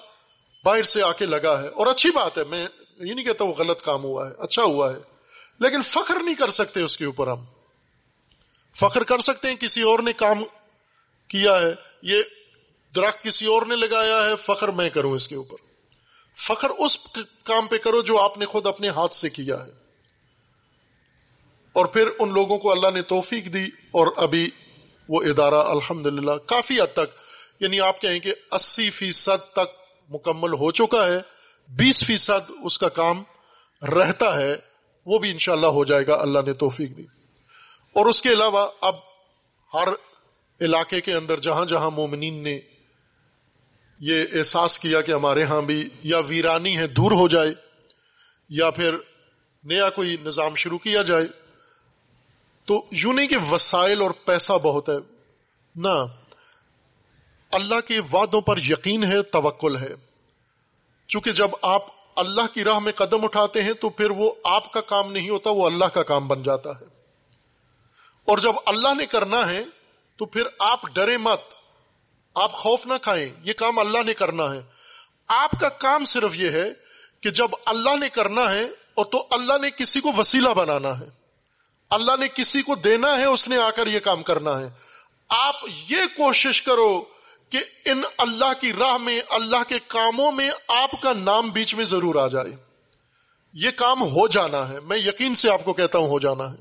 باہر سے آ کے لگا ہے۔ اور اچھی بات ہے، میں یہ نہیں کہتا وہ غلط کام ہوا ہے اچھا ہوا ہے۔ لیکن فخر نہیں کر سکتے اس کے اوپر ہم۔ فخر کر سکتے ہیں کسی اور نے کام کیا ہے، یہ درخت کسی اور نے لگایا ہے، فخر میں کروں اس کے اوپر۔ فخر اس کام پہ کرو جو آپ نے خود اپنے ہاتھ سے کیا ہے۔ اور پھر ان لوگوں کو اللہ نے توفیق دی اور ابھی وہ ادارہ الحمد کافی حد تک یعنی آپ کہیں کہ اسی فیصد تک مکمل ہو چکا ہے، بیس فیصد اس کا کام رہتا ہے، وہ بھی انشاءاللہ ہو جائے گا، اللہ نے توفیق دی۔ اور اس کے علاوہ اب ہر علاقے کے اندر جہاں جہاں مومنین نے یہ احساس کیا کہ ہمارے ہاں بھی یا ویرانی ہے دور ہو جائے، یا پھر نیا کوئی نظام شروع کیا جائے۔ تو یوں نہیں کہ وسائل اور پیسہ بہت ہے۔ نہ، اللہ کے وعدوں پر یقین ہے، توکل ہے۔ چونکہ جب آپ اللہ کی راہ میں قدم اٹھاتے ہیں، تو پھر وہ آپ کا کام نہیں ہوتا، وہ اللہ کا کام بن جاتا ہے۔ اور جب اللہ نے کرنا ہے، تو پھر آپ ڈرے مت۔ آپ خوف نہ کھائیں، یہ کام اللہ نے کرنا ہے۔ آپ کا کام صرف یہ ہے کہ جب اللہ نے کرنا ہے، اور تو اللہ نے کسی کو وسیلہ بنانا ہے۔ اللہ نے کسی کو دینا ہے، اس نے آ کر یہ کام کرنا ہے۔ آپ یہ کوشش کرو کہ ان اللہ کی راہ میں، اللہ کے کاموں میں آپ کا نام بیچ میں ضرور آ جائے۔ یہ کام ہو جانا ہے۔ میں یقین سے آپ کو کہتا ہوں، ہو جانا ہے۔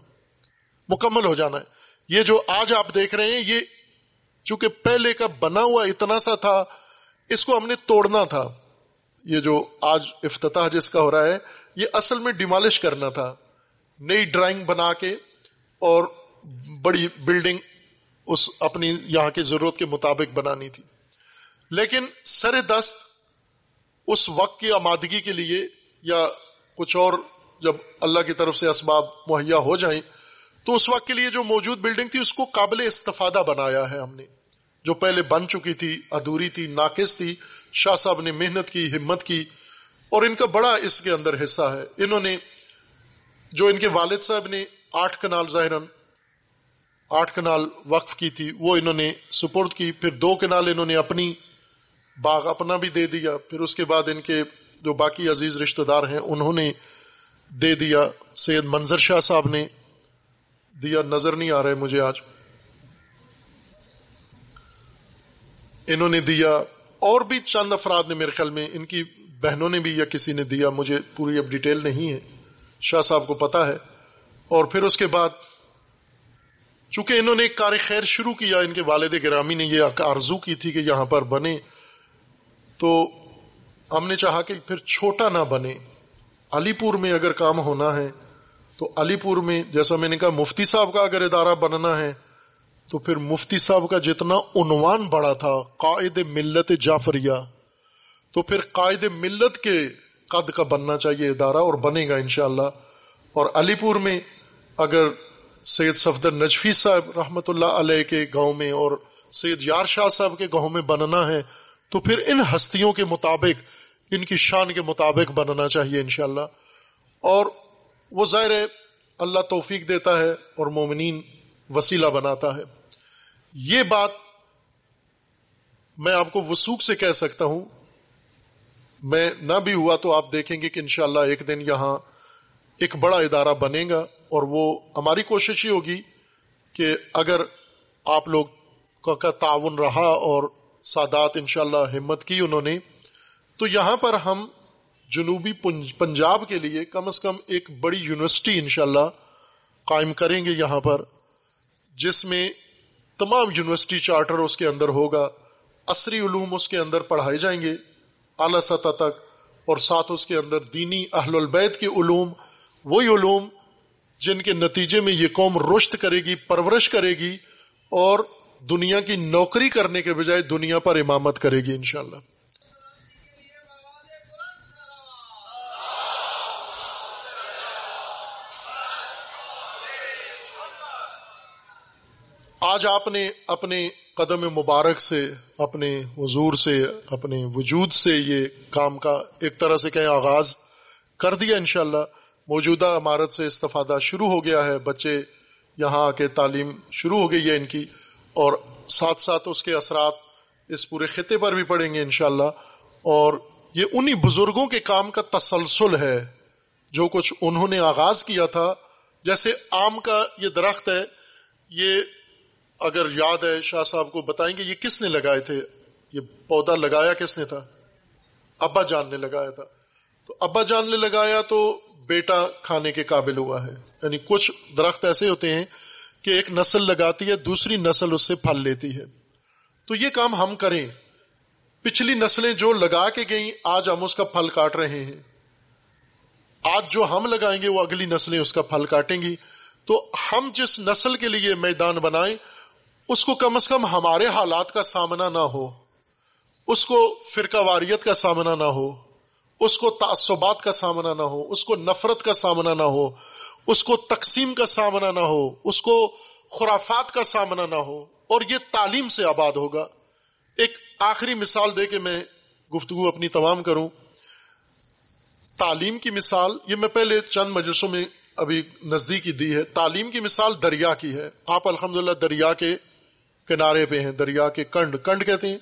مکمل ہو جانا ہے۔ یہ جو آج آپ دیکھ رہے ہیں، یہ چونکہ پہلے کا بنا ہوا اتنا سا تھا، اس کو ہم نے توڑنا تھا۔ یہ جو آج افتتاح جس کا ہو رہا ہے، یہ اصل میں ڈیمالش کرنا تھا۔ نئی ڈرائنگ بنا کے اور بڑی بلڈنگ اس اپنی یہاں کی ضرورت کے مطابق بنانی تھی۔ لیکن سر دست اس وقت کی آمادگی کے لیے یا کچھ اور جب اللہ کی طرف سے اسباب مہیا ہو جائیں تو اس وقت کے لیے جو موجود بلڈنگ تھی، اس کو قابل استفادہ بنایا ہے ہم نے۔ جو پہلے بن چکی تھی، ادھوری تھی، ناقص تھی، شاہ صاحب نے محنت کی، ہمت کی، اور ان کا بڑا اس کے اندر حصہ ہے۔ انہوں نے، جو ان کے والد صاحب نے آٹھ کنال ظاہر آٹھ کنال وقف کی تھی، وہ انہوں نے سپرد کی۔ پھر دو کنال انہوں نے اپنی باغ اپنا بھی دے دیا۔ پھر اس کے بعد ان کے جو باقی عزیز رشتہ دار ہیں، انہوں نے دے دیا۔ سید منظر شاہ صاحب نے دیا نظر نہیں آ رہے مجھے آج۔ انہوں نے دیا اور بھی چند افراد نے میرے خیال میں، ان کی بہنوں نے بھی یا کسی نے دیا، مجھے پوری اب ڈیٹیل نہیں ہے۔ شاہ صاحب کو پتا ہے۔ اور پھر اس کے بعد، چونکہ انہوں نے ایک کار خیر شروع کیا، ان کے والد گرامی نے یہ آرزو کی تھی کہ یہاں پر بنے، تو ہم نے چاہا کہ پھر چھوٹا نہ بنے۔ علی پور میں اگر کام ہونا ہے تو علی پور میں جیسا میں نے کہا مفتی صاحب کا اگر ادارہ بننا ہے تو پھر مفتی صاحب کا جتنا عنوان بڑا تھا، قائد ملت جعفریہ، تو پھر قائد ملت کے قد کا بننا چاہیے ادارہ اور بنے گا انشاءاللہ۔ اور علی پور میں اگر سید صفدر نجفی صاحب رحمت اللہ علیہ کے گاؤں میں اور سید یار شاہ صاحب کے گاؤں میں بننا ہے، تو پھر ان ہستیوں کے مطابق، ان کی شان کے مطابق بننا چاہیے انشاءاللہ۔ اور وہ ظاہر ہے، اللہ توفیق دیتا ہے اور مومنین وسیلہ بناتا ہے۔ یہ بات میں آپ کو وسوخ سے کہہ سکتا ہوں۔ میں نہ بھی ہوا تو آپ دیکھیں گے کہ انشاءاللہ ایک دن یہاں ایک بڑا ادارہ بنے گا اور وہ ہماری کوشش ہی ہوگی کہ اگر آپ لوگ کا تعاون رہا اور سادات انشاءاللہ ہمت کی انہوں نے، تو یہاں پر ہم جنوبی پنجاب کے لیے کم از کم ایک بڑی یونیورسٹی انشاءاللہ قائم کریں گے یہاں پر، جس میں تمام یونیورسٹی چارٹر اس کے اندر ہوگا، عصری علوم اس کے اندر پڑھائے جائیں گے، اعلی سطح تک، اور ساتھ اس کے اندر دینی اہل البید کے علوم، وہی علوم جن کے نتیجے میں یہ قوم رشت کرے گی، پرورش کرے گی، اور دنیا کی نوکری کرنے کے بجائے دنیا پر امامت کرے گی انشاءاللہ۔ آج آپ نے اپنے قدم مبارک سے، اپنے حضور سے، اپنے وجود سے یہ کام کا ایک طرح سے کہیں آغاز کر دیا انشاءاللہ۔ موجودہ عمارت سے استفادہ شروع ہو گیا ہے، بچے یہاں آ کے تعلیم شروع ہو گئی ہے ان کی اور ساتھ ساتھ اس کے اثرات اس پورے خطے پر بھی پڑیں گے انشاءاللہ۔ اور یہ انہی بزرگوں کے کام کا تسلسل ہے جو کچھ انہوں نے آغاز کیا تھا۔ جیسے آم کا یہ درخت ہے، یہ اگر یاد ہے، شاہ صاحب کو بتائیں گے، یہ کس نے لگائے تھے؟ یہ پودا لگایا کس نے تھا؟ ابا جان نے لگایا تھا۔ تو ابا جان نے لگایا تو بیٹا کھانے کے قابل ہوا ہے۔ یعنی کچھ درخت ایسے ہوتے ہیں کہ ایک نسل لگاتی ہے، دوسری نسل اس سے پھل لیتی ہے۔ تو یہ کام ہم کریں۔ پچھلی نسلیں جو لگا کے گئیں، آج ہم اس کا پھل کاٹ رہے ہیں۔ آج جو ہم لگائیں گے، وہ اگلی نسلیں اس کا پھل کاٹیں گی۔ تو ہم جس نسل کے لیے میدان بنائیں اس کو کم از کم ہمارے حالات کا سامنا نہ ہو، اس کو فرقہ واریت کا سامنا نہ ہو، اس کو تعصبات کا سامنا نہ ہو، اس کو نفرت کا سامنا نہ ہو، اس کو تقسیم کا سامنا نہ ہو، اس کو خرافات کا سامنا نہ ہو، اور یہ تعلیم سے آباد ہوگا۔ ایک آخری مثال دے کے میں گفتگو اپنی تمام کروں۔ تعلیم کی مثال، یہ میں پہلے چند مجلسوں میں ابھی نزدیکی دی ہے۔ تعلیم کی مثال دریا کی ہے۔ آپ الحمدللہ دریا کے کنارے پہ ہیں، دریا کے کنڈ کنڈ کہتے ہیں۔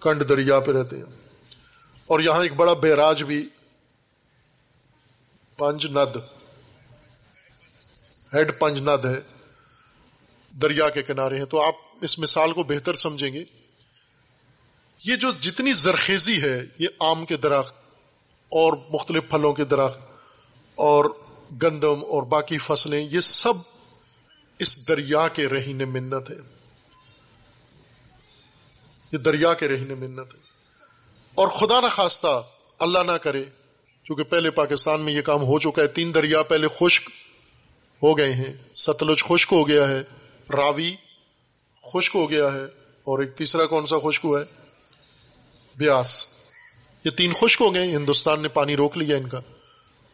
کنڈ دریا پہ رہتے ہیں۔ اور یہاں ایک بڑا بیراج بھی، پنج ند۔ ہیڈ پنج ند ہے، دریا کے کنارے ہیں۔ تو آپ اس مثال کو بہتر سمجھیں گے۔ یہ جو جتنی زرخیزی ہے، یہ آم کے درخت اور مختلف پھلوں کے درخت اور گندم اور باقی فصلیں، یہ سب اس دریا کے رہین منت ہے یہ دریا کے رہین منت ہے اور خدا نہ خواستہ اللہ نہ کرے، چونکہ پہلے پاکستان میں یہ کام ہو چکا ہے۔ تین دریا پہلے خشک ہو گئے ہیں۔ ستلج خشک ہو گیا ہے۔ راوی خشک ہو گیا ہے۔ اور ایک تیسرا کون سا خشک ہوا ہے؟ بیاس۔ یہ تین خشک ہو گئے ہندوستان نے پانی روک لیا ان کا۔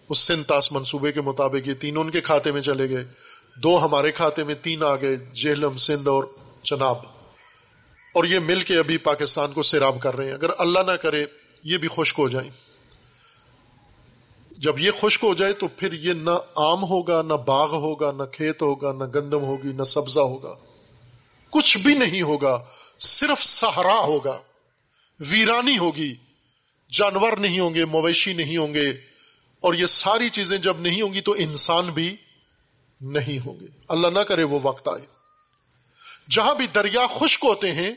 اس سنتاس منصوبے کے مطابق یہ تین ان کے کھاتے میں چلے گئے۔ دو ہمارے کھاتے میں تین آ گئے، جہلم، سندھ اور چناب۔ اور یہ مل کے ابھی پاکستان کو سیراب کر رہے ہیں۔ اگر اللہ نہ کرے، یہ بھی خشک ہو جائیں۔ جب یہ خشک ہو جائے تو پھر یہ نہ آم ہوگا، نہ باغ ہوگا، نہ کھیت ہوگا، نہ گندم ہوگی، نہ سبزہ ہوگا۔ کچھ بھی نہیں ہوگا، صرف سہارا ہوگا۔ ویرانی ہوگی۔ جانور نہیں ہوں گے، مویشی نہیں ہوں گے۔ اور یہ ساری چیزیں جب نہیں ہوں گی تو انسان بھی نہیں ہوں گے۔ اللہ نہ کرے وہ وقت آئے۔ جہاں بھی دریا خشک ہوتے ہیں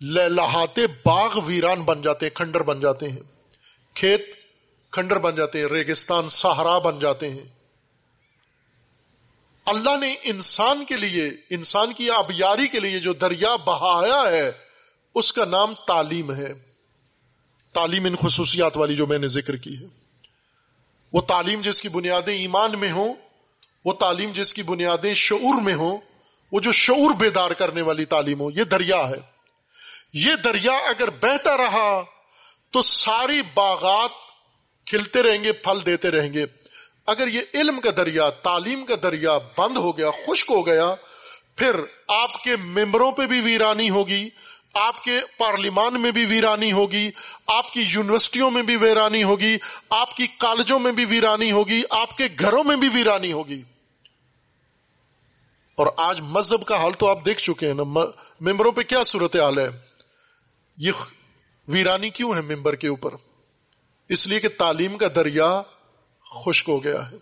لہاتے باغ ویران بن جاتے ہیں، کھنڈر بن جاتے ہیں۔ کھیت کھنڈر بن جاتے ہیں، ریگستان سہارا بن جاتے ہیں۔ اللہ نے انسان کے لیے، انسان کی آبیاری کے لیے جو دریا بہایا ہے، اس کا نام تعلیم ہے۔ تعلیم ان خصوصیات والی جو میں نے ذکر کی ہے۔ وہ تعلیم جس کی بنیادیں ایمان میں ہوں وہ تعلیم جس کی بنیادیں شعور میں ہوں، وہ جو شعور بیدار کرنے والی تعلیم ہو یہ دریا ہے۔ یہ دریا اگر بہتا رہا تو ساری باغات کھلتے رہیں گے، پھل دیتے رہیں گے۔ اگر یہ علم کا دریا، تعلیم کا دریا بند ہو گیا، خشک ہو گیا، پھر آپ کے ممبروں پہ بھی ویرانی ہوگی۔ آپ کے پارلیمان میں بھی ویرانی ہوگی، آپ کی یونیورسٹیوں میں بھی ویرانی ہوگی، آپ کی کالجوں میں بھی ویرانی ہوگی، آپ کے گھروں میں بھی ویرانی ہوگی۔ اور آج مذہب کا حال تو آپ دیکھ چکے ہیں نا ممبروں پہ کیا صورت حال ہے؟ یہ ویرانی کیوں ہے ممبر کے اوپر؟ اس لیے کہ تعلیم کا دریا خشک ہو گیا ہے۔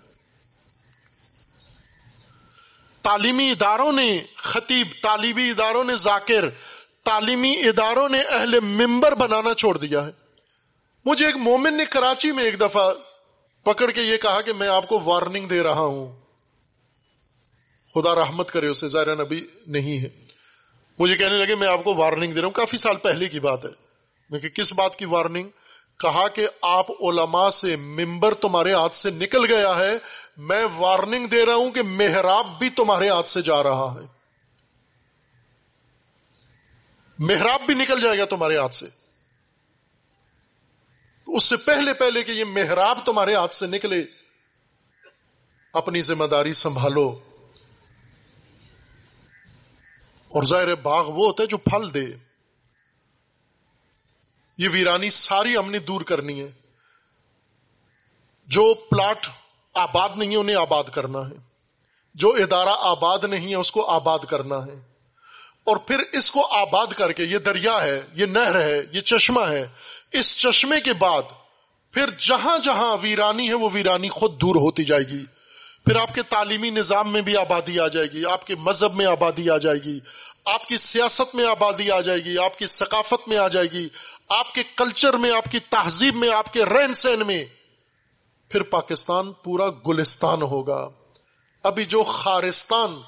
تعلیمی اداروں نے، خطیب، تعلیمی اداروں نے ذاکر تعلیمی اداروں نے اہل ممبر بنانا چھوڑ دیا ہے۔ مجھے ایک مومن نے کراچی میں ایک دفعہ پکڑ کے یہ کہا کہ میں آپ کو وارننگ دے رہا ہوں۔ خدا رحمت کرے اسے ظاہر نبی نہیں ہے۔ مجھے کہنے لگے، میں آپ کو وارننگ دے رہا ہوں۔ کافی سال پہلے کی بات ہے۔ میں کہ کس بات کی وارننگ؟ کہا کہ آپ علماء سے ممبر تمہارے ہاتھ سے نکل گیا ہے۔ میں وارننگ دے رہا ہوں کہ محراب بھی تمہارے ہاتھ سے جا رہا ہے۔ محراب بھی نکل جائے گا تمہارے ہاتھ سے۔ اس سے پہلے پہلے کہ یہ محراب تمہارے ہاتھ سے نکلے، اپنی ذمہ داری سنبھالو۔ اور ظاہر باغ وہ ہوتا ہے جو پھل دے۔ یہ ویرانی ساری ہم نے دور کرنی ہے۔ جو پلاٹ آباد نہیں ہے، انہیں آباد کرنا ہے۔ جو ادارہ آباد نہیں ہے، اس کو آباد کرنا ہے۔ اور پھر اس کو آباد کر کے، یہ دریا ہے، یہ نہر ہے، یہ چشمہ ہے۔ اس چشمے کے بعد پھر جہاں جہاں ویرانی ہے، وہ ویرانی خود دور ہوتی جائے گی۔ پھر آپ کے تعلیمی نظام میں بھی آبادی آ جائے گی، آپ کے مذہب میں آبادی آ جائے گی، آپ کی سیاست میں آبادی آ جائے گی، آپ کی ثقافت میں آ جائے گی، آپ کے کلچر میں، آپ کی تہذیب میں، آپ کے رہن سہن میں۔ پھر پاکستان پورا گلستان ہوگا۔ ابھی جو خارستان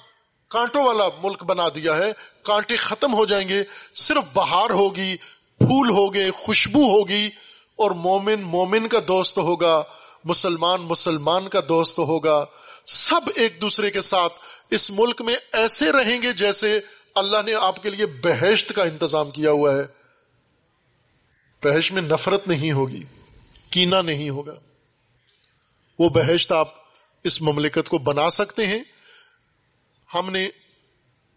کانٹوں والا ملک بنا دیا ہے، کانٹے ختم ہو جائیں گے، صرف بہار ہوگی، پھول ہوگے، خوشبو ہوگی، اور مومن مومن کا دوست ہوگا، مسلمان مسلمان کا دوست ہوگا۔ سب ایک دوسرے کے ساتھ اس ملک میں ایسے رہیں گے جیسے اللہ نے آپ کے لیے بہشت کا انتظام کیا ہوا ہے۔ بہشت میں نفرت نہیں ہوگی کینا نہیں ہوگا۔ وہ بہشت آپ اس مملکت کو بنا سکتے ہیں۔ ہم نے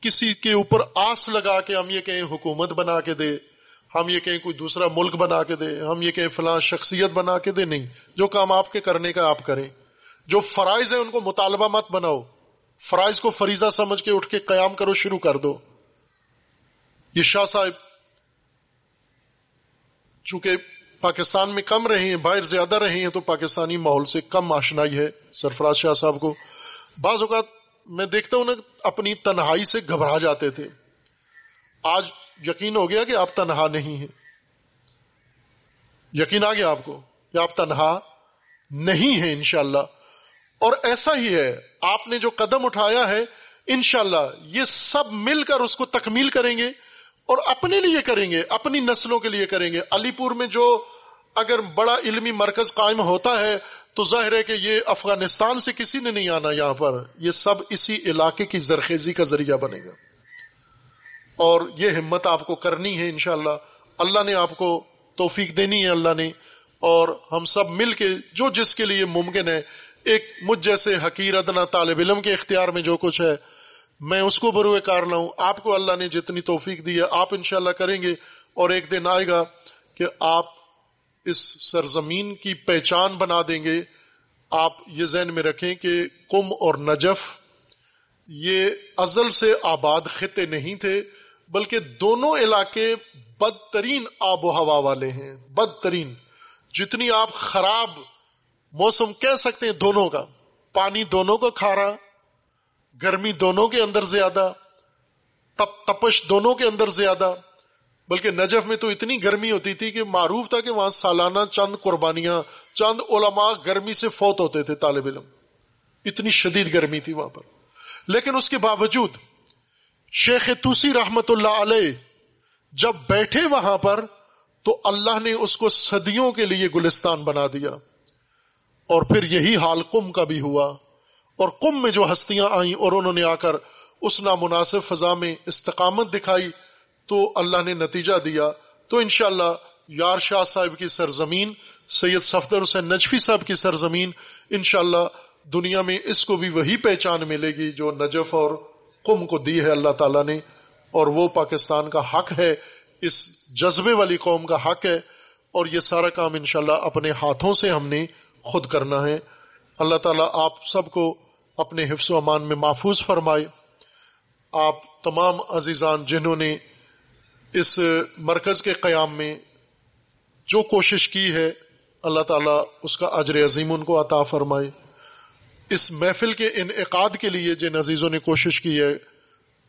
کسی کے اوپر آس لگا کے ہم یہ کہیں حکومت بنا کے دے، ہم یہ کہیں کوئی دوسرا ملک بنا کے دے، ہم یہ کہیں فلاں شخصیت بنا کے دے، نہیں، جو کام آپ کے کرنے کا آپ کریں۔ جو فرائض ہیں ان کو مطالبہ مت بناؤ، فرائض کو فریضہ سمجھ کے اٹھ کے قیام کرو، شروع کر دو۔ یہ شاہ صاحب چونکہ پاکستان میں کم رہے ہیں، باہر زیادہ رہے ہیں، تو پاکستانی ماحول سے کم آشنائی ہے سرفراز شاہ صاحب کو۔ بعض اوقات میں دیکھتا ہوں نا، اپنی تنہائی سے گھبرا جاتے تھے۔ آج یقین ہو گیا کہ آپ تنہا نہیں ہیں۔ یقین آ گیا آپ کو کہ آپ تنہا نہیں ہیں، انشاءاللہ۔ اور ایسا ہی ہے، آپ نے جو قدم اٹھایا ہے، انشاءاللہ، یہ سب مل کر اس کو تکمیل کریں گے اور اپنے لیے کریں گے، اپنی نسلوں کے لیے کریں گے۔ علی پور میں جو اگر بڑا علمی مرکز قائم ہوتا ہے تو ظاہر ہے کہ یہ افغانستان سے کسی نے نہیں آنا یہاں پر، یہ سب اسی علاقے کی زرخیزی کا ذریعہ بنے گا۔ اور یہ ہمت آپ کو کرنی ہے انشاءاللہ۔ اللہ نے آپ کو توفیق دینی ہے، اللہ نے۔ اور ہم سب مل کے، جو جس کے لیے ممکن ہے، ایک مجھ جیسے حقیر ادنا طالب علم کے اختیار میں جو کچھ ہے، میں اس کو بروئے کار لاؤں۔ آپ کو اللہ نے جتنی توفیق دی ہے، آپ انشاءاللہ کریں گے۔ اور ایک دن آئے گا کہ آپ اس سرزمین کی پہچان بنا دیں گے، آپ یہ ذہن میں رکھیں کہ کم اور نجف، یہ ازل سے آباد خطے نہیں تھے، بلکہ دونوں علاقے بدترین آب و ہوا والے ہیں، بدترین۔ جتنی آپ خراب موسم کہہ سکتے ہیں دونوں کا، پانی دونوں کو کھا رہا گرمی دونوں کے اندر زیادہ، تپ تپش دونوں کے اندر زیادہ۔ بلکہ نجف میں تو اتنی گرمی ہوتی تھی کہ معروف تھا کہ وہاں سالانہ چند قربانیاں، چند علماء گرمی سے فوت ہوتے تھے طالب علم۔ اتنی شدید گرمی تھی وہاں پر۔ لیکن اس کے باوجود شیخ توسی رحمت اللہ علیہ جب بیٹھے وہاں پر تو اللہ نے اس کو صدیوں کے لیے گلستان بنا دیا۔ اور پھر یہی حال کم کا بھی ہوا۔ اور کم میں جو ہستیاں آئیں اور انہوں نے آ کر اس نامناسب فضا میں استقامت دکھائی تو اللہ نے نتیجہ دیا تو انشاءاللہ یار شاہ صاحب کی سرزمین، سید صفدر حسین نجفی صاحب کی سرزمین، انشاءاللہ دنیا میں اس کو بھی وہی پہچان ملے گی جو نجف اور قم کو دی ہے اللہ تعالیٰ نے، اور وہ پاکستان کا حق ہے، اس جذبے والی قوم کا حق ہے، اور یہ سارا کام انشاءاللہ اپنے ہاتھوں سے ہم نے خود کرنا ہے۔ اللہ تعالیٰ آپ سب کو اپنے حفظ و امان میں محفوظ فرمائے۔ آپ تمام عزیزان جنہوں نے اس مرکز کے قیام میں جو کوشش کی ہے، اللہ تعالیٰ اس کا اجر عظیم ان کو عطا فرمائے۔ اس محفل کے انعقاد کے لیے جن عزیزوں نے کوشش کی ہے،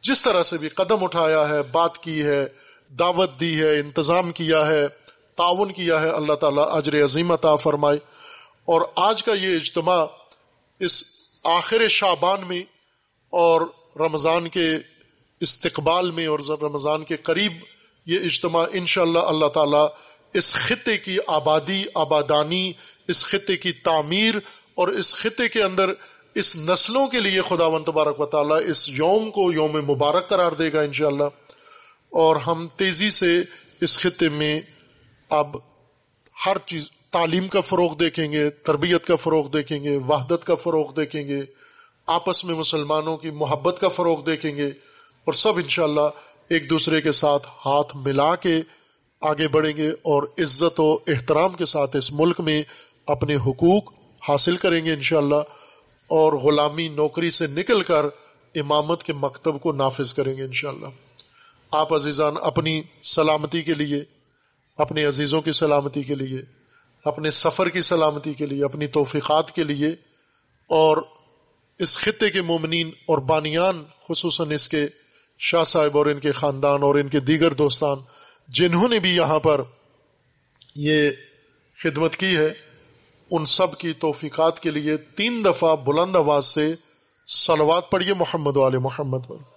جس طرح سے بھی قدم اٹھایا ہے، بات کی ہے، دعوت دی ہے، انتظام کیا ہے، تعاون کیا ہے، اللہ تعالیٰ اجر عظیم عطا فرمائے۔ اور آج کا یہ اجتماع اس آخر شابان میں اور رمضان کے استقبال میں اور رمضان کے قریب یہ اجتماع انشاءاللہ اللہ اللہ تعالیٰ اس خطے کی آبادی، آبادانی، اس خطے کی تعمیر اور اس خطے کے اندر اس نسلوں کے لیے خدا و تبارک و تعالیٰ اس یوم کو یوم مبارک قرار دے گا انشاءاللہ اور ہم تیزی سے اس خطے میں اب ہر چیز، تعلیم کا فروغ دیکھیں گے، تربیت کا فروغ دیکھیں گے، وحدت کا فروغ دیکھیں گے، آپس میں مسلمانوں کی محبت کا فروغ دیکھیں گے اور سب انشاءاللہ ایک دوسرے کے ساتھ ہاتھ ملا کے آگے بڑھیں گے اور عزت و احترام کے ساتھ اس ملک میں اپنے حقوق حاصل کریں گے انشاءاللہ اور غلامی نوکری سے نکل کر امامت کے مکتب کو نافذ کریں گے انشاءاللہ۔ آپ عزیزان، اپنی سلامتی کے لیے، اپنے عزیزوں کی سلامتی کے لیے، اپنے سفر کی سلامتی کے لیے، اپنی توفیقات کے لیے اور اس خطے کے مومنین اور بانیان، خصوصاً اس کے شاہ صاحب اور ان کے خاندان اور ان کے دیگر دوستان جنہوں نے بھی یہاں پر یہ خدمت کی ہے، ان سب کی توفیقات کے لیے تین دفعہ بلند آواز سے سلوات پڑھیے، محمد والے محمد پر۔